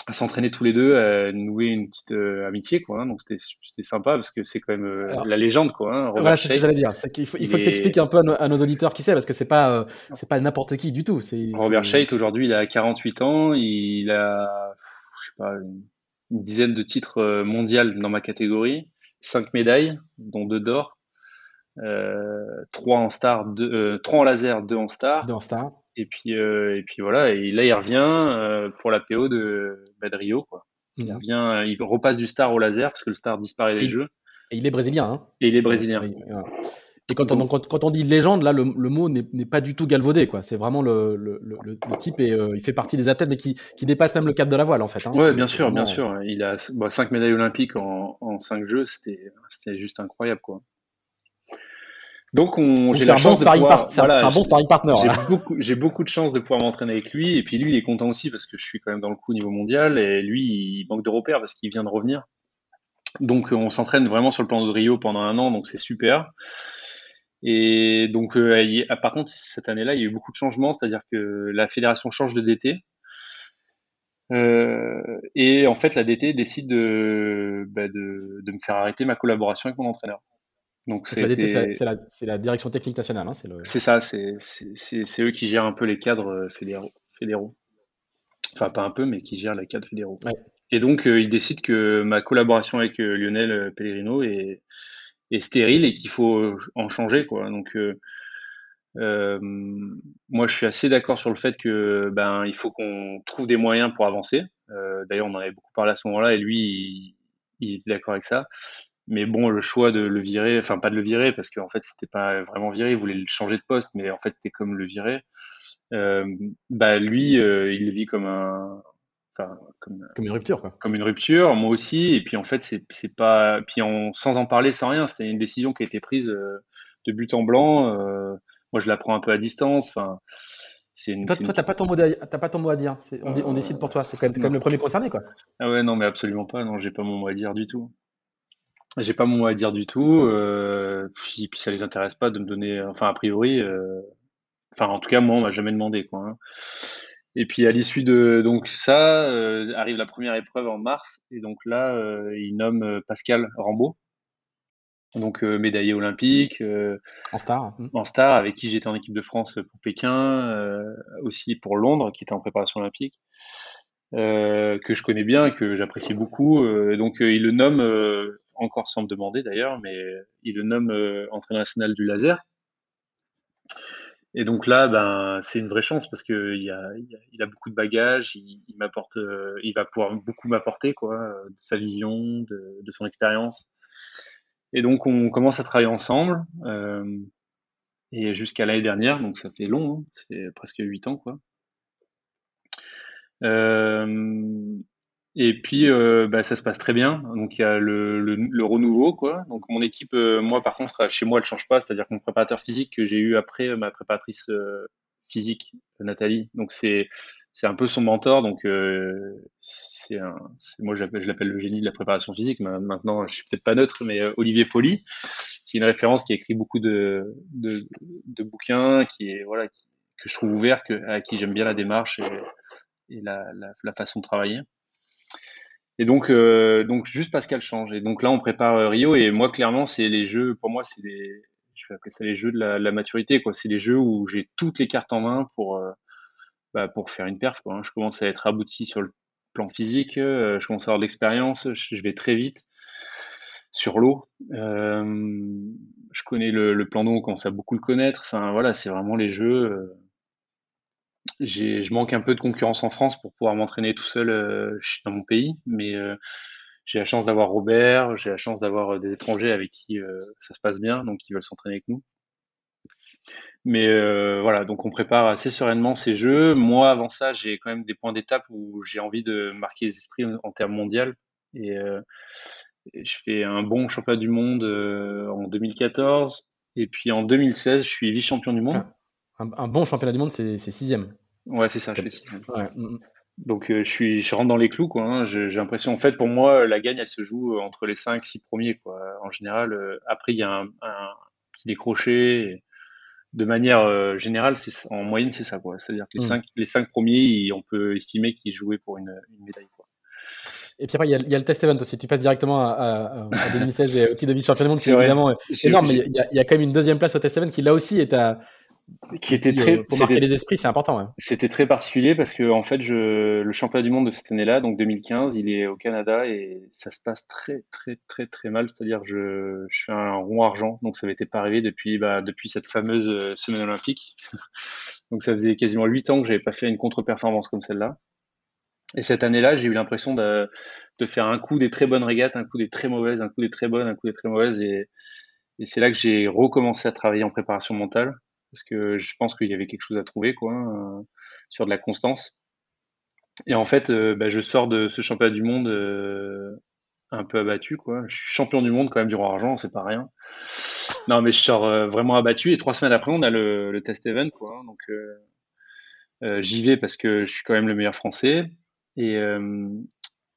à s'entraîner tous les deux, à nouer une petite euh, amitié, quoi. Hein. donc c'était sympa parce que c'est quand même euh, la légende, quoi. Hein, voilà, c'est ce que j'allais dire. Il faut, il faut que t'expliques un peu à nos, auditeurs qui c'est parce que c'est pas euh, c'est pas n'importe qui du tout. Robert Scheidt aujourd'hui, il a 48 ans, il a je sais pas une, dizaine de titres mondiaux dans ma catégorie, cinq médailles, dont deux d'or, trois en star, deux, trois en laser, deux en star. Deux en star. Et puis, euh, et puis voilà, et là il revient euh, pour la PO de, bah, Rio. Quoi. Il, mhm. revient, il repasse du star au laser parce que le star disparaît des jeux. Et il est brésilien. Hein et il est brésilien. Et quand on, quand, on dit légende, là, le, mot n'est pas du tout galvaudé, quoi. C'est vraiment le, le, le, type et euh, il fait partie des athlètes, mais qui, qui dépasse même le cadre de la voile, en fait. Hein. Ouais, bien sûr, bien sûr. Il a bah, cinq médailles olympiques en, en cinq jeux, c'était juste incroyable, quoi. Donc, on, j'ai la chance de pouvoir. C'est un bon sparring partner. J'ai beaucoup, beaucoup de chance de pouvoir m'entraîner avec lui. Et puis lui, il est content aussi parce que je suis quand même dans le coup au niveau mondial. Et lui, il manque de repères parce qu'il vient de revenir. Donc, on s'entraîne vraiment sur le plan de Rio pendant un an. Donc, c'est super. Et donc, euh, par contre, cette année-là, il y a eu beaucoup de changements. C'est-à-dire que la fédération change de DT. Euh, et en fait, la DT décide de, bah, de, de me faire arrêter ma collaboration avec mon entraîneur. Donc c'est la, la, direction technique nationale. Hein, c'est ça, c'est eux qui gèrent un peu les cadres euh, fédéraux. fédéraux. Enfin, pas un peu, mais qui gèrent les cadres fédéraux. Et donc, euh, ils décident que ma collaboration avec euh, Lionel Pellegrino est, est stérile et qu'il faut en changer. Quoi. Donc, moi, je suis assez d'accord sur le fait que ben, il faut qu'on trouve des moyens pour avancer. D'ailleurs, on en avait beaucoup parlé à ce moment-là et lui, il, il était d'accord avec ça. Mais bon, le choix de le virer, enfin pas de le virer, parce qu'en fait c'était pas vraiment viré, il voulait le changer de poste, mais en fait c'était comme le virer. Euh, bah lui, euh, il le vit comme un, enfin, comme, comme, une rupture, quoi. Comme une rupture, moi aussi. Et puis en fait c'est c'est pas, puis sans en parler, sans rien, c'était une décision qui a été prise euh, de but en blanc. Euh, moi je la prends un peu à distance. Enfin, c'est une, toi, t'as pas ton mot à, pas ton mot à dire. On, on, décide pour toi. C'est quand, quand, même le premier concerné, quoi. Ah ouais, non, mais absolument pas. Non, j'ai pas mon mot à dire du tout. J'ai pas mon mot à dire du tout. Euh, puis, puis ça les intéresse pas de me donner. Enfin, a priori. Euh, enfin, en tout cas, moi, on m'a jamais demandé quoi. Hein. Et puis à l'issue de donc ça euh, arrive la première épreuve en mars et donc là euh, il nomme Pascal Rambaud, donc médaillé olympique en star, mmh. en star avec qui j'étais en équipe de France pour Pékin, aussi pour Londres qui était en préparation olympique. que je connais bien, que j'apprécie beaucoup. donc il le nomme encore sans me demander d'ailleurs, mais il le nomme euh, entraîneur national du laser. Et donc là, ben, c'est une vraie chance parce qu'il il a, il a beaucoup de bagages, il, m'apporte, euh, il va pouvoir beaucoup m'apporter quoi, de sa vision, de, son expérience. Et donc on commence à travailler ensemble. Euh, et jusqu'à l'année dernière, donc ça fait long, hein, c'est presque huit ans quoi. Et puis, bah, ça se passe très bien. Donc, il y a le, le, renouveau, quoi. Donc, mon équipe, moi, par contre, chez moi, elle change pas. C'est-à-dire que mon préparateur physique que j'ai eu après ma préparatrice physique, Nathalie, donc c'est c'est un peu son mentor. Donc, c'est un, moi, je l'appelle le génie de la préparation physique. Maintenant, je suis peut-être pas neutre, mais Olivier Poli, qui est une référence, qui a écrit beaucoup de, de, de bouquins, qui est voilà, que je trouve ouvert, que, à qui j'aime bien la démarche et, la, la, façon de travailler. Et donc, euh, donc juste Pascal change. Et donc là, on prépare euh, Rio. Et moi, clairement, c'est les jeux. Pour moi, c'est des. Je vais appeler ça les jeux de la, la maturité. Quoi. C'est les jeux où j'ai toutes les cartes en main pour euh, bah, pour faire une perf. Quoi. Hein. Je commence à être abouti sur le plan physique. Euh, je commence à avoir de l'expérience. Je, vais très vite sur l'eau. je connais le, le plan d'eau. On commence à beaucoup le connaître. Enfin voilà, c'est vraiment les jeux je manque un peu de concurrence en France pour pouvoir m'entraîner tout seul euh, dans mon pays, mais euh, j'ai la chance d'avoir Robert, j'ai la chance d'avoir euh, des étrangers avec qui ça se passe bien, donc ils veulent s'entraîner avec nous. Mais voilà, donc on prépare assez sereinement ces jeux. Moi, avant ça, j'ai quand même des points d'étape où j'ai envie de marquer les esprits en, termes mondial. Et, je fais un bon championnat du monde en 2014. Et puis en 2016, je suis vice-champion du monde. Un, bon championnat du monde, c'est sixième. Ouais, c'est ça, je fais sixième. Mm, mm. Donc euh, je, suis, je rentre dans les clous, quoi. Hein. J'ai l'impression, en fait, pour moi, la gagne, elle se joue entre les 5 six premiers, quoi. En général, euh, après, il y a un, petit décroché. de manière euh, générale, en moyenne, c'est ça, quoi. C'est-à-dire que les, 5 mm. les cinq premiers, on peut estimer qu'ils jouaient pour une, une médaille, quoi. Et puis après, il y, a, il y, a, le test event aussi. Tu passes directement à, à, à 2016 et au titre de vice-champion du monde, c'est évidemment énorme. Mais il y, a, il y, a, quand même une deuxième place au test event qui, là aussi, est à, qui était très pour marquer les esprits c'est important c'était très particulier parce que en fait je le championnat du monde de cette année-là donc 2015 il est au Canada et ça se passe très très très très mal. C'est-à-dire je je fais un rond argent donc ça n'était pas arrivé depuis bah, depuis cette fameuse euh, semaine olympique. Donc ça faisait quasiment huit ans que j'avais pas fait une contre-performance comme celle-là. Et cette année-là j'ai eu l'impression de de faire un coup des très bonnes régates un coup des très mauvaises un coup des très bonnes un coup des très mauvaises. Et et c'est là que j'ai recommencé à travailler en préparation mentale parce que je pense qu'il y avait quelque chose à trouver quoi, euh, sur de la constance. Et en fait, euh, bah, je sors de ce championnat du monde euh, un peu abattu. Quoi. Je suis champion du monde quand même du roi argent, c'est pas rien. Non, mais je sors vraiment abattu. Et trois semaines après, on a le, test event. Quoi. Donc j'y vais parce que je suis quand même le meilleur français. Et,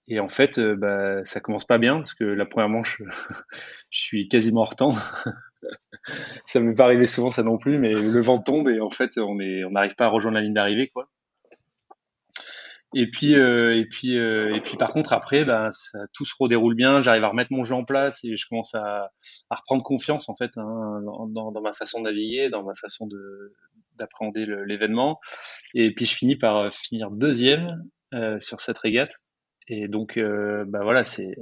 et en fait, bah, ça commence pas bien parce que la première manche, je suis quasiment hors temps ça ne m'est pas arrivé souvent ça non plus, mais le vent tombe et en fait on n'arrive pas à rejoindre la ligne d'arrivée quoi. Et puis euh, et puis euh, et puis par contre après ça, tout se redéroule bien, j'arrive à remettre mon jeu en place et je commence à, reprendre confiance en fait hein, dans, ma façon de naviguer, dans ma façon de d'appréhender l'événement. Et puis je finis par euh, finir deuxième euh, sur cette régate. Et donc, euh, bah voilà, c'est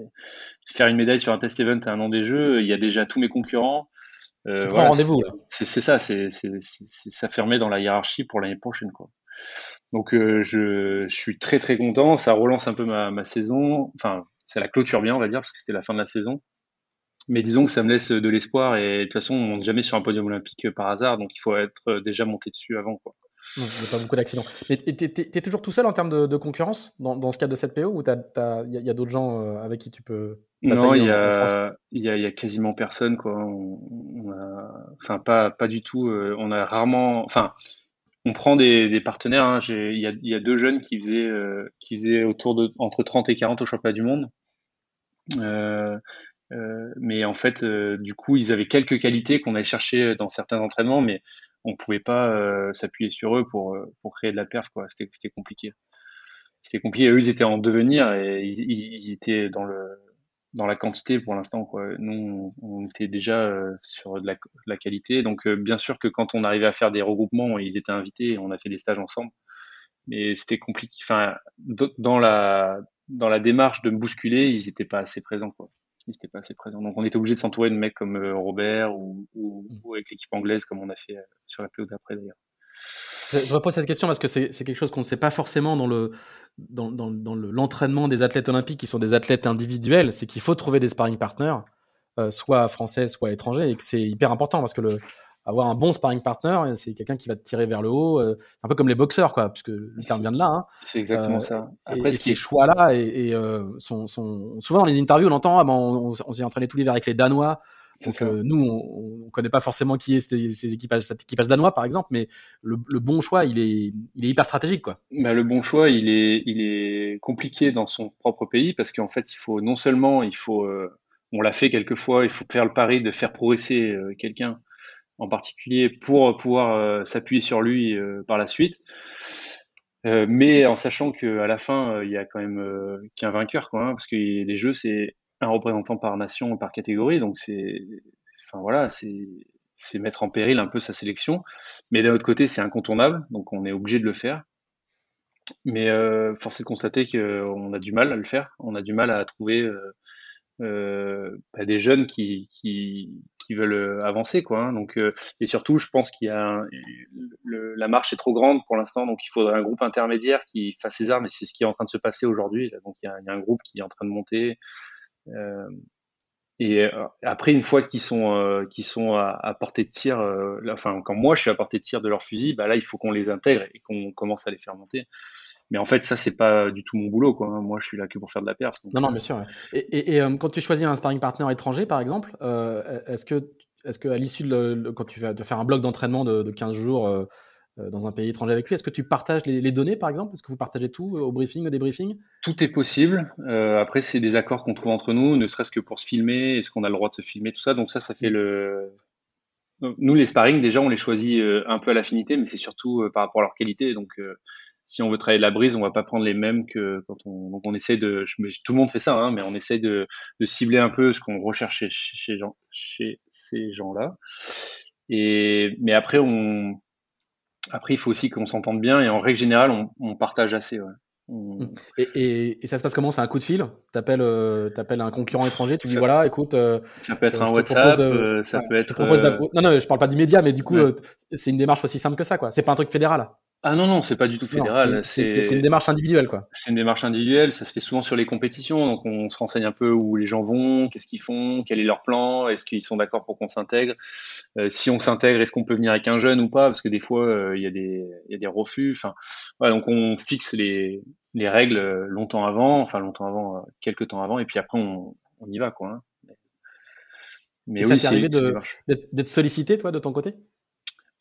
faire une médaille sur un test event à un an des Jeux. Il y a déjà tous mes concurrents. Euh, rendez-vous. C'est ça, c'est ça fermé dans la hiérarchie pour l'année prochaine, quoi. Donc euh, je, je, suis très très content. Ça relance un peu ma, ma saison. Enfin, c'est la clôture bien, on va dire, parce que c'était la fin de la saison. Mais disons que ça me laisse de l'espoir et de toute façon, on monte jamais sur un podium olympique par hasard, donc il faut être déjà monté dessus avant, quoi. Il n'y a pas beaucoup d'accidents. Mais tu es, toujours tout seul en termes de, concurrence dans, dans, ce cadre de cette PO ou il y a, d'autres gens euh, avec qui tu peux Non, il y, a, y, a, y a quasiment personne. Quoi. On, enfin, pas, pas du tout. Euh, on a rarement. Enfin, on prend des, des partenaires. Hein. Il y, a, y, a, deux jeunes qui faisaient, euh, qui faisaient autour de entre 30 et 40 au championnat du monde. mais en fait, du coup, ils avaient quelques qualités qu'on allait chercher dans certains entraînements, mais on pouvait pas euh, s'appuyer sur eux pour, euh, pour créer de la perf, quoi. C'était, compliqué. C'était compliqué. Eux, ils étaient en devenir et ils, ils étaient dans le, dans la quantité pour l'instant, quoi. Nous, on, était déjà euh, sur de la, la, qualité. Donc, bien sûr que quand on arrivait à faire des regroupements, ils étaient invités et on a fait des stages ensemble. Mais c'était compliqué. Enfin, dans la, dans la démarche de me bousculer, ils n'étaient pas assez présents, quoi n'était pas assez présent. Donc on était obligé de s'entourer de mecs comme euh, Robert ou, mm. avec l'équipe anglaise comme on a fait euh, sur la PO d'après d'ailleurs. Je, repose cette question parce que c'est quelque chose qu'on ne sait pas forcément dans le dans, dans, l'entraînement des athlètes olympiques qui sont des athlètes individuels, c'est qu'il faut trouver des sparring partners, euh, soit français, soit étrangers, et que c'est hyper important parce que le, avoir un bon sparring partner, c'est quelqu'un qui va te tirer vers le haut, un peu comme les boxeurs, quoi, puisque le terme vient de là. Hein. C'est exactement ça. Après, ces choix-là et, sont, sont, souvent dans les interviews, on entend, ah, ben, on, on s'est entraîné tous l'hiver avec les Danois. Donc euh, nous, on, ne connaît pas forcément qui est ces, équipages, cet équipage danois, par exemple, mais le, bon choix, il est, il est hyper stratégique, quoi. Bah, le bon choix, il est, il est compliqué dans son propre pays parce qu'en fait, il faut non seulement, il faut, euh, on l'a fait quelquefois, il faut faire le pari de faire progresser euh, quelqu'un en particulier pour pouvoir s'appuyer sur lui par la suite. mais en sachant qu'à la fin, il y a quand même qu'un vainqueur, quoi, hein, parce que les jeux, c'est un représentant par nation par catégorie, donc c'est, enfin voilà, c'est, c'est mettre en péril un peu sa sélection. Mais d'un autre côté, c'est incontournable, donc on est obligé de le faire. Mais euh, force est de constater qu'on a du mal à le faire. On a du mal à trouver euh, euh, bah, des jeunes qui, qui, qui, veulent avancer, quoi. Hein. Donc, euh, et surtout, je pense qu'il y a le, la marche est trop grande pour l'instant, donc il faudrait un groupe intermédiaire qui fasse ses armes. Et c'est ce qui est en train de se passer aujourd'hui. Donc, il y, a, un groupe qui est en train de monter. Euh, et euh, après, une fois qu'ils sont, euh, sont à, portée de tir, enfin, quand moi je suis à portée de tir de leur fusil, bah là, il faut qu'on les intègre et qu'on commence à les faire monter. Mais en fait, ça, c'est pas du tout mon boulot. Quoi. Moi, je suis là que pour faire de la perf. non, non, bien sûr. Et, et, quand tu choisis un sparring partner étranger, par exemple, est-ce que, est-ce que à l'issue de, quand tu vas de faire un bloc d'entraînement de, de 15 jours, euh, dans un pays étranger avec lui. Est-ce que tu partages les, données, par exemple? Est-ce que vous partagez tout euh, au briefing, au débriefing? Tout est possible. Euh, après, c'est des accords qu'on trouve entre nous, ne serait-ce que pour se filmer. Est-ce qu'on a le droit de se filmer, tout ça Donc ça, ça fait le... Nous, les sparring, déjà, on les choisit un peu à l'affinité, mais c'est surtout par rapport à leur qualité. Donc, si on veut travailler de la brise, on va pas prendre les mêmes que quand on, donc on essaie de, tout le monde fait ça, hein, mais on essaie de, de cibler un peu ce qu'on recherche chez, chez, chez ces gens-là. Et mais après, on, après, il faut aussi qu'on s'entende bien et en règle générale, on, partage assez. Mmh. Et, ça se passe comment? C'est un coup de fil? T'appelles euh, appelles un concurrent étranger, tu dis voilà, écoute. Euh, ça peut être un WhatsApp, euh, ça peut être. Non, non, je parle pas d'immédiat, mais du coup, c'est une démarche aussi simple que ça, quoi. C'est pas un truc fédéral. Ah non, non, c'est pas du tout fédéral. C'est une démarche individuelle, quoi. C'est une démarche individuelle, ça se fait souvent sur les compétitions, donc on se renseigne un peu où les gens vont, qu'est-ce qu'ils font, quel est leur plan, est-ce qu'ils sont d'accord pour qu'on s'intègre. Euh, si on s'intègre, est-ce qu'on peut venir avec un jeune ou pas, parce que des fois, euh, il y, a des, y a des refus. Enfin, voilà, donc on fixe les, les règles longtemps avant, enfin longtemps avant, euh, quelques temps avant, et puis après on, on y va, quoi. Hein. Mais, oui, ça t'est arrivé d'être sollicité, toi, de ton côté?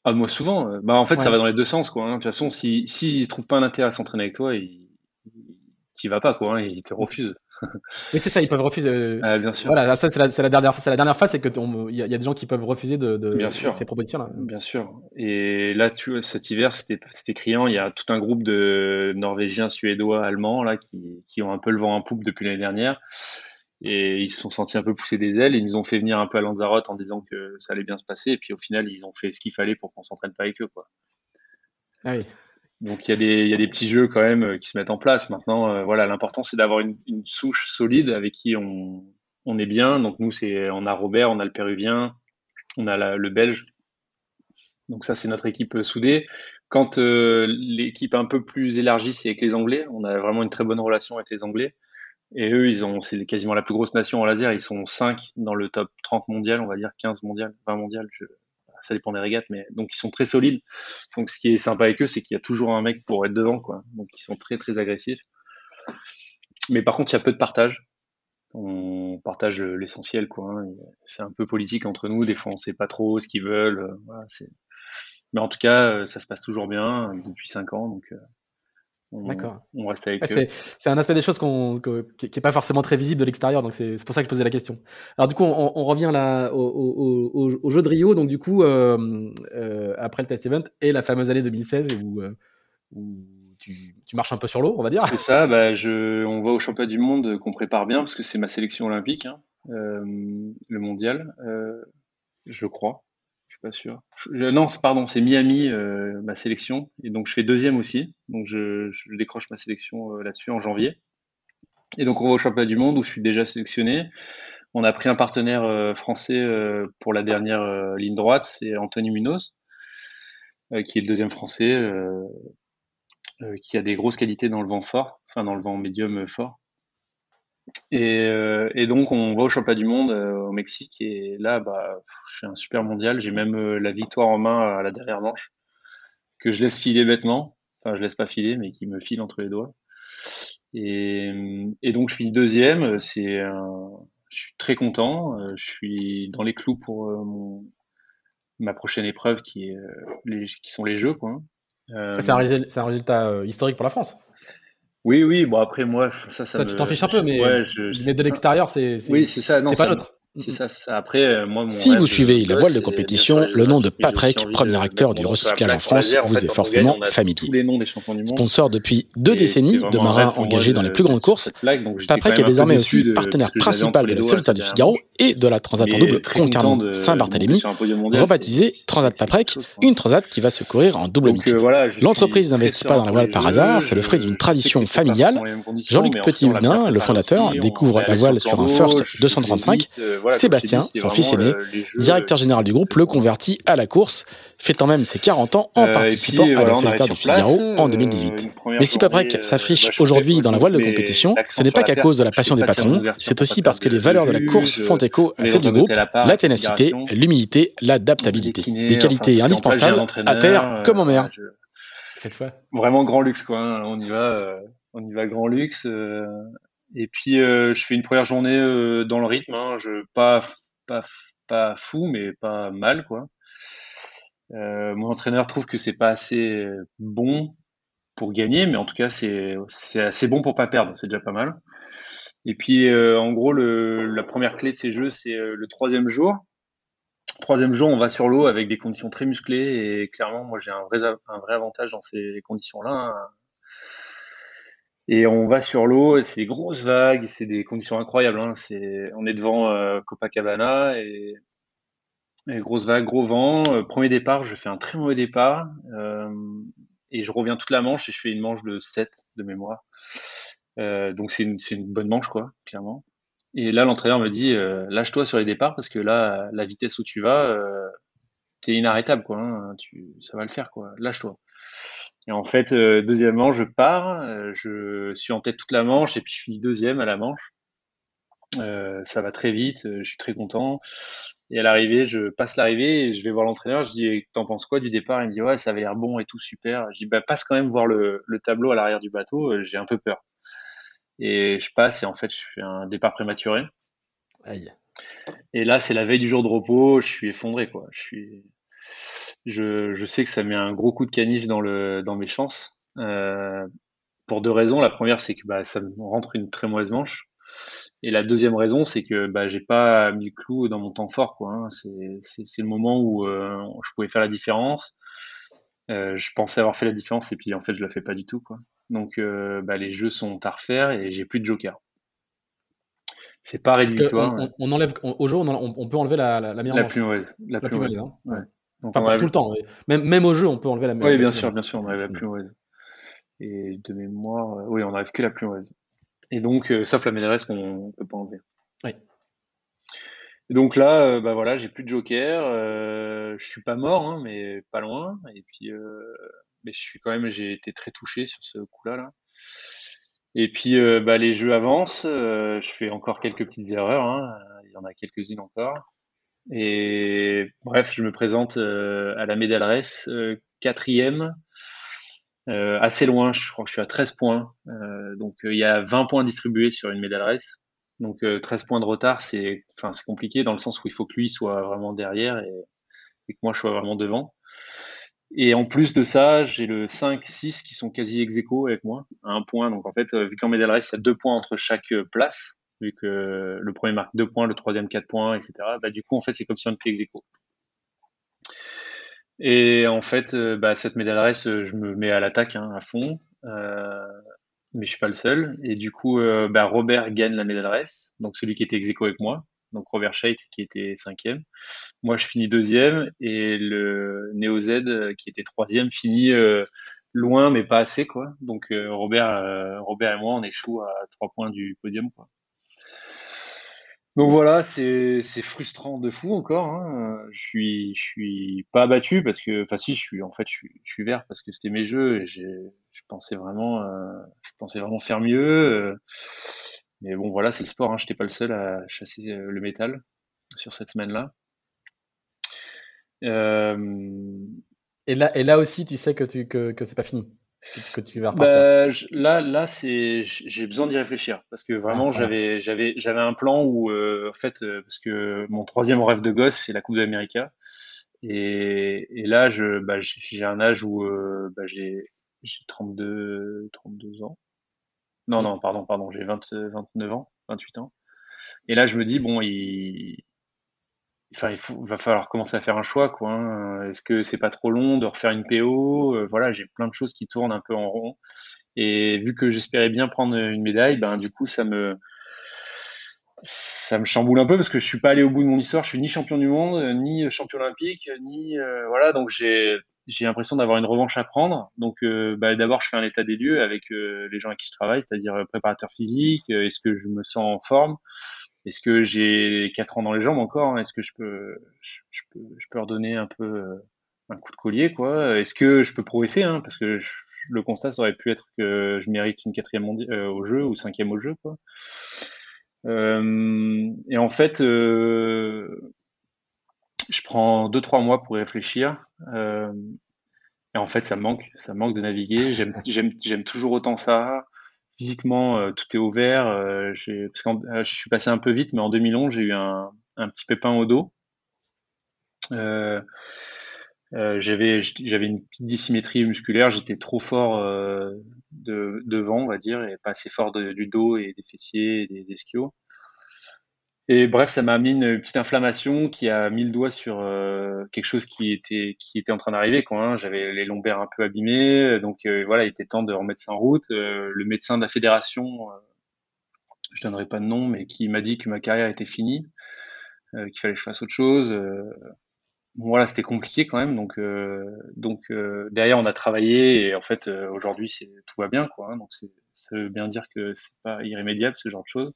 Ah, moi, souvent. Euh, bah, en fait, ça va dans les deux sens, quoi. Hein. De toute façon, s'ils si, si trouvent pas un intérêt à s'entraîner avec toi, ils n'y vas pas, quoi. Hein, ils te refusent. Mais c'est ça, ils peuvent refuser. Euh, ah, bien sûr. Voilà, ça, c'est la, la, dernière, c'est la dernière phase, c'est que il y, a des gens qui peuvent refuser de, de, bien sûr. ces propositions-là. Bien sûr. Et là, tu, cet hiver, c'était, c'était criant. Il y a tout un groupe de Norvégiens, Suédois, Allemands là qui, qui ont un peu le vent en poupe depuis l'année dernière et ils se sont sentis un peu pousser des ailes et ils nous ont fait venir un peu à Lanzarote en disant que ça allait bien se passer et puis au final ils ont fait ce qu'il fallait pour qu'on s'entraîne pas avec eux quoi. Ah oui. Donc il y, a des, il y a des petits jeux quand même euh, qui se mettent en place. Maintenant, euh, voilà, l'important c'est d'avoir une, une, souche solide avec qui on, on est bien. Donc nous, c'est on a Robert, on a le Péruvien, on a le Belge. Donc ça, c'est notre équipe euh, soudée. Quand euh, l'équipe un peu plus élargie, c'est avec les Anglais. On a vraiment une très bonne relation avec les Anglais. Et eux, ils ont, c'est quasiment la plus grosse nation en laser. Ils sont 5 dans le top 30 mondial, on va dire 15 mondial, 20 mondial. Je, ça dépend des régates, mais donc ils sont très solides. Donc ce qui est sympa avec eux, c'est qu'il y a toujours un mec pour être devant, quoi. Donc ils sont très très agressifs. Mais par contre, il y a peu de partage. On partage l'essentiel, quoi. Hein. C'est un peu politique entre nous. Des fois, on sait pas trop ce qu'ils veulent. Mais en tout cas, ça se passe toujours bien depuis 5 ans. Donc, euh, D'accord. On reste avec C'est un aspect des choses qu'on qui n'est pas forcément très visible de l'extérieur, donc c'est pour ça que je posais la question. Alors du coup, on, on revient là au, au, au, jeu de Rio, donc du coup, euh, euh, après le test event et la fameuse année 2016 où, euh, où tu, tu, marches un peu sur l'eau, on va dire. C'est ça, bah, je, on va au championnat du monde qu'on prépare bien parce que c'est ma sélection olympique, hein, euh, le mondial, je crois. Je suis pas sûr. non, pardon, c'est Miami, euh, ma sélection. Et donc, je fais deuxième aussi. Donc, je, décroche ma sélection euh, là-dessus en janvier. Et donc, on va au championnat du monde où je suis déjà sélectionné. On a pris un partenaire euh, français pour la dernière ligne droite, c'est Anthony Munoz, qui est le deuxième français, qui a des grosses qualités dans le vent fort, enfin dans le vent médium fort. Et, donc, on va au championnat du monde au Mexique. Et là, bah, je fais un super mondial. J'ai même la victoire en main à la dernière manche, que je laisse filer bêtement. Enfin, je laisse pas filer, mais qui me file entre les doigts. Et, donc, je finis deuxième. C'est je suis très content. Je suis dans les clous pour mon, ma prochaine épreuve qui, est, qui sont les Jeux. C'est un, résultat historique pour la France. Oui, oui, bon après moi, ça, ça. Toi, tu t'en fiches un peu, mais, ouais, je, mais de l'extérieur, c'est. Oui, c'est ça. C'est pas l'autre. C'est ça, ça. Après, euh, moi, mon si vous suivez la voile de compétition, le nom de Paprec, premier acteur du recyclage en France, vous est forcément familier. Sponsor depuis deux décennies de marins engagés dans les plus grandes courses, Paprec est désormais aussi partenaire principal de la Solitaire du Figaro et de la Transat en double Concarneau-Saint-Barthélemy, rebaptisée Transat Paprec, une transat qui va se courir en double mixte. Euh, L'entreprise n'investit pas dans la voile par hasard, c'est le fruit d'une tradition familiale. Jean-Luc Petit-Huguenin, le fondateur, découvre la voile sur un First 235 Sébastien, son fils aîné, euh, directeur général du groupe, le convertit à la course, fêtant même ses 40 ans en euh, participant à la solitaire du Figaro en 2018. Euh, Mais si Paprec s'affiche aujourd'hui dans la voile de compétition, ce n'est pas qu'à cause de la passion des patrons, c'est aussi parce que les valeurs de la course font écho à celles du groupe, la ténacité, l'humilité, l'adaptabilité. Des qualités indispensables à terre comme en mer. Cette fois. Vraiment grand luxe, quoi. Hein. On y va, on y va grand luxe. Et puis euh, je fais une première journée euh, dans le rythme, hein, pas fou mais pas mal quoi. Euh, mon entraîneur trouve que c'est pas assez bon pour gagner, mais en tout cas c'est assez bon pour pas perdre, c'est déjà pas mal. Et puis en gros la première clé de ces jeux c'est le troisième jour. Troisième jour, on va sur l'eau avec des conditions très musclées et clairement, moi j'ai un vrai, un vrai avantage dans ces conditions-là. Et on va sur l'eau, c'est des grosses vagues, c'est des conditions incroyables. Hein. On est devant euh, Copacabana et, et grosses vagues, gros vent. Euh, premier départ, je fais un très mauvais départ euh, et je reviens toute la manche et je fais une manche de 7 de mémoire. Donc c'est une, c'est une bonne manche quoi, clairement. Et là, l'entraîneur me dit lâche-toi sur les départs parce que là, la vitesse où tu vas, t'es inarrêtable quoi. Hein. Tu, ça va le faire quoi. Lâche-toi. Et en fait, euh, deuxièmement, je pars, euh, je suis en tête toute la manche et puis je finis deuxième à la manche. Euh, ça va très vite, je suis très content. Et à l'arrivée, je passe l'arrivée et je vais voir l'entraîneur. Je dis, t'en penses quoi du départ? Il me dit, ouais, ça avait l'air bon et tout, super. Je dis, bah, passe quand même voir le, le tableau à l'arrière du bateau, j'ai un peu peur. Et je passe et en fait, je fais un départ prématuré. Aïe. Et là, c'est la veille du jour de repos, je suis effondré, quoi. Je suis, je, je, sais que ça met un gros coup de canif dans, le, dans mes chances. Euh, pour deux raisons. La première, c'est que bah, ça me rentre une très mauvaise manche. Et la deuxième raison, c'est que bah, j'ai pas mis le clou dans mon temps fort. Quoi, hein. C'est le moment où euh, je pouvais faire la différence. Euh, je pensais avoir fait la différence et puis en fait, je la fais pas du tout. Quoi. Donc, euh, bah, les jeux sont à refaire et j'ai plus de joker. C'est pas rédhibitoire. On, on, enlève au jeu, on, peut enlever la, la, la meilleure la manche. Plus mauvaise, la, plus mauvaise. Hein. Ouais enfin, pas tout le temps. Même, même au jeu, on peut enlever la meilleure. Oui, bien sûr, bien sûr, on enlève la plus mauvaise. Et de mémoire, euh, oui, on n'enlève que la plus mauvaise. Et donc, euh, sauf la médaille qu'on ne peut pas enlever. Oui. Et donc là, euh, bah voilà, j'ai plus de joker. Euh, je suis pas mort, hein, mais pas loin. Et puis, mais je suis quand même, j'ai été très touché sur ce coup-là. Là. Et puis, bah, les jeux avancent. je fais encore quelques petites erreurs. Hein. Il y en a quelques-unes encore. Et bref, je me présente euh, à la médaille euh, quatrième, euh, assez loin, je crois que je suis à 13 points. donc il y a 20 points distribués sur une médaille race. Donc 13 points de retard, c'est compliqué dans le sens où il faut que lui soit vraiment derrière et, que moi je sois vraiment devant. Et en plus de ça, j'ai le 5-6 qui sont quasi ex avec moi, un point. Donc en fait, vu qu'en médaille race, il y a deux points entre chaque place, vu que le premier marque 2 points, le troisième 4 points, etc. Bah, du coup, en fait, c'est comme si on était ex Et en fait, euh, bah, cette médaille race, je me mets à l'attaque hein, à fond, euh, mais je suis pas le seul. Et du coup, euh, bah, Robert gagne la médaille race, donc celui qui était ex avec moi, donc Robert Scheidt qui était cinquième. Moi, je finis deuxième et le Neo Z qui était troisième finit loin, mais pas assez quoi. Donc Robert, Robert et moi, on échoue à trois points du podium quoi. Donc voilà, c'est frustrant de fou encore. Hein. Je suis suis pas abattu parce que, enfin si, je suis en fait je suis, vert parce que c'était mes jeux et j'ai je pensais vraiment euh, je pensais vraiment faire mieux. Euh, mais bon, voilà, c'est le sport. Hein. Je n'étais pas le seul à chasser le métal sur cette semaine-là. Et là, et là aussi, tu sais que tu que c'est pas fini, que, tu vas repartir. Bah, là, là, c'est j'ai besoin d'y réfléchir parce que vraiment, ah, j'avais j'avais j'avais un plan où en fait parce que mon troisième rêve de gosse, c'est la Coupe d'Amérique. Et, et, là, je, bah, j'ai un âge où euh, bah, j'ai 32, 32 ans. Non, non, pardon, pardon, j'ai 29 ans, 28 ans. Et là, je me dis, bon, il, il va falloir commencer à faire un choix, quoi. Hein. Est-ce que c'est pas trop long de refaire une PO euh, Voilà, j'ai plein de choses qui tournent un peu en rond. Et vu que j'espérais bien prendre une médaille, ben du coup, ça me, ça me chamboule un peu parce que je suis pas allé au bout de mon histoire. Je suis ni champion du monde, ni champion olympique, ni euh, voilà. Donc j'ai j'ai l'impression d'avoir une revanche à prendre. Donc euh, bah, d'abord je fais un état des lieux avec les gens avec qui je travaille, c'est-à-dire préparateur physique. Est-ce que je me sens en forme? Est-ce que j'ai quatre ans dans les jambes encore Est-ce que je peux je, redonner un peu un coup de collier quoi? Est-ce que je peux progresser hein? Parce que le constat ça aurait pu être que je mérite une quatrième au jeu ou cinquième au jeu. Euh, et en fait, euh, je prends deux trois mois pour réfléchir. Euh, et en fait, ça ça manque de naviguer. J'aime toujours autant ça. Physiquement, tout est ouvert. parce que je suis passé un peu vite, mais en 2011, j'ai eu un, un petit pépin au dos. Euh, j'avais j'avais une petite dissymétrie musculaire, j'étais trop fort de, devant, on va dire, et pas assez fort du dos et des fessiers et des, ischios. Et bref, ça m'a amené une petite inflammation qui a mis le doigt sur euh, quelque chose qui était qui était en train d'arriver. Hein. J'avais les lombaires un peu abîmés, donc euh, voilà, il était temps de remettre ça en route. Euh, le médecin de la fédération, je donnerai pas de nom, mais qui m'a dit que ma carrière était finie, qu'il fallait que je fasse autre chose voilà, c'était compliqué quand même. Donc, euh, donc euh, derrière, on a travaillé et en fait, euh, aujourd'hui, tout va bien, quoi. Hein. donc, ça veut bien dire que c'est pas irrémédiable ce genre de choses.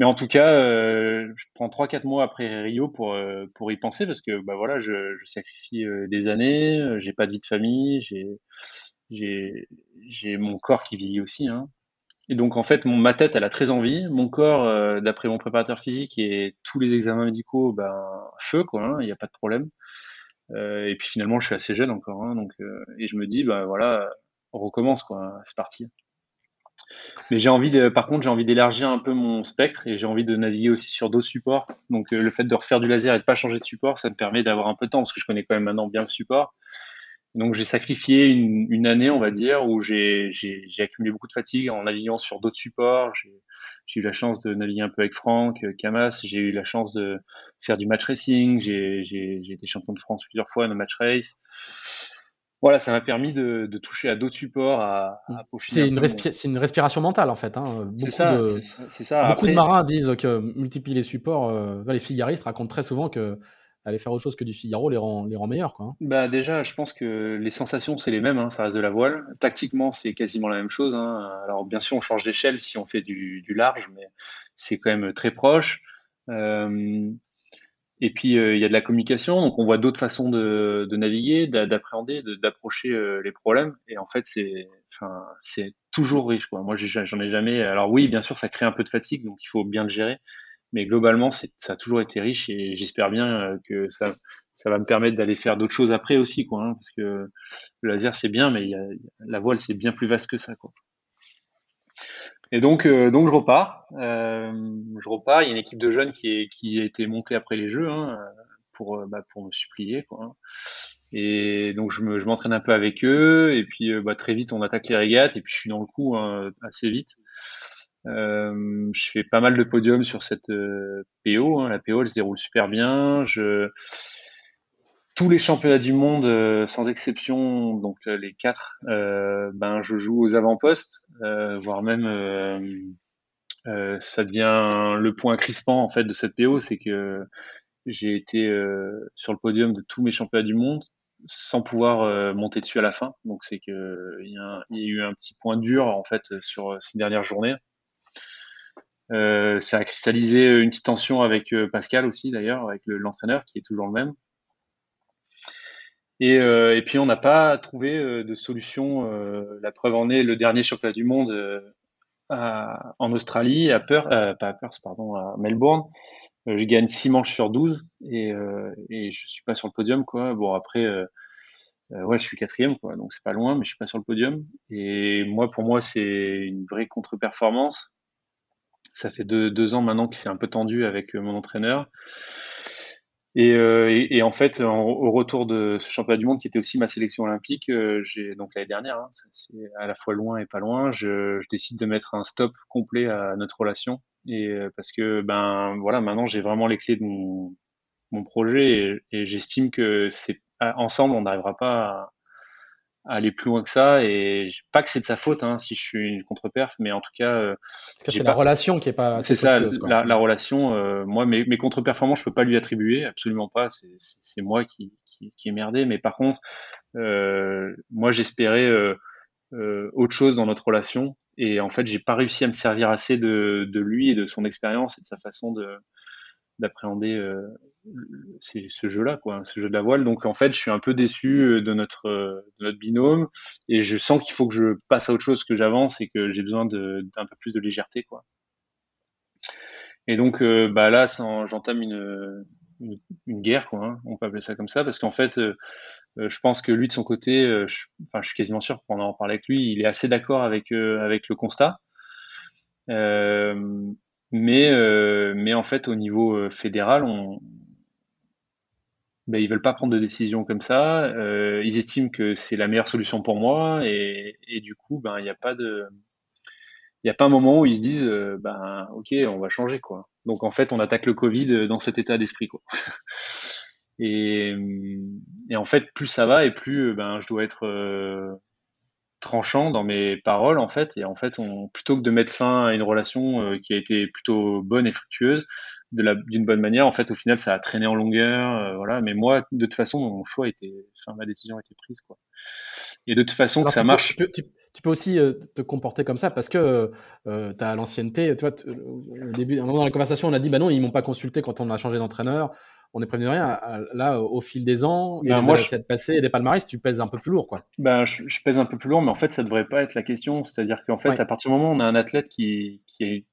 Mais en tout cas, je prends 3-4 mois après Rio pour pour y penser parce que bah voilà, je, sacrifie des années, j'ai pas de vie de famille, j'ai mon corps qui vieillit aussi. Hein. Et donc, en fait, mon, ma tête, elle a très envie. Mon corps, euh, d'après mon préparateur physique et tous les examens médicaux, ben, feu, quoi, hein, il n'y a pas de problème. Euh, et puis finalement, je suis assez jeune encore. Hein, donc, euh, et je me dis, ben voilà, on recommence, quoi, c'est parti. Mais j'ai envie de, par contre, j'ai envie d'élargir un peu mon spectre et j'ai envie de naviguer aussi sur d'autres supports. Donc, le fait de refaire du laser et de pas changer de support, ça me permet d'avoir un peu de temps parce que je connais quand même maintenant bien le support. Donc j'ai sacrifié une, année, on va dire, où j'ai accumulé beaucoup de fatigue en naviguant sur d'autres supports. J'ai eu la chance de naviguer un peu avec Franck, euh, Camas. J'ai eu la chance de faire du match racing. J'ai été champion de France plusieurs fois dans match race. Voilà, ça m'a permis de, de, toucher à d'autres supports, à, à C'est une, une, respiration mentale en fait. Hein. C'est ça. Beaucoup de marins disent que multiplier les supports, euh, les figaristes racontent très souvent que aller faire autre chose que du Figaro les rend, les rend meilleurs. Quoi. Hein. Bah déjà, je pense que les sensations, c'est les mêmes, hein, ça reste de la voile. Tactiquement, c'est quasiment la même chose. Hein. Alors bien sûr, on change d'échelle si on fait du, du large, mais c'est quand même très proche. Euh, et puis, euh, il y a de la communication, donc on voit d'autres façons de, de naviguer, d'appréhender, d'approcher euh, les problèmes. Et en fait, c'est enfin, toujours riche. Quoi. Moi, j'en ai jamais... Alors oui, bien sûr, ça crée un peu de fatigue, donc il faut bien le gérer mais globalement, ça a toujours été riche et j'espère bien euh, que ça, ça va me permettre d'aller faire d'autres choses après aussi, quoi, hein, parce que le laser c'est bien, mais la voile c'est bien plus vaste que ça, quoi. Et donc, euh, donc je repars, euh, je repars. Il y a une équipe de jeunes qui, est, qui a été montée après les Jeux hein, pour, bah, pour me supplier, quoi. Hein. Et donc je m'entraîne un peu avec eux, et puis bah, très vite on attaque les régates, et puis je suis dans le coup assez vite. Euh, je fais pas mal de podiums sur cette euh, PO. Hein. La PO, elle se déroule super bien. Je... Tous les championnats du monde, euh, sans exception, donc les quatre, ben je joue aux avant-postes, voire même ça devient le point crispant en fait de cette PO, c'est que j'ai été sur le podium de tous mes championnats du monde sans pouvoir monter dessus à la fin. Donc c'est que il y, a eu un petit point dur en fait sur ces dernières journées. Euh, ça a cristallisé une petite tension avec euh, Pascal aussi, d'ailleurs, avec l'entraîneur qui est toujours le même. Et, euh, et puis on n'a pas trouvé de solution. la preuve en est le dernier championnat du monde en Australie, à Perth, pas à Perth, pardon, à Melbourne. je gagne 6 manches sur 12 et, et je suis pas sur le podium. Quoi. Bon, après, ouais, je suis quatrième, quoi, donc c'est pas loin, mais je suis pas sur le podium. Et moi, pour moi, c'est une vraie contre-performance. Ça fait deux, deux ans maintenant que c'est un peu tendu avec mon entraîneur. Euh, et, et, en fait, au retour de ce championnat du monde qui était aussi ma sélection olympique, euh, donc l'année dernière, hein, c'est à la fois loin et pas loin, je, je, décide de mettre un stop complet à notre relation. Et euh, parce que ben voilà, maintenant j'ai vraiment les clés de mon, mon projet et, et j'estime que c'est ensemble on n'arrivera pas à, aller plus loin que ça et pas que c'est de sa faute hein, si je suis une contre-perf mais en tout cas euh, c'est la relation qui est pas c'est ça la, la, relation euh, moi mes, mes contre-performances je peux pas lui attribuer absolument pas c'est moi qui, qui, qui, est merdé mais par contre euh, moi j'espérais euh, euh, autre chose dans notre relation et en fait j'ai pas réussi à me servir assez de, de lui et de son expérience et de sa façon de d'appréhender euh, ce jeu-là, quoi, ce jeu de la voile. Donc en fait, je suis un peu déçu euh, de notre, euh, notre binôme et je sens qu'il faut que je passe à autre chose, que j'avance et que j'ai besoin d'un peu plus de légèreté, quoi. Et donc bah là, j'entame une, une, guerre, quoi, hein, on peut appeler ça comme ça, parce qu'en fait, je pense que lui de son côté, je, suis quasiment sûr pour en parler avec lui, il est assez d'accord avec avec le constat. Mais mais en fait, au niveau fédéral, on, ben, ils veulent pas prendre de décision comme ça. Euh, ils estiment que c'est la meilleure solution pour moi et, et du coup, ben il n'y a pas de, il n'y a pas un moment où ils se disent, euh, ben ok, on va changer quoi. Donc en fait, on attaque le Covid dans cet état d'esprit quoi. et, et, en fait, plus ça va et plus ben je dois être euh, tranchant dans mes paroles en fait. Et en fait, on, plutôt que de mettre fin à une relation euh, qui a été plutôt bonne et fructueuse, d'une bonne manière. En fait, au final, ça a traîné en longueur, euh, voilà. Mais moi, de toute façon, mon choix était, enfin, ma décision a été prise, quoi. Et de toute façon, que ça marche. tu, peux aussi euh, te comporter comme ça parce que euh, tu as l'ancienneté. Tu vois, au début, à un moment dans la conversation, on a dit, bah non, ils m'ont pas consulté quand on a changé d'entraîneur. On est prévenu de rien. Là, au fil des ans, et ben, moi, je... passé et des palmarès, tu pèses un peu plus lourd, quoi. Ben, je, pèse un peu plus lourd, mais en fait, ça devrait pas être la question. C'est-à-dire qu'en fait, à partir du moment où on a un athlète qui, qui est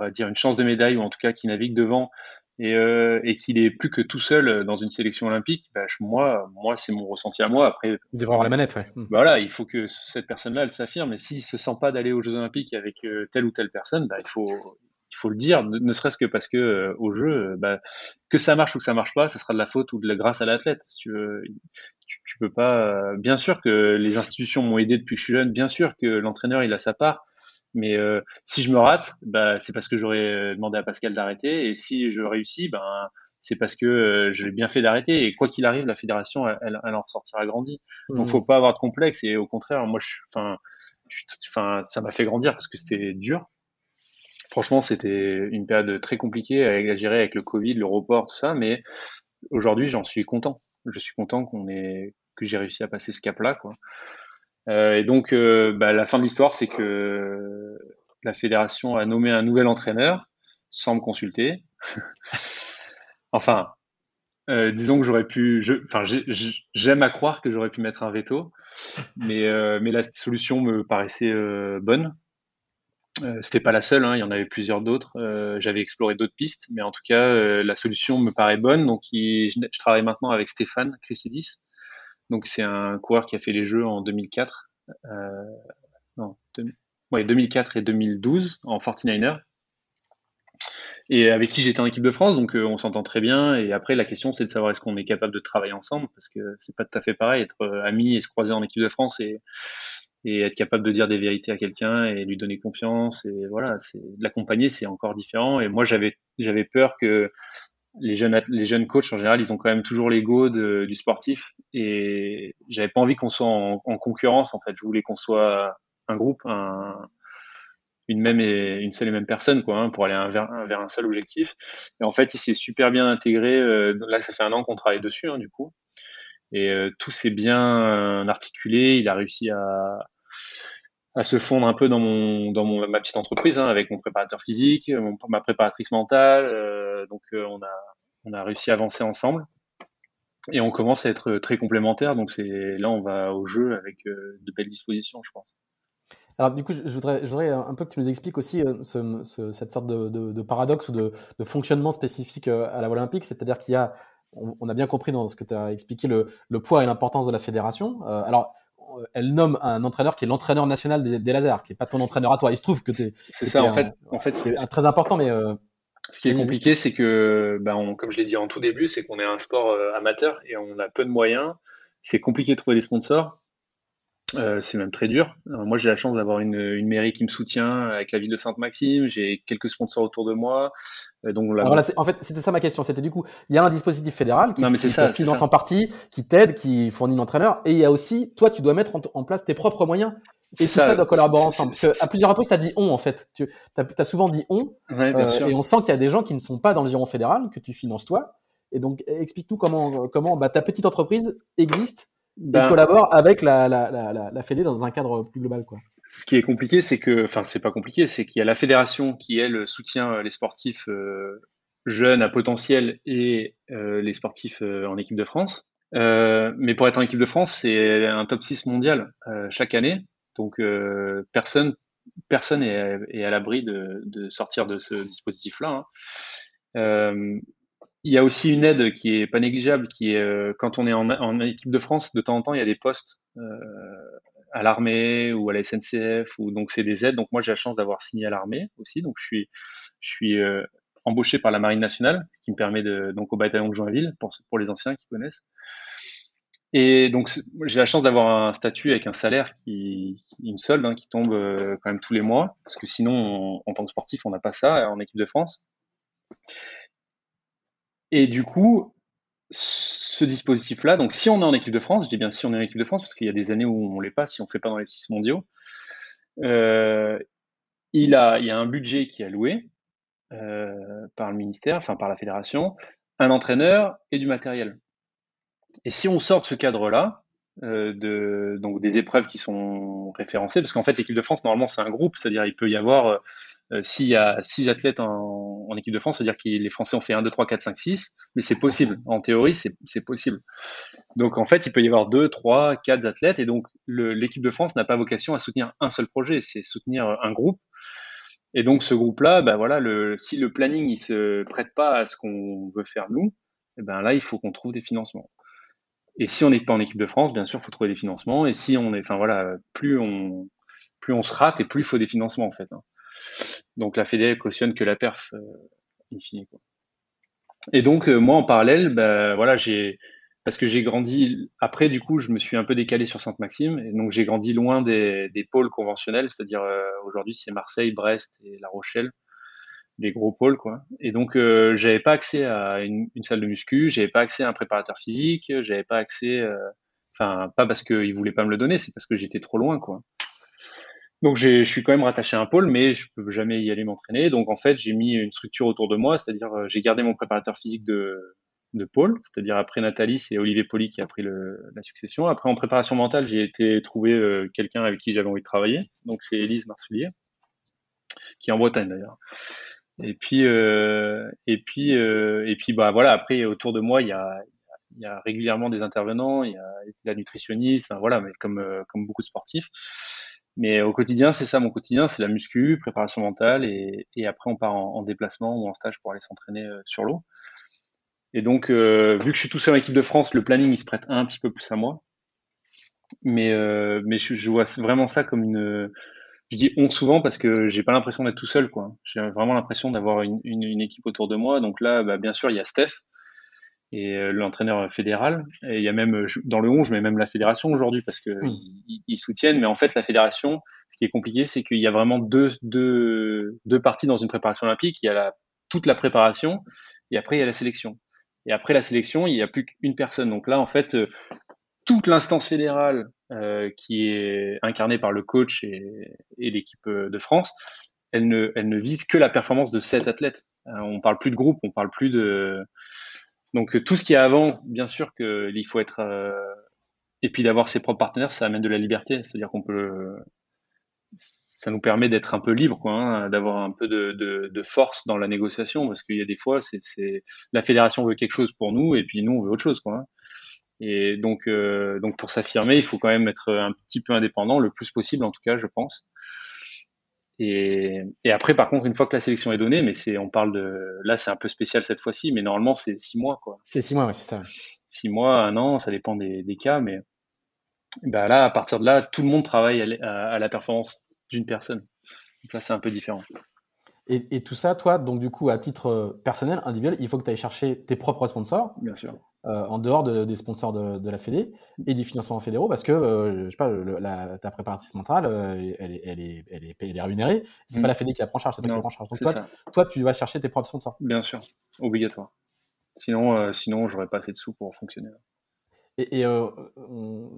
va dire une chance de médaille ou en tout cas qui navigue devant et, euh, et qu'il est plus que tout seul dans une sélection olympique, bah, moi, moi c'est mon ressenti à moi. Après, il devrait avoir la manette, ouais. Bah, voilà, il faut que cette personne-là, elle s'affirme. Et s'il se sent pas d'aller aux Jeux Olympiques avec euh, telle ou telle personne, bah, il faut, il faut le dire, ne, serait-ce que parce que euh, au jeu, bah, que ça marche ou que ça marche pas, ça sera de la faute ou de la grâce à l'athlète. Si tu, veux, tu, tu, peux pas. bien sûr que les institutions m'ont aidé depuis que je suis jeune. Bien sûr que l'entraîneur il a sa part. Mais euh, si je me rate, bah, c'est parce que j'aurais euh, demandé à Pascal d'arrêter. Et si je réussis, ben, c'est parce que euh, j'ai bien fait d'arrêter. Et quoi qu'il arrive, la fédération, elle, elle, en ressortira grandie. Mmh. Donc, faut pas avoir de complexe. Et au contraire, moi, je, enfin, enfin, ça m'a fait grandir parce que c'était dur. Franchement, c'était une période très compliquée à gérer avec le Covid, le report, tout ça. Mais aujourd'hui, j'en suis content. Je suis content qu'on ait, que j'ai réussi à passer ce cap-là. Euh, et donc, euh, bah, la fin de l'histoire, c'est que la fédération a nommé un nouvel entraîneur sans me consulter. enfin, euh, disons que j'aurais pu, enfin, j'aime à croire que j'aurais pu mettre un veto, mais la solution me paraissait bonne. C'était pas la seule, hein, il y en avait plusieurs d'autres. J'avais exploré d'autres pistes, mais en tout cas, la solution me paraît bonne. Donc, je, travaille maintenant avec Stéphane Chrysidis, donc c'est un coureur qui a fait les Jeux en 2004, euh, non, 2004 et 2012 en 49er. Et avec qui j'étais en équipe de France, donc euh, on s'entend très bien. Et après, la question, c'est de savoir est-ce qu'on est capable de travailler ensemble, parce que c'est pas tout à fait pareil être euh, ami et se croiser en équipe de France et être capable de dire des vérités à quelqu'un et lui donner confiance. Et voilà, c'est l'accompagner, c'est encore différent. Et moi, j'avais j'avais peur que les jeunes, les jeunes coachs en général, ils ont quand même toujours l'ego du sportif et j'avais pas envie qu'on soit en, concurrence en fait. Je voulais qu'on soit un groupe, un, une même et une seule et même personne quoi, hein, pour aller vers, vers, un seul objectif. Et en fait, il s'est super bien intégré. Euh, là, ça fait un an qu'on travaille dessus hein, du coup, et euh, tout s'est bien articulé. Il a réussi à à se fondre un peu dans mon dans mon, ma petite entreprise hein, avec mon préparateur physique, mon, ma préparatrice mentale. Euh, donc euh, on a on a réussi à avancer ensemble et on commence à être très complémentaires. Donc c'est là on va au jeu avec euh, de belles dispositions, je pense. Alors du coup, je voudrais, je voudrais un peu que tu nous expliques aussi ce, cette sorte de, paradoxe ou de, de, fonctionnement spécifique à la olympique, c'est-à-dire qu'il y a, on, a bien compris dans ce que tu as expliqué le, le poids et l'importance de la fédération. alors elle nomme un entraîneur qui est l'entraîneur national des, lasers, qui est pas ton entraîneur à toi. Il se trouve que c'est c'est ça en fait. En fait, c'est très important, mais euh, ce qui est compliqué, c'est que, ben, comme je l'ai dit en tout début, c'est qu'on est un sport euh, amateur et on a peu de moyens. C'est compliqué de trouver des sponsors. Euh, c'est même très dur. moi, j'ai la chance d'avoir une, une, mairie qui me soutient avec la ville de Sainte-Maxime. J'ai quelques sponsors autour de moi. Euh, donc en fait, c'était ça ma question. C'était du coup, il y a un dispositif fédéral qui, te finance en partie, qui t'aide, qui fournit l'entraîneur, et il y a aussi, toi, tu dois mettre en, place tes propres moyens. Et tout ça, doit collaborer ensemble. Parce qu'à plusieurs reprises, tu as dit on, en fait. Tu as, as, souvent dit on. Euh, et on sent qu'il y a des gens qui ne sont pas dans le giron fédéral, que tu finances toi. Et donc, explique-nous comment, comment bah, ta petite entreprise existe ben, collabore avec la, la, la, la, Fédé dans un cadre plus global. Quoi. Ce qui est compliqué, c'est que, enfin, c'est pas compliqué, c'est qu'il y a la fédération qui, elle, soutient euh, les sportifs euh, jeunes à potentiel et euh, les sportifs en équipe de France. mais pour être en équipe de France, c'est un top 6 mondial chaque année. Donc, personne personne est, est à l'abri de, de, sortir de ce dispositif-là. Hein il y a aussi une aide qui est pas négligeable, qui est euh, quand on est en, équipe de France, de temps en temps, il y a des postes euh, à l'armée ou à la SNCF, ou donc c'est des aides. Donc moi, j'ai la chance d'avoir signé à l'armée aussi, donc je suis, euh, embauché par la Marine nationale, ce qui me permet de donc au bataillon de Joinville pour les anciens qui connaissent. Et donc j'ai la chance d'avoir un statut avec un salaire qui, qui me solde, hein, qui tombe quand même tous les mois, parce que sinon, en tant que sportif, on n'a pas ça en équipe de France. Et du coup, ce dispositif-là, donc si on est en équipe de France, je dis bien si on est en équipe de France, parce qu'il y a des années où on ne l'est pas, si on ne fait pas dans les six mondiaux, euh, il, a, il y a un budget qui est alloué euh, par le ministère, enfin par la fédération, un entraîneur et du matériel. Et si on sort de ce cadre-là, de, donc des épreuves qui sont référencées, parce qu'en fait l'équipe de France normalement c'est un groupe, c'est-à-dire il peut y avoir euh, euh, s'il y a six athlètes en, équipe de France, c'est-à-dire que les Français ont fait 1, 2, 3, 4, 5, 6, mais c'est possible, en théorie c'est possible. Donc en fait il peut y avoir 2, 3, 4 athlètes, et donc l'équipe de France n'a pas vocation à soutenir un seul projet, c'est soutenir un groupe. Et donc ce groupe-là, ben voilà, si le planning il se prête pas à ce qu'on veut faire nous, eh ben là il faut qu'on trouve des financements. Et si on n'est pas en équipe de France, bien sûr, il faut trouver des financements. Et si on est, enfin voilà, plus on, plus on se rate et plus il faut des financements en fait. Hein. Donc la Fédé cautionne que la perf, euh, in Quoi. Et donc euh, moi en parallèle, bah, voilà, j'ai parce que j'ai grandi après du coup, je me suis un peu décalé sur Sainte-Maxime et donc j'ai grandi loin des, des pôles conventionnels, c'est-à-dire euh, aujourd'hui c'est Marseille, Brest et La Rochelle des gros pôles quoi. Et donc euh, j'avais pas accès à une, salle de muscu, j'avais pas accès à un préparateur physique, j'avais pas accès, euh, enfin pas parce qu'ils voulaient pas me le donner, c'est parce que j'étais trop loin quoi. Donc je suis quand même rattaché à un pôle, mais je peux jamais y aller m'entraîner. Donc en fait j'ai mis une structure autour de moi, c'est-à-dire euh, j'ai gardé mon préparateur physique de pôle, c'est-à-dire après Nathalie, c'est Olivier Poli qui a pris la succession. Après en préparation mentale, j'ai été trouver euh, quelqu'un avec qui j'avais envie de travailler, donc c'est Élise Marsoulier, qui est en Bretagne d'ailleurs. Et puis, euh, et puis, euh, et puis, bah voilà. Après, autour de moi, il y a, y a régulièrement des intervenants, il y a la nutritionniste, enfin, voilà, mais comme euh, comme beaucoup de sportifs. Mais au quotidien, c'est ça mon quotidien, c'est la muscu, préparation mentale, et, et après on part en, en, déplacement ou en stage pour aller s'entraîner euh, sur l'eau. Et donc, euh, vu que je suis tout seul en équipe de France, le planning il se prête un petit peu plus à moi. Mais mais je, je vois vraiment ça comme une je dis on souvent parce que j'ai pas l'impression d'être tout seul, quoi. J'ai vraiment l'impression d'avoir une, une, une, équipe autour de moi. Donc là, bah, bien sûr, il y a Steph et euh, l'entraîneur fédéral. Et il y a même dans le 11, je mets même la fédération aujourd'hui parce que ils, soutiennent. Mais en fait, la fédération, ce qui est compliqué, c'est qu'il y a vraiment deux, deux, deux parties dans une préparation olympique. Il y a la, toute la préparation et après il y a la sélection. Et après la sélection, il n'y a plus qu'une personne. Donc là, en fait, euh, toute l'instance fédérale euh, qui est incarnée par le coach et, l'équipe euh, de France, elle ne, elle ne vise que la performance de sept athlètes. Euh, on parle plus de groupe, on parle plus de donc tout ce qui est avant, bien sûr qu'il faut être et puis d'avoir ses propres partenaires, ça amène de la liberté, c'est-à-dire qu'on peut ça nous permet d'être un peu libre, hein, d'avoir un peu de, de, de, force dans la négociation, parce qu'il y a des fois, c'est la fédération veut quelque chose pour nous, et puis nous on veut autre chose, quoi. Hein. Et donc, donc pour s'affirmer, il faut quand même être un petit peu indépendant, le plus possible en tout cas, je pense. Et, et, après, par contre, une fois que la sélection est donnée, mais c'est, on parle de, là, c'est un peu spécial cette fois-ci, mais normalement, c'est six mois, quoi. C'est six mois, oui, c'est ça. Six mois, un an, ça dépend des, des cas, mais bah là, à partir de là, tout le monde travaille à, la performance d'une personne. Donc là, c'est un peu différent. Et, et, tout ça, toi, donc du coup, à titre personnel, individuel, il faut que tu ailles chercher tes propres sponsors. Bien sûr. Euh, en dehors des sponsors de, la Fédé et des financements fédéraux parce que euh, je sais pas la, ta préparatrice mentale euh, elle, est, elle, est, elle, est, elle est rémunérée c'est mm. pas la Fédé qui la prend en charge c'est toi qui la prend en charge donc toi, toi, tu vas chercher tes propres sponsors bien sûr obligatoire sinon sinon j'aurais pas assez de sous pour fonctionner et,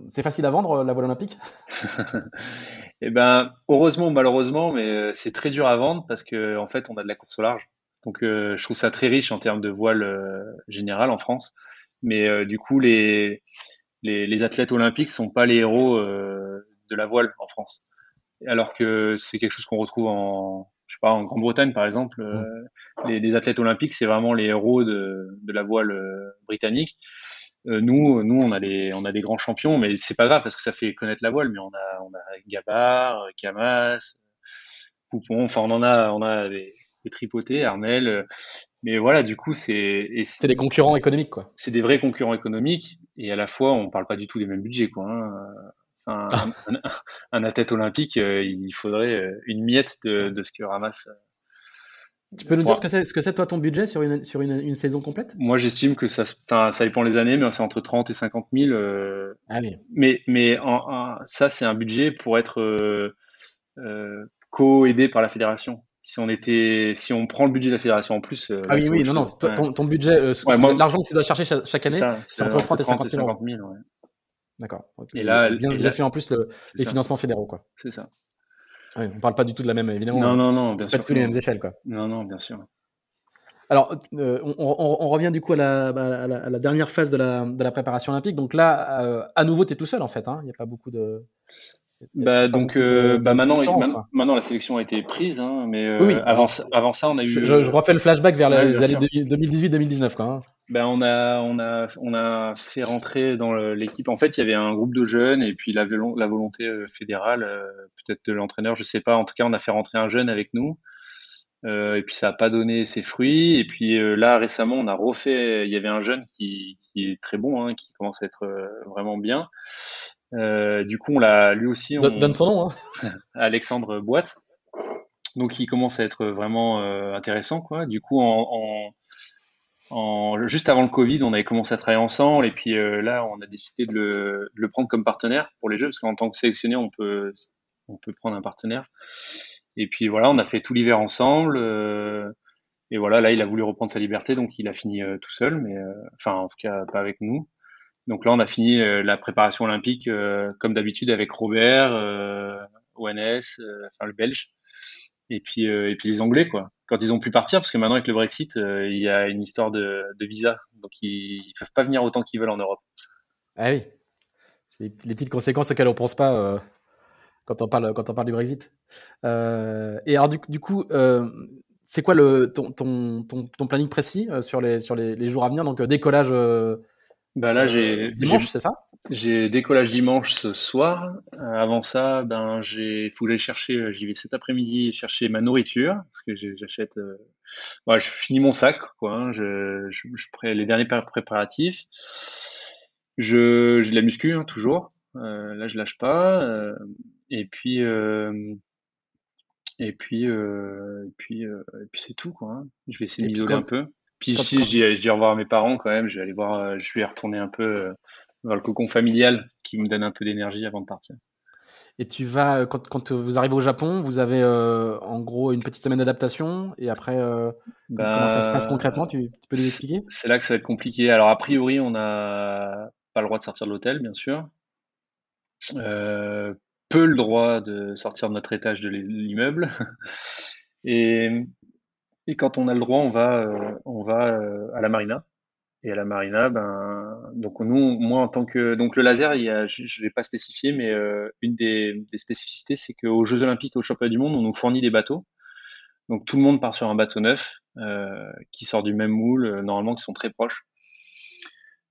c'est facile à vendre la voile olympique? Eh ben heureusement ou malheureusement mais c'est très dur à vendre parce que en fait on a de la course au large donc je trouve ça très riche en termes de voile général en France mais euh, du coup, les, les, les, athlètes olympiques sont pas les héros euh, de la voile en France. Alors que c'est quelque chose qu'on retrouve en, je sais pas, en Grande-Bretagne par exemple. Euh, les, les, athlètes olympiques, c'est vraiment les héros de, de la voile britannique. Nous, nous, on a des, on a des grands champions, mais c'est pas grave parce que ça fait connaître la voile. Mais on a, on a Gabard, Camas, Poupon. Enfin, on en a, on a des, des tripotés, Armel. Mais voilà, du coup, c'est. C'est des concurrents économiques, quoi. C'est des vrais concurrents économiques, et à la fois, on parle pas du tout des mêmes budgets, quoi. Hein. un, un, athlète olympique, euh, il faudrait euh, une miette de, de ce que ramasse. Tu peux nous dire ce que c'est, ce que c'est toi ton budget sur une, sur une, une saison complète? Moi, j'estime que ça, ça dépend les années, mais c'est entre 30 et 50 000. Euh, ah oui. Mais, mais en, ça, c'est un budget pour être euh, euh, co-aidé par la fédération si on était, si on prend le budget de la fédération en plus. Euh, ah oui, oui, non, non. Ton, ton, budget, l'argent que tu dois chercher chaque, année, c'est entre 30 et 50 000. ouais. D'accord. Et là, bien fait en plus le, les financements fédéraux, quoi. C'est ça. On parle pas du tout de la même, évidemment. Non, non, non. Bien sûr. Pas tous les mêmes échelles, quoi. Non, non, bien sûr. Alors, euh, on, on, on, revient du coup à la, à la, à la, dernière phase de la, de la préparation olympique. Donc là, euh, à nouveau, tu es tout seul en fait. Hein. Il n'y a pas beaucoup de. Bah, donc euh, bah maintenant, maintenant, la sélection a été prise, hein, mais euh, avant, avant ça, on a eu. Je, je, refais le flashback vers les années 2018-2019, quoi. Hein. Ben on a, on a, on a fait rentrer dans l'équipe. En fait, il y avait un groupe de jeunes et puis la, la volonté euh, fédérale, peut-être de l'entraîneur, je sais pas. En tout cas, on a fait rentrer un jeune avec nous. et puis ça n'a pas donné ses fruits. Et puis là, récemment, on a refait. Il y avait un jeune qui, qui est très bon, hein, qui commence à être vraiment bien. Euh, du coup, on l'a lui aussi. On... Donne son nom. Hein. Alexandre Boite. Donc, il commence à être vraiment euh, intéressant, quoi. Du coup, en, en, juste avant le Covid, on avait commencé à travailler ensemble, et puis euh, là, on a décidé de le, le, prendre comme partenaire pour les Jeux, parce qu'en tant que sélectionné, on peut, on peut prendre un partenaire. Et puis voilà, on a fait tout l'hiver ensemble. et voilà, là, il a voulu reprendre sa liberté, donc il a fini tout seul, mais enfin, en tout cas, pas avec nous. Donc là, on a fini euh, la préparation olympique euh, comme d'habitude avec Robert, euh, ONS, enfin le Belge, et puis les Anglais quoi. Quand ils ont pu partir, parce que maintenant avec le Brexit, il y a une histoire de, visa, donc ils, ils, peuvent pas venir autant qu'ils veulent en Europe. Ah oui, c'est les petites conséquences auxquelles on pense pas quand on parle du Brexit. et alors du, coup. c'est quoi le, ton, ton, planning précis sur, les, sur les, les, jours à venir? Donc décollage bah là, j'ai euh, dimanche, c'est ça? J'ai décollage dimanche ce soir. Euh, avant ça, ben j'ai faut que j'aille chercher. Euh, j'y vais cet après-midi chercher ma nourriture parce que j'achète. Euh... je finis mon sac, quoi. Hein, je, je, je pré... les derniers préparatifs. Je j'ai de la muscu hein, toujours. Euh, là, je lâche pas. et puis et puis et puis et puis c'est tout, quoi. Hein. Je vais essayer de m'isoler un peu. Puis si je dis, au revoir à mes parents quand même, je vais aller voir, euh, je vais retourner un peu euh, dans le cocon familial qui me donne un peu d'énergie avant de partir. Et tu vas, euh, quand, quand, vous arrivez au Japon, vous avez en gros une petite semaine d'adaptation et après, comment ça se passe bah, concrètement? Tu, peux nous expliquer C'est là que ça va être compliqué. Alors a priori, on n'a pas le droit de sortir de l'hôtel, bien sûr. peu le droit de sortir de notre étage de l'immeuble. Et et quand on a le droit, on va, euh, on va euh, à la marina. Et à la marina, ben, donc nous, moi en tant que, donc le laser, je ne l'ai pas spécifié, mais euh, une des, spécificités, c'est qu'aux Jeux Olympiques, au Championnat du Monde, on nous fournit des bateaux. Donc tout le monde part sur un bateau neuf qui sort du même moule, normalement qui sont très proches.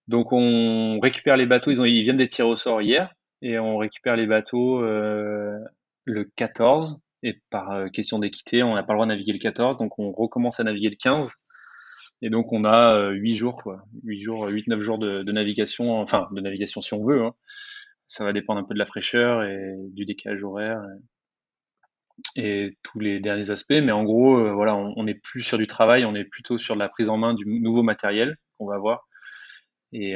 Donc on récupère les bateaux, ils, ont, ils viennent des tirs au sort hier, et on récupère les bateaux le 14, et par euh, question d'équité, on n'a pas le droit de naviguer le 14, donc on recommence à naviguer le 15. Et donc on a 8 jours, quoi. 8 jours, 8-9 jours de, navigation, enfin de navigation si on veut. Hein. Ça va dépendre un peu de la fraîcheur et du décalage horaire et, tous les derniers aspects. Mais en gros, voilà, on n'est plus sur du travail, on est plutôt sur la prise en main du nouveau matériel qu'on va avoir et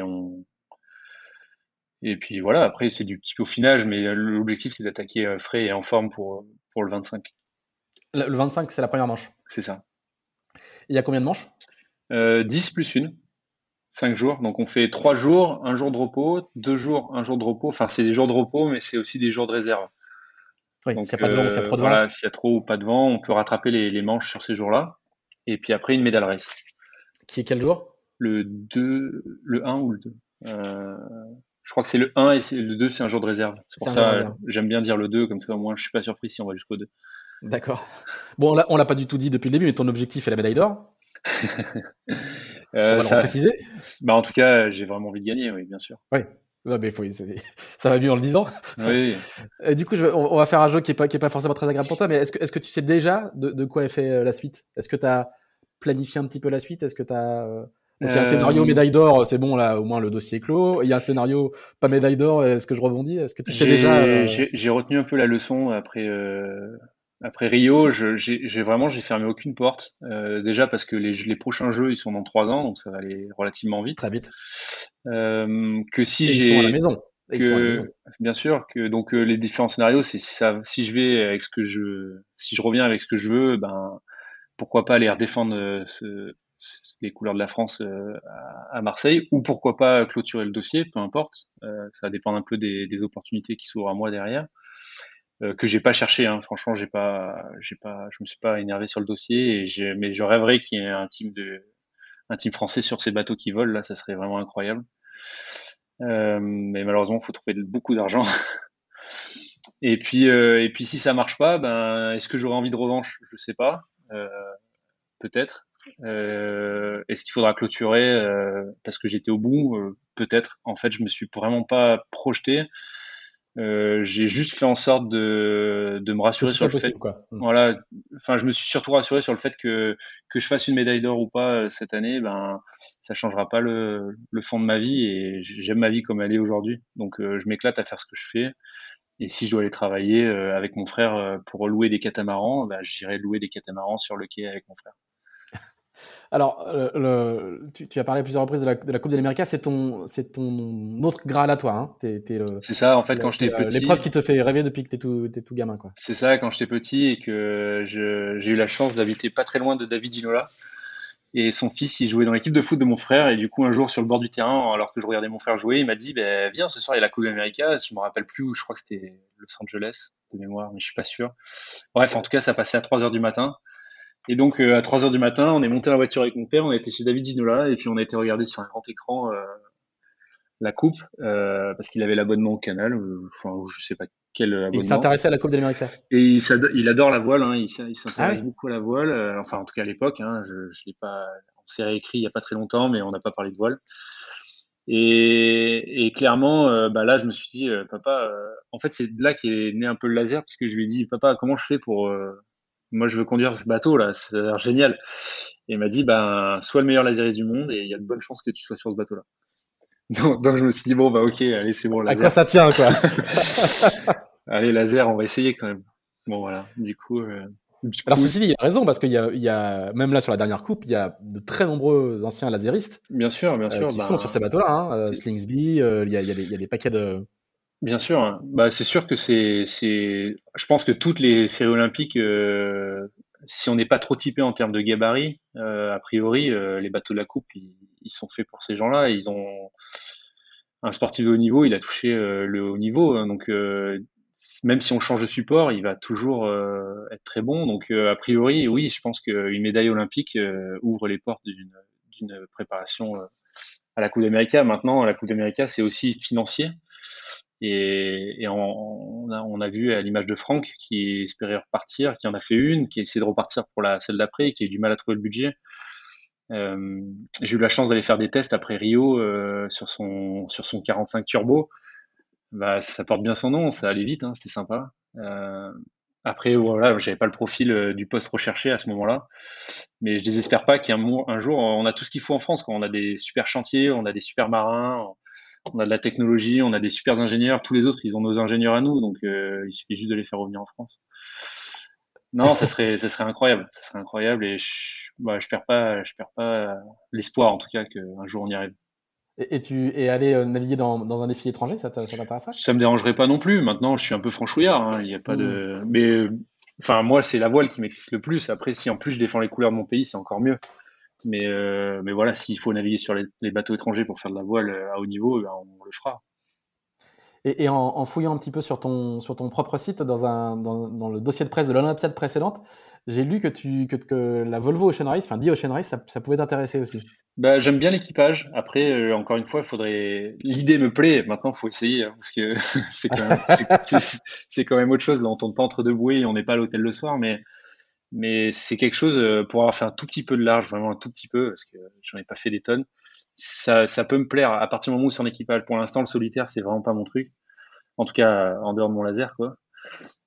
et puis voilà, après c'est du petit peaufinage, mais l'objectif c'est d'attaquer euh, frais et en forme pour, pour le 25. Le 25, c'est la première manche. C'est ça. Il y a combien de manches? Euh, 10 plus une. 5 jours. Donc on fait 3 jours, un jour de repos, 2 jours, un jour de repos. Enfin, c'est des jours de repos, mais c'est aussi des jours de réserve. Oui, s'il n'y a pas de vent ou s'il y a trop de vent. Voilà, s'il y a trop ou pas de vent, on peut rattraper les, les manches sur ces jours-là. Et puis après, une médaille race. Qui est quel jour? Le 2, le 1 ou le 2. Euh, je crois que c'est le 1 et le 2, c'est un jour de réserve. C'est pour ça j'aime bien dire le 2, comme ça au moins je suis pas surpris si on va jusqu'au 2. D'accord. Bon, on l'a pas du tout dit depuis le début, mais ton objectif est la médaille d'or euh, on va ça, préciser. Bah, en tout cas, j'ai vraiment envie de gagner, oui, bien sûr. Oui. mais faut, ça va mieux en le disant. Oui. Et du coup, je, on, va faire un jeu qui n'est pas, qui est pas forcément très agréable pour toi, mais est-ce que, est que tu sais déjà de, de quoi est fait euh, la suite? Est-ce que tu as planifié un petit peu la suite? Est-ce que tu as euh, donc il y a un scénario euh, médaille d'or, c'est bon là, au moins le dossier est clos. Il y a un scénario pas médaille d'or, est-ce que je rebondis? Est-ce que tu sais déjà euh, J'ai retenu un peu la leçon après euh, après Rio. J'ai vraiment j'ai fermé aucune porte. déjà parce que les, les prochains jeux ils sont dans trois ans, donc ça va aller relativement vite. Très vite. que si j'ai ils sont à la maison. bien sûr que donc les différents scénarios, c'est. Si je vais avec ce que je, si je reviens avec ce que je veux, ben pourquoi pas aller redéfendre ce, les couleurs de la France euh, à, Marseille, ou pourquoi pas clôturer le dossier, peu importe. Euh, ça dépend un peu des, opportunités qui s'ouvrent à moi derrière. Euh, que j'ai pas cherché, hein. franchement, j'ai pas, j'ai pas, je me suis pas énervé sur le dossier, mais je rêverais qu'il y ait un team de, un team français sur ces bateaux qui volent, là, ça serait vraiment incroyable. mais malheureusement, faut trouver beaucoup d'argent. et puis, et puis, si ça marche pas, ben, est-ce que j'aurais envie de revanche? Je sais pas, peut-être. Euh, Est-ce qu'il faudra clôturer euh, parce que j'étais au bout euh, Peut-être. En fait, je me suis vraiment pas projeté. Euh, j'ai juste fait en sorte de, de me rassurer sur le fait. Quoi. Hmm. Voilà. Enfin, je me suis surtout rassuré sur le fait que que je fasse une médaille d'or ou pas euh, cette année, ben ça changera pas le, le fond de ma vie et j'aime ma vie comme elle est aujourd'hui. Donc, euh, je m'éclate à faire ce que je fais. Et si je dois aller travailler avec mon frère pour louer des catamarans, ben, j'irai louer des catamarans sur le quai avec mon frère. Alors, euh, tu, as parlé à plusieurs reprises de la, Coupe de l'Amérique, c'est ton, c'est ton autre graal à toi. Hein. c'est ça, en fait, quand j'étais petit. L'épreuve qui te fait rêver depuis que tu es tout, es tout gamin. C'est ça, quand j'étais petit et que j'ai eu la chance d'habiter pas très loin de David Ginola. Et son fils, il jouait dans l'équipe de foot de mon frère. Et du coup, un jour, sur le bord du terrain, alors que je regardais mon frère jouer, il m'a dit bah, Viens, ce soir, il y a la Coupe d'Amérique. Je me rappelle plus où, je crois que c'était Los Angeles, de mémoire, mais je suis pas sûr. Bref, en tout cas, ça passait à 3 h du matin. Et donc euh, à 3 heures du matin, on est monté la voiture avec mon père, on a été chez David Ginola et puis on a été regarder sur un grand écran euh, la coupe euh, parce qu'il avait l'abonnement au canal, enfin je sais pas quel abonnement. Il s'intéressait à la coupe de l'Amérique. Et il, il, adore la voile, hein, il, s'intéresse ah beaucoup à la voile, enfin en tout cas à l'époque, hein, je, je l'ai pas, on s'est réécrit il y a pas très longtemps, mais on n'a pas parlé de voile. Et, et clairement, bah là, je me suis dit, papa, en fait, c'est de là qu'est né un peu le laser, puisque je lui ai dit, papa, comment je fais pour moi je veux conduire ce bateau là, ça a l'air génial. Et il m'a dit, ben, sois le meilleur laseriste du monde et il y a de bonnes chances que tu sois sur ce bateau là. Donc, je me suis dit, bon, bah ok, allez, c'est bon, laser. À quoi ça tient, quoi Allez, laser, on va essayer quand même. Bon, voilà, du coup. Euh, Alors, ceci dit, il a raison, parce qu'il y, y a, même là sur la dernière coupe, il y a de très nombreux anciens laseristes. Bien sûr, bien euh, sûr. qui sont bah, sur ces bateaux-là, hein, euh, Slingsby, il y, a, il, y a des, paquets de, Bien sûr, hein. bah, c'est sûr que c'est, je pense que toutes les séries olympiques, euh, si on n'est pas trop typé en termes de gabarit, euh, a priori, euh, les bateaux de la coupe, ils, sont faits pour ces gens-là. Ils ont un sportif de haut niveau, il a touché le haut niveau, hein. donc même si on change de support, il va toujours être très bon. Donc a priori, oui, je pense qu'une médaille olympique ouvre les portes d'une, d'une préparation à la Coupe d'Amérique. Maintenant, la Coupe d'Amérique, c'est aussi financier. Et, on, a, vu à l'image de Franck qui espérait repartir, qui en a fait une, qui a essayé de repartir pour la celle d'après, qui a eu du mal à trouver le budget. j'ai eu la chance d'aller faire des tests après Rio sur son sur son 45 turbo. Bah, ça porte bien son nom, ça allait vite, hein, c'était sympa. Après, voilà, j'avais pas le profil euh, du poste recherché à ce moment-là. Mais je désespère pas qu'un un jour, on a tout ce qu'il faut en France. On a des super chantiers, on a des super marins, on a de la technologie, on a des super ingénieurs. Tous les autres, ils ont nos ingénieurs à nous. Donc, euh, il suffit juste de les faire revenir en France. Non, ça serait, ça serait incroyable. Ça serait incroyable. Et je, bah, je perds pas, je perds pas l'espoir, en tout cas, qu'un jour on y arrive. Et, tu es allé euh, naviguer dans, dans un défi étranger, ça t'intéresserait Ça me dérangerait pas non plus. Maintenant, je suis un peu franchouillard. Hein. Il y a pas de. Hmm. Mais enfin, moi, c'est la voile qui m'excite le plus. Après, si en plus je défends les couleurs de mon pays, c'est encore mieux. Mais euh, mais voilà, s'il faut naviguer sur les, bateaux étrangers pour faire de la voile euh, à haut niveau, ben, on le fera. Et, en, fouillant un petit peu sur ton, sur ton propre site, dans, un, dans, dans le dossier de presse de l'Olympiade précédente, j'ai lu que, tu, que, que, la Volvo Ocean Race, enfin, dit Ocean Race, ça, ça pouvait t'intéresser aussi. Bah, j'aime bien l'équipage. Après, euh, encore une fois, faudrait. L'idée me plaît. Maintenant, il faut essayer hein, parce que c'est quand, même... quand, même autre chose. Là, on tourne pas entre deux bouées et on n'est pas à l'hôtel le soir, mais mais c'est quelque chose euh, pour avoir fait un tout petit peu de large, vraiment un tout petit peu, parce que j'en ai pas fait des tonnes ça, peut me plaire à partir du moment où c'est en équipage. Pour l'instant, le solitaire, c'est vraiment pas mon truc. En tout cas, en dehors de mon laser, quoi.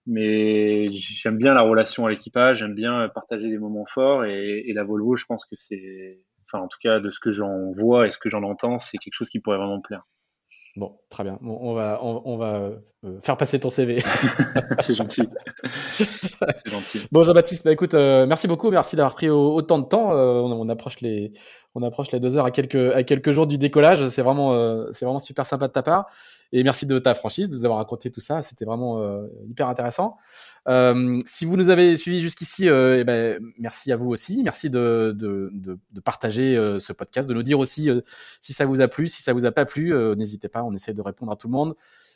Mais j'aime bien la relation à l'équipage, j'aime bien partager des moments forts et, et la Volvo, je pense que c'est, enfin, en tout cas, de ce que j'en vois et ce que j'en entends, c'est quelque chose qui pourrait vraiment me plaire. Bon, très bien. on va, on, va euh, faire passer ton CV. c'est gentil. c'est gentil. Bon, Jean-Baptiste, bah, écoute, euh, merci beaucoup. Merci d'avoir pris autant de temps. Euh, on, approche les, on approche les deux heures à quelques, à quelques jours du décollage. C'est vraiment, c'est vraiment super sympa de ta part. Et merci de ta franchise, de nous avoir raconté tout ça. C'était vraiment euh, hyper intéressant. Euh, si vous nous avez suivis jusqu'ici, euh, eh ben, merci à vous aussi. Merci de, de, de, de partager euh, ce podcast, de nous dire aussi euh, si ça vous a plu, si ça vous a pas plu. N'hésitez pas, on essaie de répondre à tout le monde.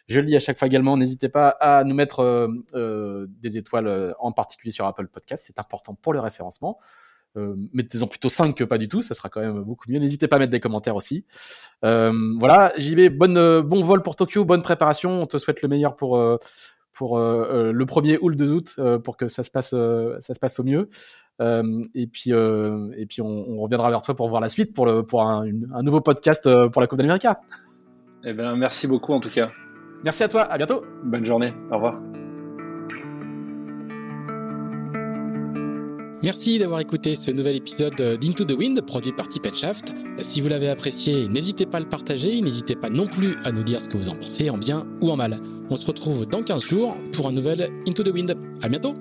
Je le dis à chaque fois également, n'hésitez pas à nous mettre des étoiles, en particulier sur Apple Podcast. C'est important pour le référencement. Euh, mettez-en plutôt 5 que pas du tout, ça sera quand même beaucoup mieux. N'hésitez pas à mettre des commentaires aussi. Euh, voilà, JB, bonne, euh, bon vol pour Tokyo, bonne préparation. On te souhaite le meilleur pour, pour le premier ou le 2 août pour que ça se passe, ça se passe au mieux. et puis, et puis on, on, reviendra vers toi pour voir la suite pour, le, pour un, un nouveau podcast pour la Coupe d'Amérique. Eh ben, merci beaucoup en tout cas. Merci à toi, à bientôt. Bonne journée, au revoir. Merci d'avoir écouté ce nouvel épisode d'Into the Wind produit par Tip Shaft. Si vous l'avez apprécié, n'hésitez pas à le partager, n'hésitez pas non plus à nous dire ce que vous en pensez, en bien ou en mal. On se retrouve dans 15 jours pour un nouvel Into the Wind. À bientôt!